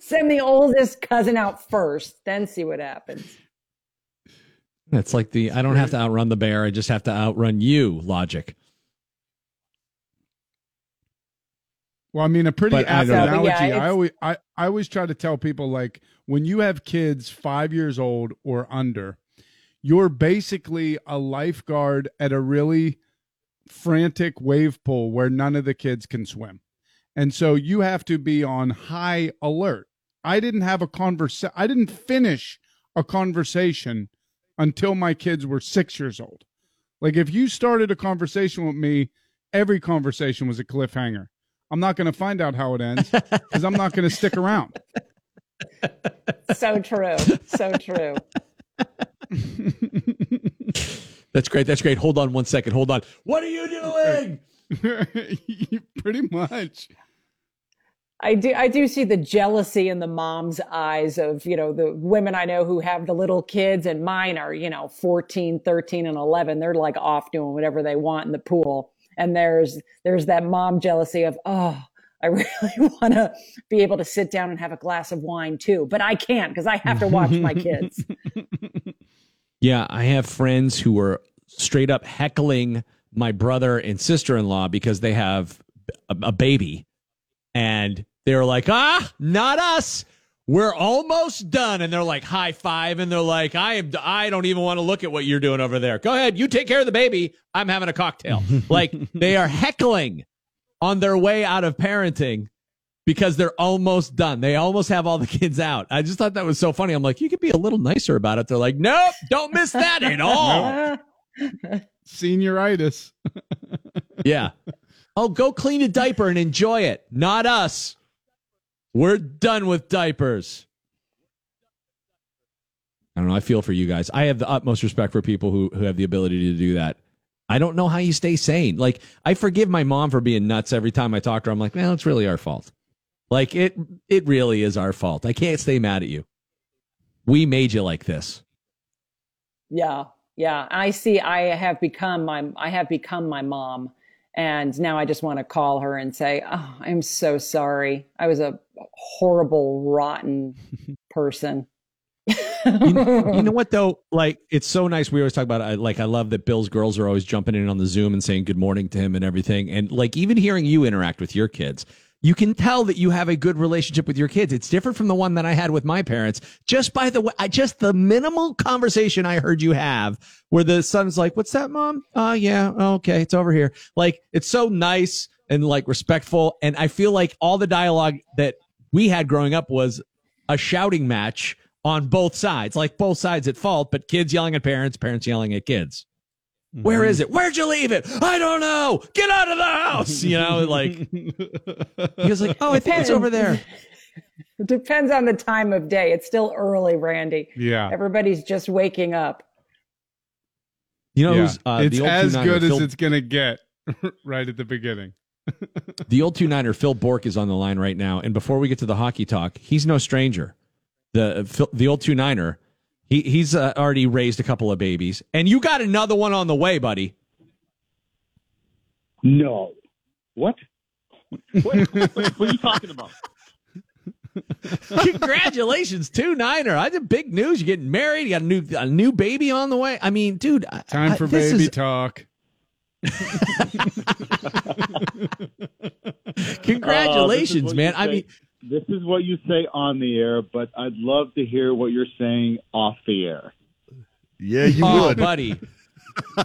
Send the oldest cousin out first, then see what happens. It's like the I don't have to outrun the bear. I just have to outrun you logic. Well, I mean, a pretty I apt analogy. Yeah, I always, I, I always try to tell people like when you have kids five years old or under, you're basically a lifeguard at a really frantic wave pool where none of the kids can swim, and so you have to be on high alert. I didn't have a conversa- I didn't finish a conversation until my kids were six years old. Like if you started a conversation with me, every conversation was a cliffhanger. I'm not going to find out how it ends because I'm not going to stick around. So true. So true. That's great. That's great. Hold on one second. Hold on. What are you doing? Pretty much. I do I do see the jealousy in the mom's eyes of, you know, the women I know who have the little kids and mine are, you know, 14, 13 and 11. They're like off doing whatever they want in the pool. And there's there's that mom jealousy of, "Oh, I really want to be able to sit down and have a glass of wine too, but I can't because I have to watch my kids." Yeah, I have friends who were straight up heckling my brother and sister in law because they have a, a baby. And they're like, ah, not us. We're almost done. And they're like high five. And they're like, I am, I don't even want to look at what you're doing over there. Go ahead. You take care of the baby. I'm having a cocktail. like they are heckling on their way out of parenting because they're almost done. They almost have all the kids out. I just thought that was so funny. I'm like, you could be a little nicer about it. They're like, nope, don't miss that at all. Senioritis. yeah. Oh, go clean a diaper and enjoy it. Not us. We're done with diapers. I don't know. I feel for you guys. I have the utmost respect for people who, who have the ability to do that. I don't know how you stay sane. Like, I forgive my mom for being nuts every time I talk to her. I'm like, well, it's really our fault. Like, it it really is our fault. I can't stay mad at you. We made you like this. Yeah, yeah. I see. I have become my. I have become my mom, and now I just want to call her and say, "Oh, I'm so sorry. I was a horrible, rotten person." you, you know what though? Like it's so nice. We always talk about. I like. I love that Bill's girls are always jumping in on the Zoom and saying good morning to him and everything. And like even hearing you interact with your kids, you can tell that you have a good relationship with your kids. It's different from the one that I had with my parents. Just by the way, I, just the minimal conversation I heard you have, where the son's like, "What's that, mom? Ah, oh yeah, okay, it's over here." Like it's so nice and like respectful. And I feel like all the dialogue that we had growing up was a shouting match on both sides, like both sides at fault, but kids yelling at parents, parents yelling at kids. Where is it? Where'd you leave it? I don't know. Get out of the house. You know, like he was like, oh, I think it's over there. It depends on the time of day. It's still early, Randy. Yeah. Everybody's just waking up. You know, Yeah. who's, uh, it's the old as 2-9er, good as Phil- it's going to get right at the beginning. The old two niner Phil Bourque is on the line right now, and before we get to the hockey talk, he's no stranger. The Phil- the old two niner, he he's uh, already raised a couple of babies, and you got another one on the way, buddy. No. What? What, what, what are you talking about? Congratulations, two niner! I did big news. You're getting married. You got a new a new baby on the way. I mean, dude, I- Time I- for this baby is- talk. Congratulations, Uh, this is what man. I mean, this is what you say on the air, but I'd love to hear what you're saying off the air. Yeah, you oh, would. buddy.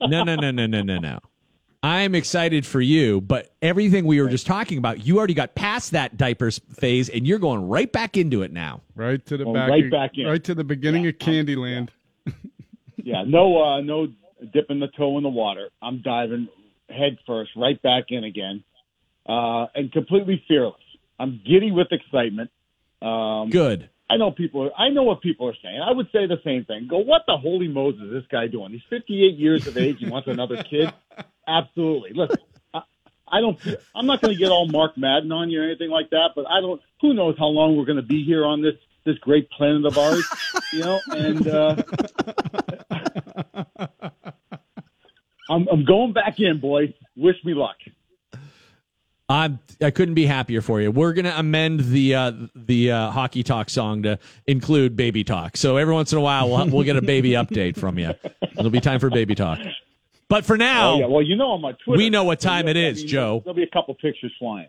no, no, no, no, no, no, no. I'm excited for you, but everything we were just talking about, you already got past that diapers phase, and you're going right back into it now. Right to the Well, back, right back in. right to the beginning of Candyland. yeah, no, uh, no dipping the toe in the water. I'm diving head first, right back in again, uh, and completely fearless. I'm giddy with excitement. Um, Good. I know people. I know what people are saying. I would say the same thing. Go, what the holy Moses is this guy doing? He's 58 years of age. He wants another kid. Absolutely. Listen, I, I don't. I'm not going to get all Mark Madden on you or anything like that. But I don't. Who knows how long we're going to be here on this this great planet of ours? You know, and uh, I'm, I'm going back in, boys. Wish me luck. I'm I couldn't be happier for you. We're gonna amend the uh, the uh, hockey talk song to include baby talk. So every once in a while we'll we'll get a baby update from you. It'll be time for baby talk. But for now, oh, yeah. Well, you know I'm on Twitter. we know what time you'll- I mean, Joe. There'll be a couple pictures flying.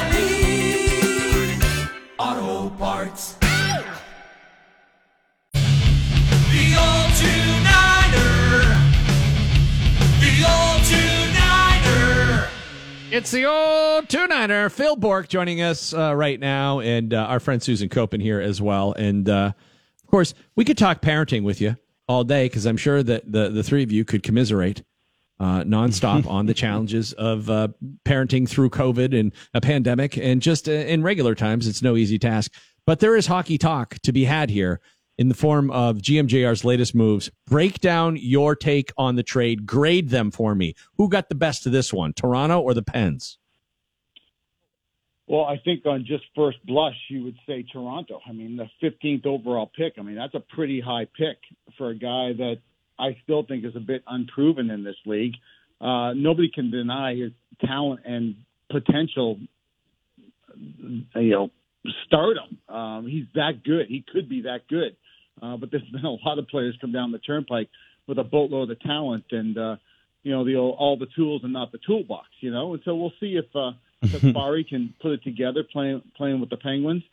It's the old two niner. Phil Bourque joining us uh, right now, and uh, our friend Susan Koeppen here as well. And uh, of course, we could talk parenting with you all day because I'm sure that the the three of you could commiserate uh, nonstop on the challenges of uh, parenting through COVID and a pandemic, and just uh, in regular times, it's no easy task. But there is hockey talk to be had here in the form of GMJR's latest moves. Break down your take on the trade. Grade them for me. Who got the best of this one, Toronto or the Pens? Well, I think on just first blush, you would say Toronto. I mean, the 15th overall pick. I mean, that's a pretty high pick for a guy that I still think is a bit unproven in this league. Uh, nobody can deny his talent and potential. You know, stardom. Um, he's that good. He could be that good. Uh, but there's been a lot of players come down the turnpike with a boatload of talent and uh, you know the all the tools and not the toolbox. You know, and so we'll see if uh, Safari can put it together playing playing with the Penguins.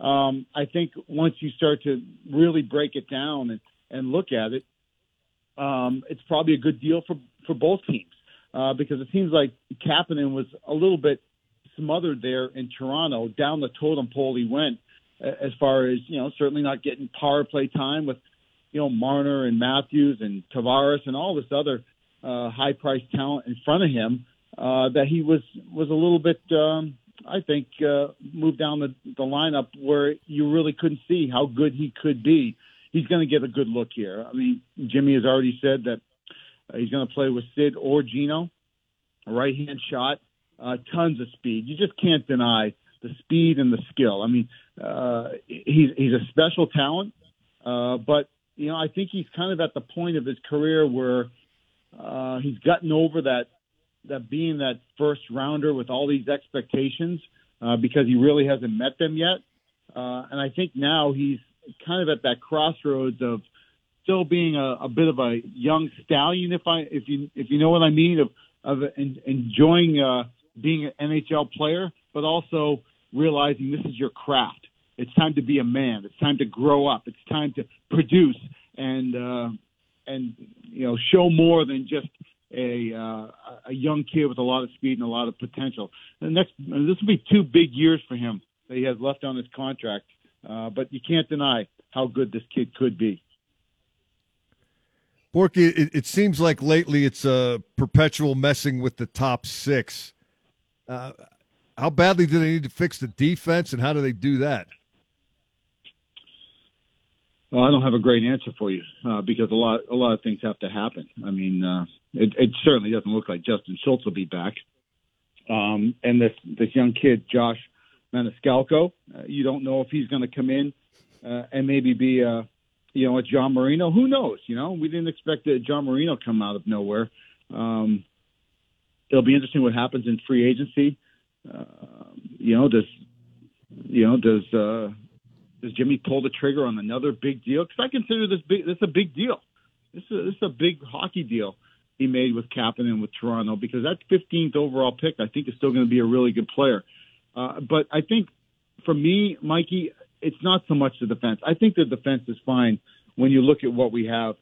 Um, I think once you start to really break it down and, and look at it, um, it's probably a good deal for for both teams uh, because it seems like Kapanen was a little bit smothered there in Toronto. Down the totem pole he went as far as you know, certainly not getting power play time with you know Marner and Matthews and Tavares and all this other uh, high priced talent in front of him. Uh, that he was was a little bit, um, I think, uh, moved down the, the lineup where you really couldn't see how good he could be. He's going to get a good look here. I mean, Jimmy has already said that uh, he's going to play with Sid or Gino, a right hand shot, uh, tons of speed. You just can't deny the speed and the skill. I mean, uh, he's he's a special talent, uh, but you know I think he's kind of at the point of his career where uh, he's gotten over that that being that first rounder with all these expectations uh, because he really hasn't met them yet. Uh, and I think now he's kind of at that crossroads of still being a, a bit of a young stallion, if I if you if you know what I mean, of of en- enjoying uh, being an NHL player, but also realizing this is your craft. It's time to be a man. It's time to grow up. It's time to produce and uh, and you know show more than just a uh, a young kid with a lot of speed and a lot of potential. The next this will be two big years for him that he has left on his contract. Uh, but you can't deny how good this kid could be. Borky, it, it seems like lately it's a perpetual messing with the top six. Uh, how badly do they need to fix the defense, and how do they do that? Well, I don't have a great answer for you uh, because a lot a lot of things have to happen. I mean, uh, it, it certainly doesn't look like Justin Schultz will be back. Um, and this this young kid, Josh Maniscalco, uh, you don't know if he's going to come in uh, and maybe be a you know a John Marino. Who knows? You know, we didn't expect a John Marino come out of nowhere. Um, it'll be interesting what happens in free agency. You know, does you know does uh, does Jimmy pull the trigger on another big deal? Because I consider this big. This a big deal. This is, this is a big hockey deal he made with Kapanen and with Toronto because that 15th overall pick I think is still going to be a really good player. Uh, but I think for me, Mikey, it's not so much the defense. I think the defense is fine when you look at what we have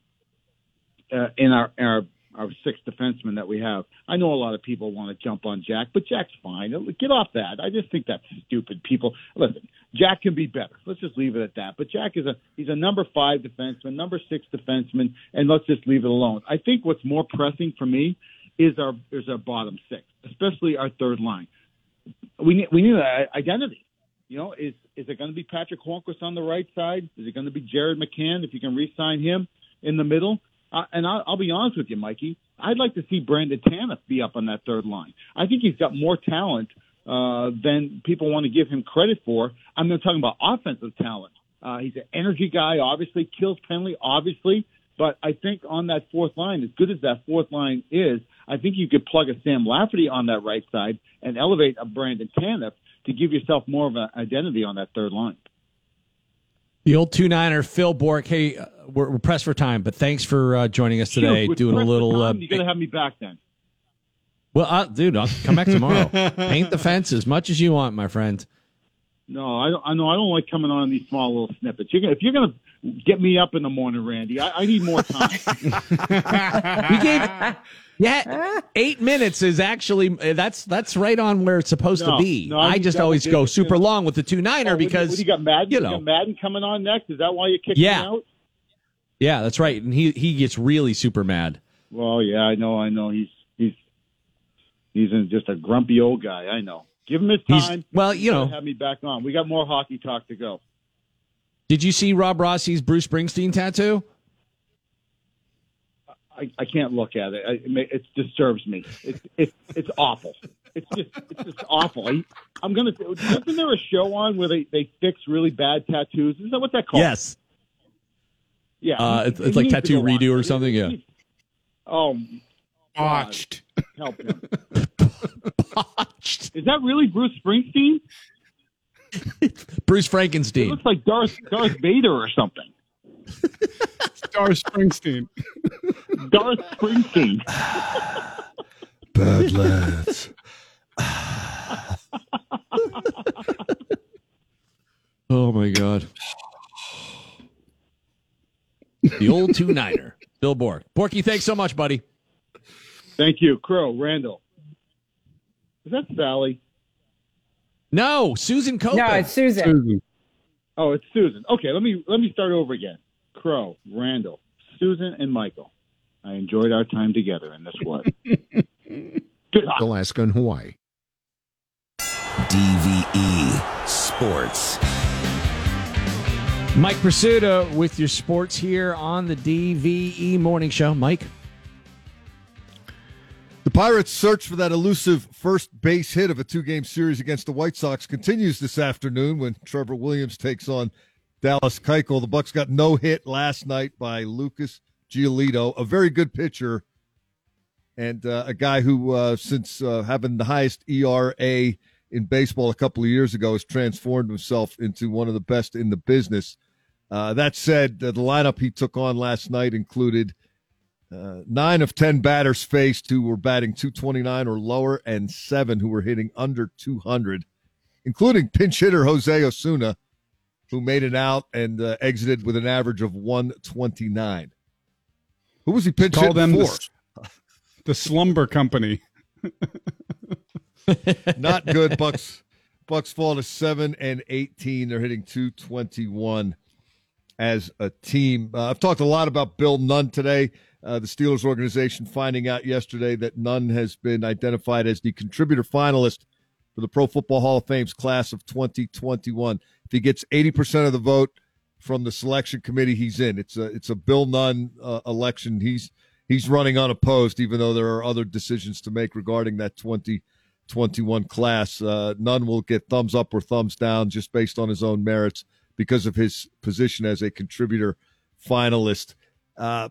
uh, in our, in our our sixth defensemen that we have. I know a lot of people want to jump on Jack, but Jack's fine. Get off that. I just think that's stupid. People, listen, Jack can be better. Let's just leave it at that. But Jack is a he's a number five defenseman, number six defenseman, and let's just leave it alone. I think what's more pressing for me is our is our bottom six, especially our third line. We need we need an identity. You know, is is it going to be Patric Hornqvist on the right side? Is it going to be Jared McCann if you can re-sign him in the middle? Uh, and I'll, I'll be honest with you, Mikey. I'd like to see Brandon Tanev be up on that third line. I think he's got more talent uh, than people want to give him credit for. I'm not talking about offensive talent. Uh, he's an energy guy, obviously, kills penalty, obviously. But I think on that fourth line, as good as that fourth line is, I think you could plug a Sam Lafferty on that right side and elevate a Brandon Tanev to give yourself more of an identity on that third line. The old two niner Phil Bourque. Hey, uh, we're, we're, pressed for time, but thanks for uh, joining us today. Shoot, doing a little. Time, uh, you got to have me back then. Well, uh, dude, I'll come back tomorrow. Paint the fence as much as you want, my friend. No, I don't. I know. I don't like coming on these small little snippets. You're gonna, if you're going to get me up in the morning, Randy, I, I need more time. we gave. Yeah, eh? eight minutes is actually eh, that's that's right on where it's supposed no, to be. No, I just always go super long with the two niner oh, because what, you got Madden. You know, you got Madden coming on next. Is that why you kicked yeah. me out? Yeah, that's right. And he he gets really super mad. Well, yeah, I know, I know. He's he's he's just a grumpy old guy. I know. Give him his time. He's, well, you know, have me back on. We got more hockey talk to go. Did you see Rob Rossi's Bruce Springsteen tattoo? I, I can't look at it. I, it disturbs me. It's it's it's awful. It's just it's just awful. I, I'm gonna. Isn't there a show on where they they fix really bad tattoos? Is that what that called? Yes. Yeah. Uh, it's, it's like tattoo redo or something. Yeah. Oh, botched. Help him. botched. Is that really Bruce Springsteen? Bruce Frankenstein. It looks like Darth Darth Vader or something. Darth Springsteen. Darth Springsteen. Badlands. oh my god. The old two niner. Bill Bourque. Borky, thanks so much, buddy. Thank you. Crow, Randall. Is that Sally? No, Susan Copeland. No, it's Susan. Susan. Oh, it's Susan. Okay, let me let me start over again. Crow, Randall, Susan, and Michael. I enjoyed our time together, and this was Alaska and Hawaii. DVE Sports. Mike Prisuta with your sports here on the DVE Morning Show. Mike? The Pirates' search for that elusive first base hit of a two game series against the White Sox continues this afternoon when Trevor Williams takes on Dallas Keuchel. The Bucs got no hit last night by Lucas Giolito, a very good pitcher and uh, a guy who, uh, since uh, having the highest ERA in baseball a couple of years ago, has transformed himself into one of the best in the business. Uh, that said, the lineup he took on last night included uh, nine of 10 batters faced who were batting 229 or lower, and seven who were hitting under 200, including pinch hitter Jose Osuna, who made it out and uh, exited with an average of 129. Who was he pinch Call them for? the, the Slumber Company. Not good. Bucs Bucs fall to seven and eighteen. They're hitting two twenty one as a team. Uh, I've talked a lot about Bill Nunn today. Uh, the Steelers organization finding out yesterday that Nunn has been identified as the contributor finalist for the Pro Football Hall of Fame's class of 2021. If he gets 80% of the vote, from the selection committee he's in. It's a it's a Bill Nunn uh, election. He's he's running unopposed, even though there are other decisions to make regarding that 2021 class. Uh, Nunn will get thumbs up or thumbs down just based on his own merits because of his position as a contributor finalist. Uh,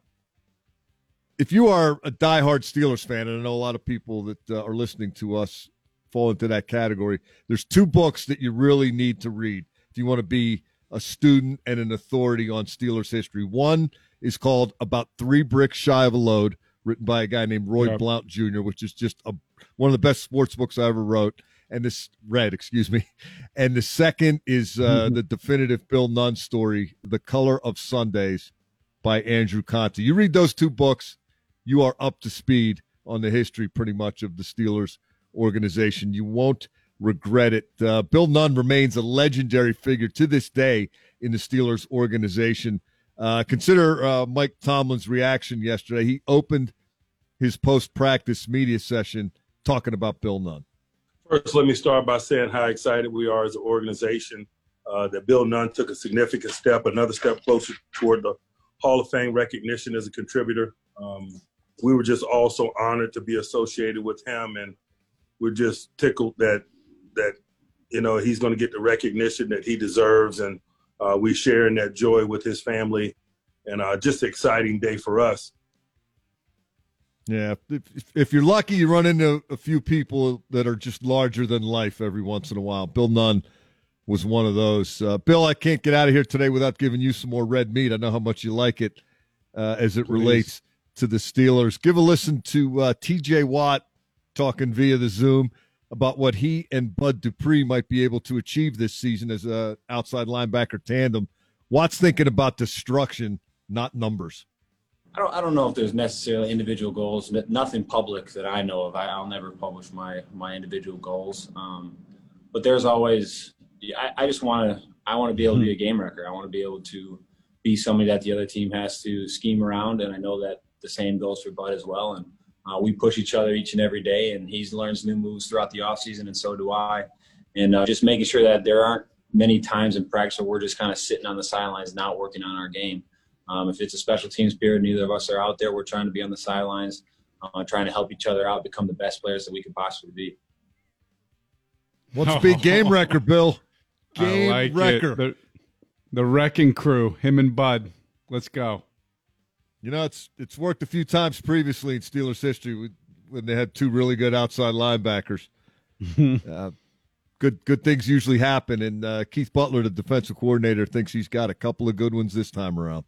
if you are a diehard Steelers fan, and I know a lot of people that uh, are listening to us fall into that category, there's two books that you really need to read if you want to be a student and an authority on Steelers history. One is called About Three Bricks Shy of a Load, written by a guy named Roy Yep. Blount Jr., which is just a, one of the best sports books I ever wrote. And this read, excuse me. And the second is uh, the definitive Bill Nunn story, The Color of Sundays by Andrew Conte. You read those two books, you are up to speed on the history pretty much of the Steelers organization. You won't regret it. Uh, Bill Nunn remains a legendary figure to this day in the Steelers organization. Uh, consider uh, Mike Tomlin's reaction yesterday. He opened his post practice media session talking about Bill Nunn. First, let me start by saying how excited we are as an organization uh, that Bill Nunn took a significant step, another step closer toward the Hall of Fame recognition as a contributor. Um, we were just also honored to be associated with him, and we're just tickled that that you know he's going to get the recognition that he deserves, and uh, we share in that joy with his family, and uh, just an exciting day for us. Yeah, if, if- if you're lucky, you run into a few people that are just larger than life every once in a while. Bill Nunn was one of those. Uh, Bill, I can't get out of here today without giving you some more red meat. I know how much you like it uh, as it Please. relates to the Steelers. Give a listen to uh, T.J. Watt talking via the Zoom about what he and Bud Dupree might be able to achieve this season as a outside linebacker tandem. Watt's thinking about destruction, not numbers. I don't, I don't know if there's necessarily individual goals. Nothing public that I know of. I, I'll never publish my my individual goals. Um, but there's always. I, I just want to. I want to be able to be a game wrecker. I want to be able to be somebody that the other team has to scheme around, and I know that the same goes for Bud as well. And uh, we push each other each and every day, and he learns new moves throughout the offseason, and so do I. And uh, just making sure that there aren't many times in practice where we're just kind of sitting on the sidelines, not working on our game. Um, if it's a special teams period, neither of us are out there. We're trying to be on the sidelines, uh, trying to help each other out, become the best players that we could possibly be. What's a big game wrecker, Bill? Game I like wrecker. It. The, the wrecking crew, him and Bud. Let's go. You know, it's it's worked a few times previously in Steelers history when they had two really good outside linebackers. uh, good good things usually happen, and uh, Keith Butler, the defensive coordinator, thinks he's got a couple of good ones this time around.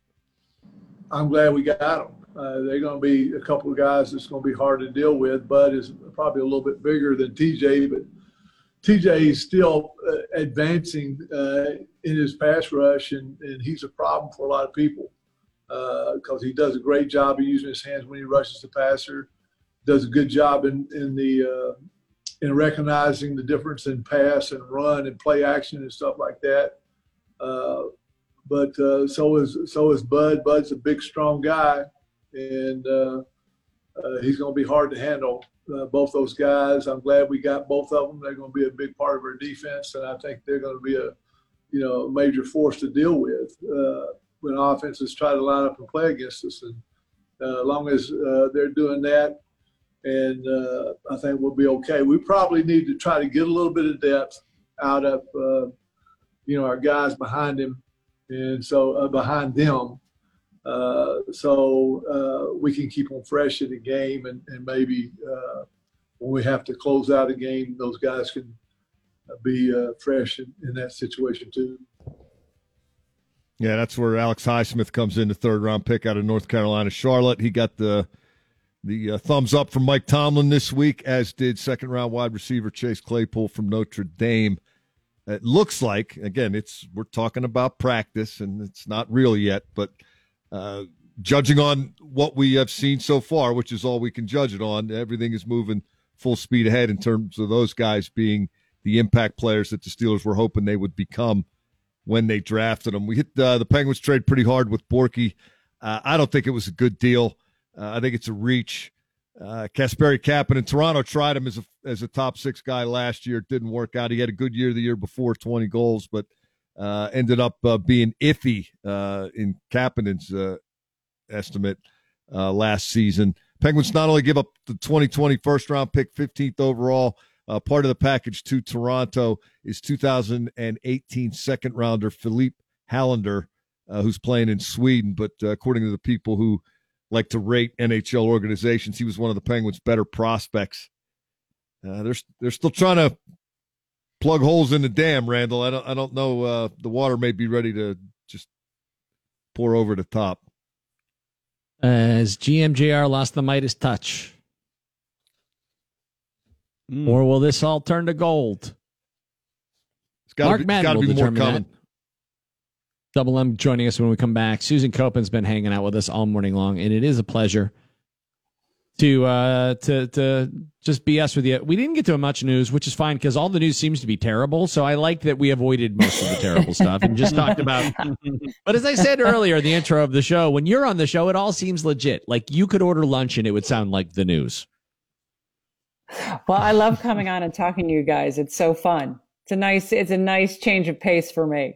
I'm glad we got them. Uh, they're going to be a couple of guys that's going to be hard to deal with. Bud is probably a little bit bigger than TJ, but TJ is still uh, advancing uh, in his pass rush, and, and he's a problem for a lot of people because he does a great job of using his hands when he rushes the passer. Does a good job in in the uh, in recognizing the difference in pass and run and play action and stuff like that. Uh, but uh, so is so is Bud. Bud's a big, strong guy, and uh, uh, he's going to be hard to handle. Uh, both those guys. I'm glad we got both of them. They're going to be a big part of our defense, and I think they're going to be a you know major force to deal with uh, when offenses try to line up and play against us. And uh, as long as uh, they're doing that, and uh, I think we'll be okay. We probably need to try to get a little bit of depth out of uh, you know our guys behind him and so uh, behind them, uh, so we can keep them fresh in the game, and, and maybe when we have to close out a game, those guys can be fresh in, in that situation too. Yeah, that's where Alex Highsmith comes in, the third round pick out of North Carolina, Charlotte. He got the the uh, thumbs up from Mike Tomlin this week, as did second round wide receiver Chase Claypool from Notre Dame. It looks like again, it's we're talking about practice, and it's not real yet, but uh, judging on what we have seen so far, which is all we can judge it on, everything is moving full speed ahead in terms of those guys being the impact players that the Steelers were hoping they would become when they drafted him. We hit uh, the Penguins trade pretty hard with Borky. Uh, I don't think it was a good deal. Uh, I think it's a reach. Uh, Kasperi Kapanen in Toronto tried him as a as a top six guy last year. It didn't work out. He had a good year the year before, twenty goals, but uh, ended up uh, being iffy in Kapanen's estimate last season. Penguins not only give up the 2020 first round pick, 15th overall, uh, part of the package to Toronto is 2018 second rounder Filip Hallander, uh, who's playing in Sweden. But uh, according to the people who like to rate NHL organizations, he was one of the Penguins' better prospects. Uh, they're they're still trying to plug holes in the dam, Randall. I don't I don't know. Uh, the water may be ready to just pour over the top. As GMJR lost the Midas touch. Or will this all turn to gold? gotta Mark be- Madden will be more determine coming. that. Double M joining us when we come back. Susan Koeppen's been hanging out with us all morning long, and it is a pleasure to uh to to just BS with you. We didn't get to much news, which is fine because all the news seems to be terrible. So I like that we avoided most of the terrible stuff and just talked about. But as I said earlier the intro of the show, when you're on the show, it all seems legit. Like you could order lunch and it would sound like the news. Well, I love coming on and talking to you guys. It's so fun. It's a nice it's a nice change of pace for me.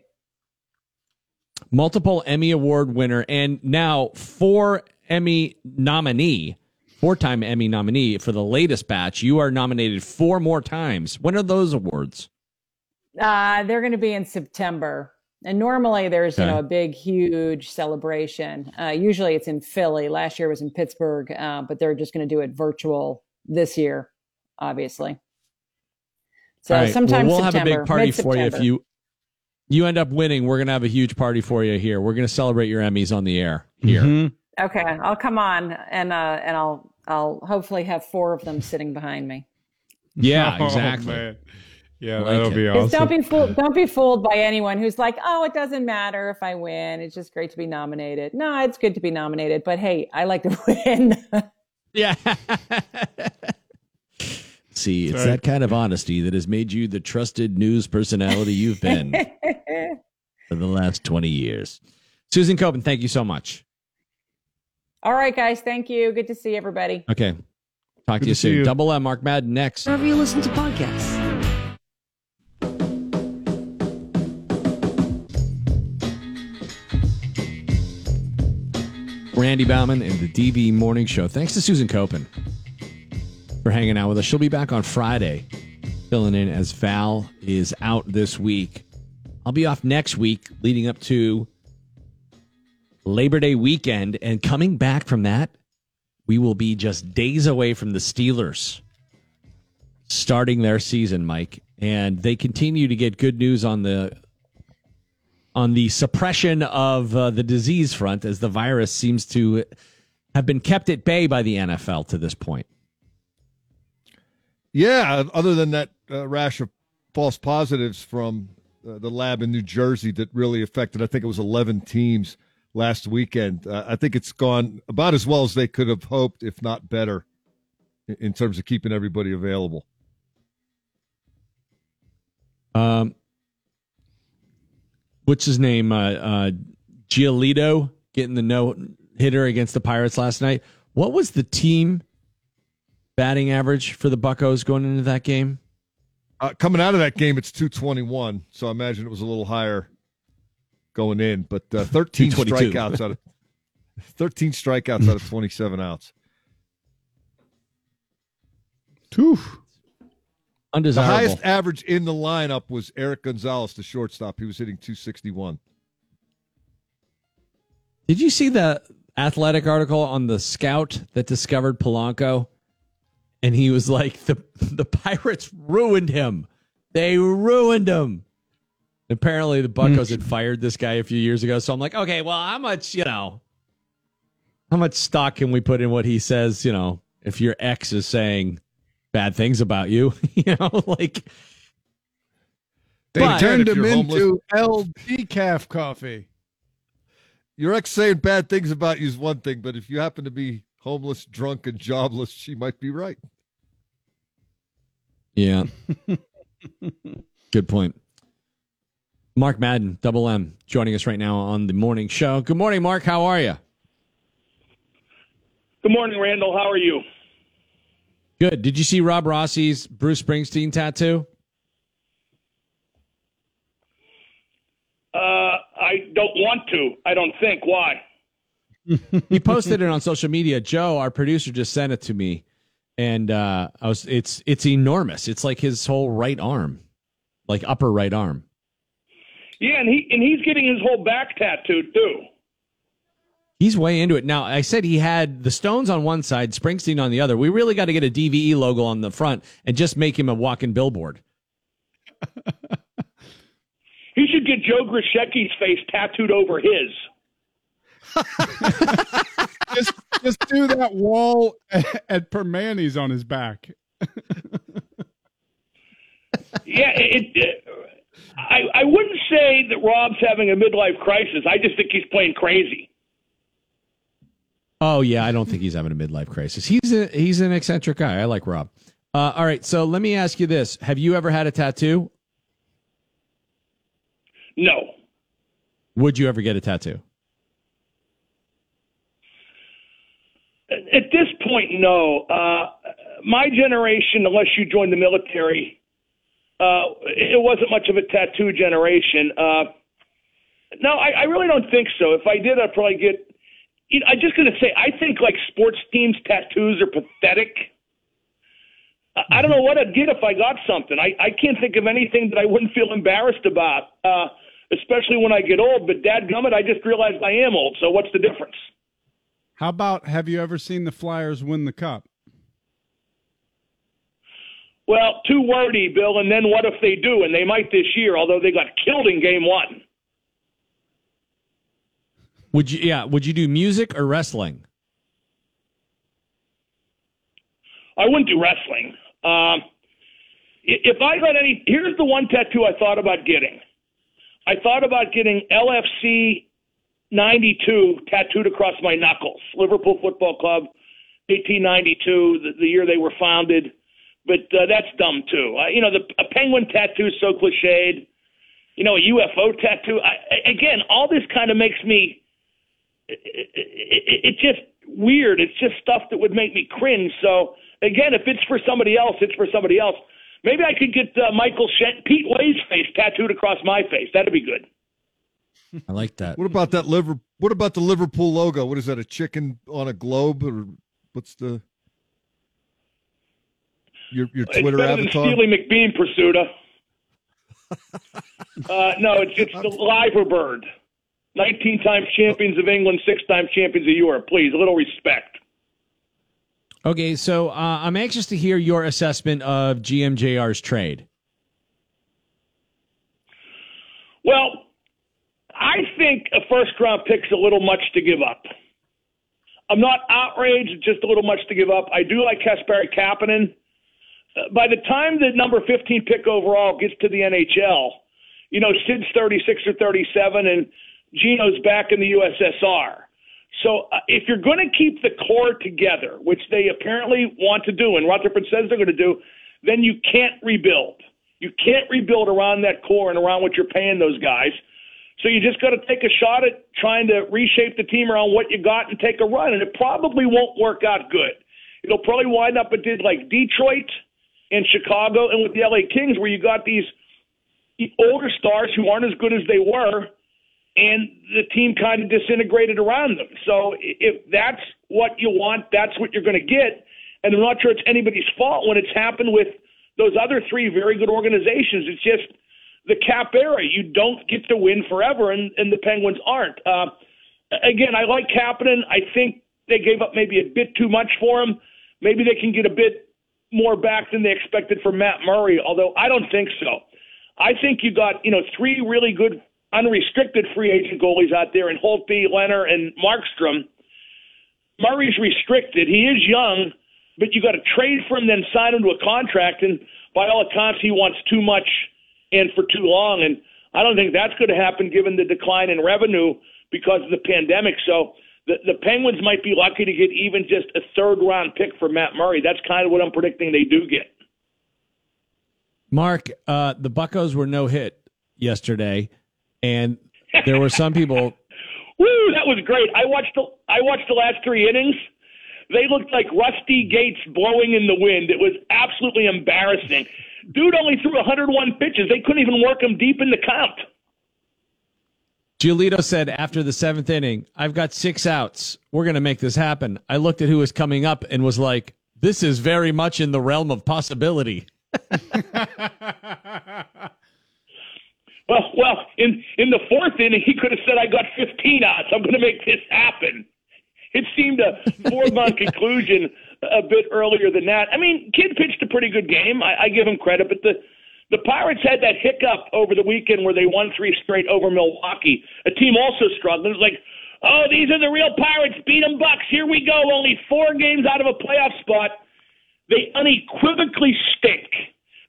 multiple Emmy Award winner, and now four Emmy nominee, four time Emmy nominee for the latest batch. You are nominated four more times. When are those awards? Uh, they're going to be in September. And normally there's, you know, a big, huge celebration. Uh, usually it's in Philly. Last year was in Pittsburgh, uh, but they're just going to do it virtual this year, obviously. So All right. sometime well, we'll have a big party for you if you you end up winning. We're gonna have a huge party for you here. We're gonna celebrate your Emmys on the air here. Okay, I'll come on and uh, and I'll I'll hopefully have four of them sitting behind me. Yeah, Oh, exactly. man. Yeah, Like that'll it. be awesome. don't be fooled. Don't be fooled by anyone who's like, "Oh, it doesn't matter if I win. It's just great to be nominated." No, it's good to be nominated, but hey, I like to win. Yeah. See, it's Right. that kind of honesty that has made you the trusted news personality you've been for the last 20 years. Susan Koeppen, thank you so much. All right, guys. Thank you. Good to see everybody. Okay. Talk to you to soon. you. Double M, Mark Madden next. Wherever you listen to podcasts. Randy Baumann and the DV Morning Show. Thanks to Susan Koeppen for hanging out with us. She'll be back on Friday, filling in as Val is out this week. I'll be off next week, leading up to Labor Day weekend. And coming back from that, we will be just days away from the Steelers starting their season, Mike. And they continue to get good news on the on the suppression of uh, the disease front as the virus seems to have been kept at bay by the NFL to this point. Yeah, other than that uh, rash of false positives from uh, the lab in New Jersey that really affected, I think it was 11 teams last weekend. Uh, I think it's gone about as well as they could have hoped, if not better, in, in terms of keeping everybody available. Um, what's his name? Uh, uh, Giolito getting the no hitter against the Pirates last night. What was the team batting average for the Buccos going into that game? Uh, coming out of that game, it's 221, so I imagine it was a little higher going in, but uh, 13 strikeouts out of 13 strikeouts out of 27 outs. Two. The highest average in the lineup was Erik Gonzalez, the shortstop. He was hitting 261. Did you see the athletic article on the scout that discovered Polanco? And he was like, the the Pirates ruined him. They ruined him. Apparently, the Buccos had fired this guy a few years ago. So I'm like, okay, well, how much, you know, how much stock can we put in what he says? You know, if your ex is saying bad things about you, you know, like They But- turned him into L decaf coffee. Your ex saying bad things about you is one thing, but if you happen to be homeless, drunk, and jobless, she might be right. Yeah. Good point. Mark Madden, Double M, joining us right now on the morning show. Good morning, Mark. How are you? Good morning, Randall. How are you? Good. Did you see Rob Rossi's Bruce Springsteen tattoo? Uh, I don't want to. I don't think. Why? He posted it on social media. Joe, our producer, just sent it to me, and uh, I was it's it's enormous. It's like his whole right arm, like upper right arm. Yeah, and he and he's getting his whole back tattooed too. He's way into it now. I said he had the Stones on one side, Springsteen on the other. We really got to get a DVE logo on the front and just make him a walking billboard. He should get Joe Grushecky's face tattooed over his. just just do that wall at Permanis on his back. Yeah, it. it I I wouldn't say that Rob's having a midlife crisis. I just think he's playing crazy. Oh yeah, I don't think he's having a midlife crisis. He's a he's an eccentric guy. I like Rob. Uh, all right, so let me ask you this: Have you ever had a tattoo? No. Would you ever get a tattoo? At this point, no. Uh, my generation, unless you joined the military, uh, it wasn't much of a tattoo generation. Uh, no, I, I really don't think so. If I did, I'd probably get. You know, I'm just going to say, I think like sports teams' tattoos are pathetic. I- don't know what I'd get if I got something. I, I can't think of anything that I wouldn't feel embarrassed about, uh, especially when I get old. But dad dadgummit, I just realized I am old. So what's the difference? How about have you ever seen the Flyers win the cup? Well, too wordy, Bill. And then what if they do? And they might this year, although they got killed in game one. Would you? Yeah. Would you do music or wrestling? I wouldn't do wrestling. Um, if I got any, here's the one tattoo I thought about getting. I thought about getting LFC 92 tattooed across my knuckles. Liverpool Football Club, 1892, the, the year they were founded. But uh, that's dumb too. Uh, you know, the a penguin tattoo is so cliched. You know, a UFO tattoo. I, again, all this kind of makes me. It, it, it, it's just weird. It's just stuff that would make me cringe. So again, if it's for somebody else, it's for somebody else. Maybe I could get uh, Michael Shen- Pete Way's face tattooed across my face. That'd be good. I like that. What about that liver? What about the Liverpool logo? What is that? A chicken on a globe, or what's the your your It's Twitter better avatar? than Steely McBeam Prisuta. uh, no, it's it's the Liver Bird. 19 times champions of England, six times champions of Europe. Please, a little respect. Okay, so uh, I'm anxious to hear your assessment of GMJR's trade. Well, I think a first round pick's a little much to give up. I'm not outraged, just a little much to give up. I do like Kasperi Kapanen. Uh, by the time the number 15 pick overall gets to the NHL, you know, Sid's 36 or 37 and Gino's back in the USSR. So uh, if you're going to keep the core together, which they apparently want to do, and Rutherford says they're going to do, then you can't rebuild. You can't rebuild around that core and around what you're paying those guys. So you just got to take a shot at trying to reshape the team around what you got and take a run. And it probably won't work out good. It'll probably wind up it did like Detroit and Chicago and with the LA Kings, where you got these older stars who aren't as good as they were, and the team kind of disintegrated around them. So if that's what you want, that's what you're going to get. And I'm not sure it's anybody's fault when it's happened with those other three very good organizations. It's just the cap era. You don't get to win forever, and, and the Penguins aren't. Uh, again, I like Kapanen. I think they gave up maybe a bit too much for him. Maybe they can get a bit more back than they expected from Matt Murray, although I don't think so. I think you got, you know, three really good unrestricted free agent goalies out there in Holtby, Lehner, and Markstrom. Murray's restricted. He is young, but you got to trade for him, then sign him to a contract. And by all accounts, he wants too much and for too long. And I don't think that's going to happen given the decline in revenue because of the pandemic. So the, the Penguins might be lucky to get even just a third round pick for Matt Murray. That's kind of what I'm predicting they do get. Mark, uh, the Buccos were no hit yesterday, and there were some people. Woo, that was great. I watched the I watched the last three innings. They looked like rusty gates blowing in the wind. It was absolutely embarrassing. Dude only threw 101 pitches. They couldn't even work him deep in the count. Giolito said after the seventh inning, I've got six outs. We're going to make this happen. I looked at who was coming up and was like, this is very much in the realm of possibility. Well, well, in in the fourth inning, he could have said, "I got 15 outs. I'm going to make this happen." It seemed a foregone conclusion a bit earlier than that. I mean, Kid pitched a pretty good game. I, I give him credit, but the the Pirates had that hiccup over the weekend where they won three straight over Milwaukee. A team also struggling. It was like, oh, these are the real Pirates. Beat 'em Bucs. Here we go. Only four games out of a playoff spot. They unequivocally stink.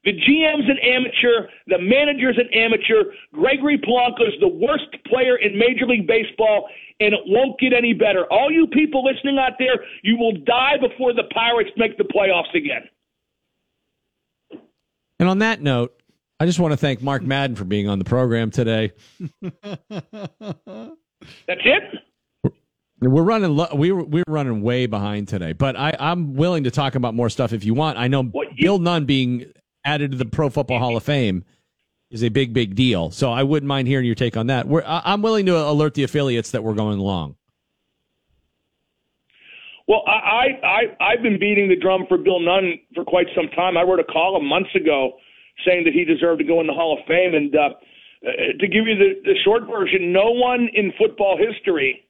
The GM's an amateur. The manager's an amateur. Gregory Polanco is the worst player in Major League Baseball, and it won't get any better. All you people listening out there, you will die before the Pirates make the playoffs again. And on that note, I just want to thank Mark Madden for being on the program today. That's it. We're running. lo- We were, we were running way behind today, but I, I'm willing to talk about more stuff if you want. I know Bill Nunn being added to the Pro Football Hall of Fame is a big, big deal. So I wouldn't mind hearing your take on that. We're, I'm willing to alert the affiliates that we're going along. Well, I, I, I, I've been beating the drum for Bill Nunn for quite some time. I wrote a column months ago saying that he deserved to go in the Hall of Fame. And uh, uh, to give you the, the short version, no one in football history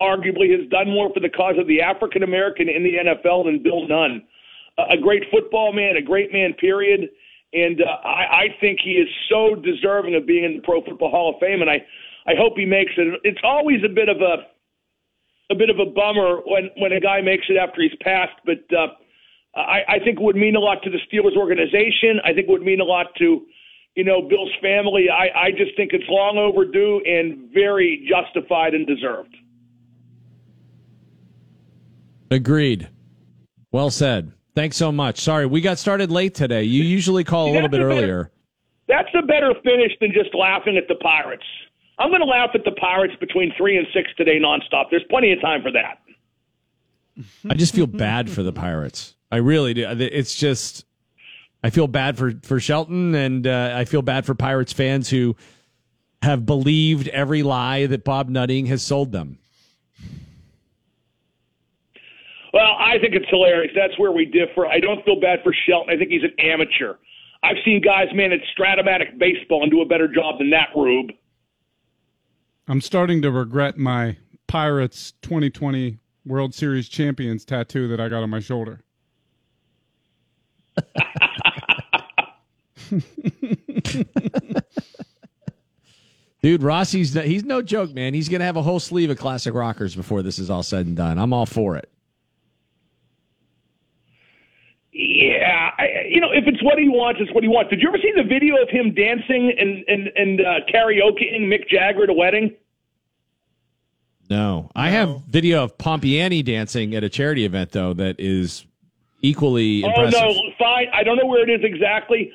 arguably has done more for the cause of the African American in the NFL than Bill Nunn. A great football man, a great man, period. And uh, I, I think he is so deserving of being in the Pro Football Hall of Fame, and I, I hope he makes it. It's always a bit of a a bit of a bummer when when a guy makes it after he's passed, but uh, I, I think it would mean a lot to the Steelers organization. I think it would mean a lot to you know Bill's family. I, I just think it's long overdue and very justified and deserved. Agreed. Well said. Thanks so much. Sorry, we got started late today. You usually call a little bit a better- earlier. That's a better finish than just laughing at the Pirates. I'm going to laugh at the Pirates between three and six today nonstop. There's plenty of time for that. I just feel bad for the Pirates. I really do. It's just I feel bad for for Shelton, and uh, I feel bad for Pirates fans who have believed every lie that Bob Nutting has sold them. Well, I think it's hilarious. That's where we differ. I don't feel bad for Shelton. I think he's an amateur. I've seen guys manage Strat-O-Matic baseball and do a better job than that, Rube. I'm starting to regret my Pirates 2020 World Series champions tattoo that I got on my shoulder. Dude, Rossi's he's no joke, man. He's gonna have a whole sleeve of classic rockers before this is all said and done. I'm all for it. Yeah, I, you know, if it's what he wants, it's what he wants. Did you ever see the video of him dancing and and and uh, karaokeing Mick Jagger at a wedding? No, I have video of Pompiani dancing at a charity event though that is equally Impressive. Oh impressive. no, fine. I don't know where it is exactly.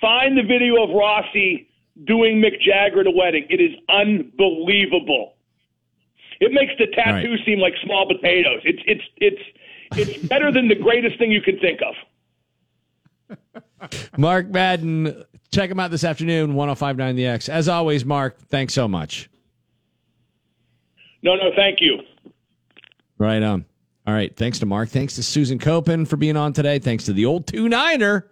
Find the video of Rossi doing Mick Jagger at a wedding. It is unbelievable. It makes the tattoo seem like small potatoes. It's it's it's it's better than the greatest thing you can think of. Mark Madden, check him out this afternoon, 1059 The X. As always, Mark, thanks so much. No, no, thank you. Right on. All right. Thanks to Mark. Thanks to Susan Koeppen for being on today. Thanks to the old two niner,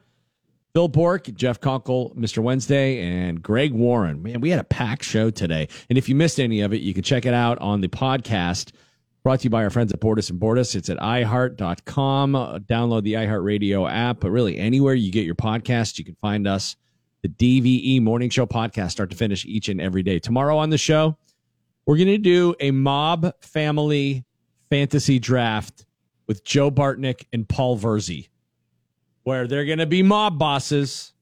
Bill Bourque, Jeff Conkle, Mr. Wednesday, and Greg Warren. Man, we had a packed show today. And if you missed any of it, you can check it out on the podcast brought to you by our friends at Bordas and Bordas. It's at iHeart.com. Uh, Download the iHeartRadio app, but really anywhere you get your podcast, you can find us. The DVE Morning Show podcast, start to finish, each and every day. Tomorrow on the show, we're going to do a mob family fantasy draft with Joe Bartnick and Paul Verzi, where they're going to be mob bosses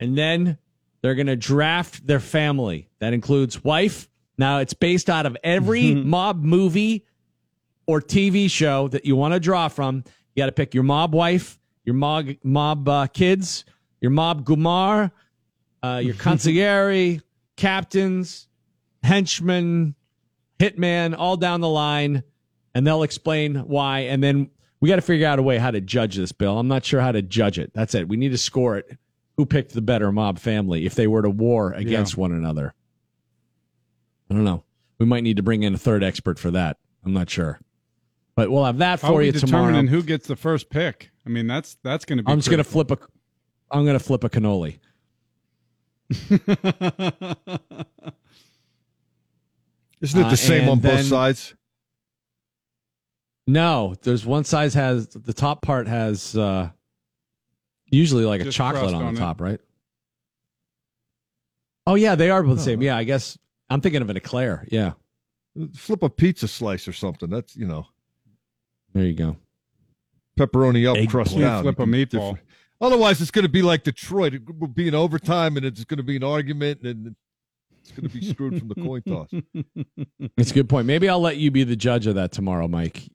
and then they're going to draft their family. That includes wife. Now it's based out of every mob movie or TV show that you want to draw from. You got to pick your mob wife, your mob mob uh, kids, your mob gumar, uh, your consigliere, captains, henchmen, hitman, all down the line, and they'll explain why. And then we got to figure out a way how to judge this, Bill. I'm not sure how to judge it. That's it. We need to score it. Who picked the better mob family if they were to war against one another? I don't know. We might need to bring in a third expert for that. I'm not sure, but we'll have that for are we you tomorrow. determining who gets the first pick? I mean, that's that's going to be. I'm just gonna flip a. I'm gonna flip a cannoli. Isn't it Uh, the same and on both sides? No, there's one size has the top part has uh usually like a chocolate crust on, on the it. top, right? Oh yeah, they are both the same. Yeah, I guess I'm thinking of an eclair. Yeah, Flip a pizza slice or something. That's you know there you go. pepperoni up, Egg crust down. Flip a meatball. Otherwise, it's going to be like Detroit. It will be an overtime, and it's going to be an argument, and it's going to be screwed from the coin toss. It's a good point. Maybe I'll let you be the judge of that tomorrow, Mike.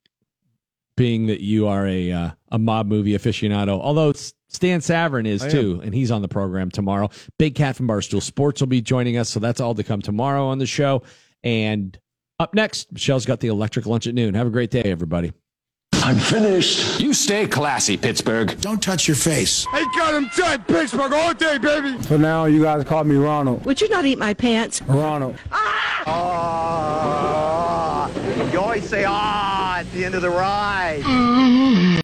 Being that you are a uh, a mob movie aficionado, although S- Stan Savran is I am. too, and he's on the program tomorrow. Big Cat from Barstool Sports will be joining us, so that's all to come tomorrow on the show. And up next, Michelle's got the electric lunch at noon. Have a great day, everybody. I'm finished. You stay classy, Pittsburgh. Don't touch your face. I got him tight, Pittsburgh all day, baby. For now, you guys call me Ronald. Would you not eat my pants? Ronald. Ah! You always say ah at the end of the ride.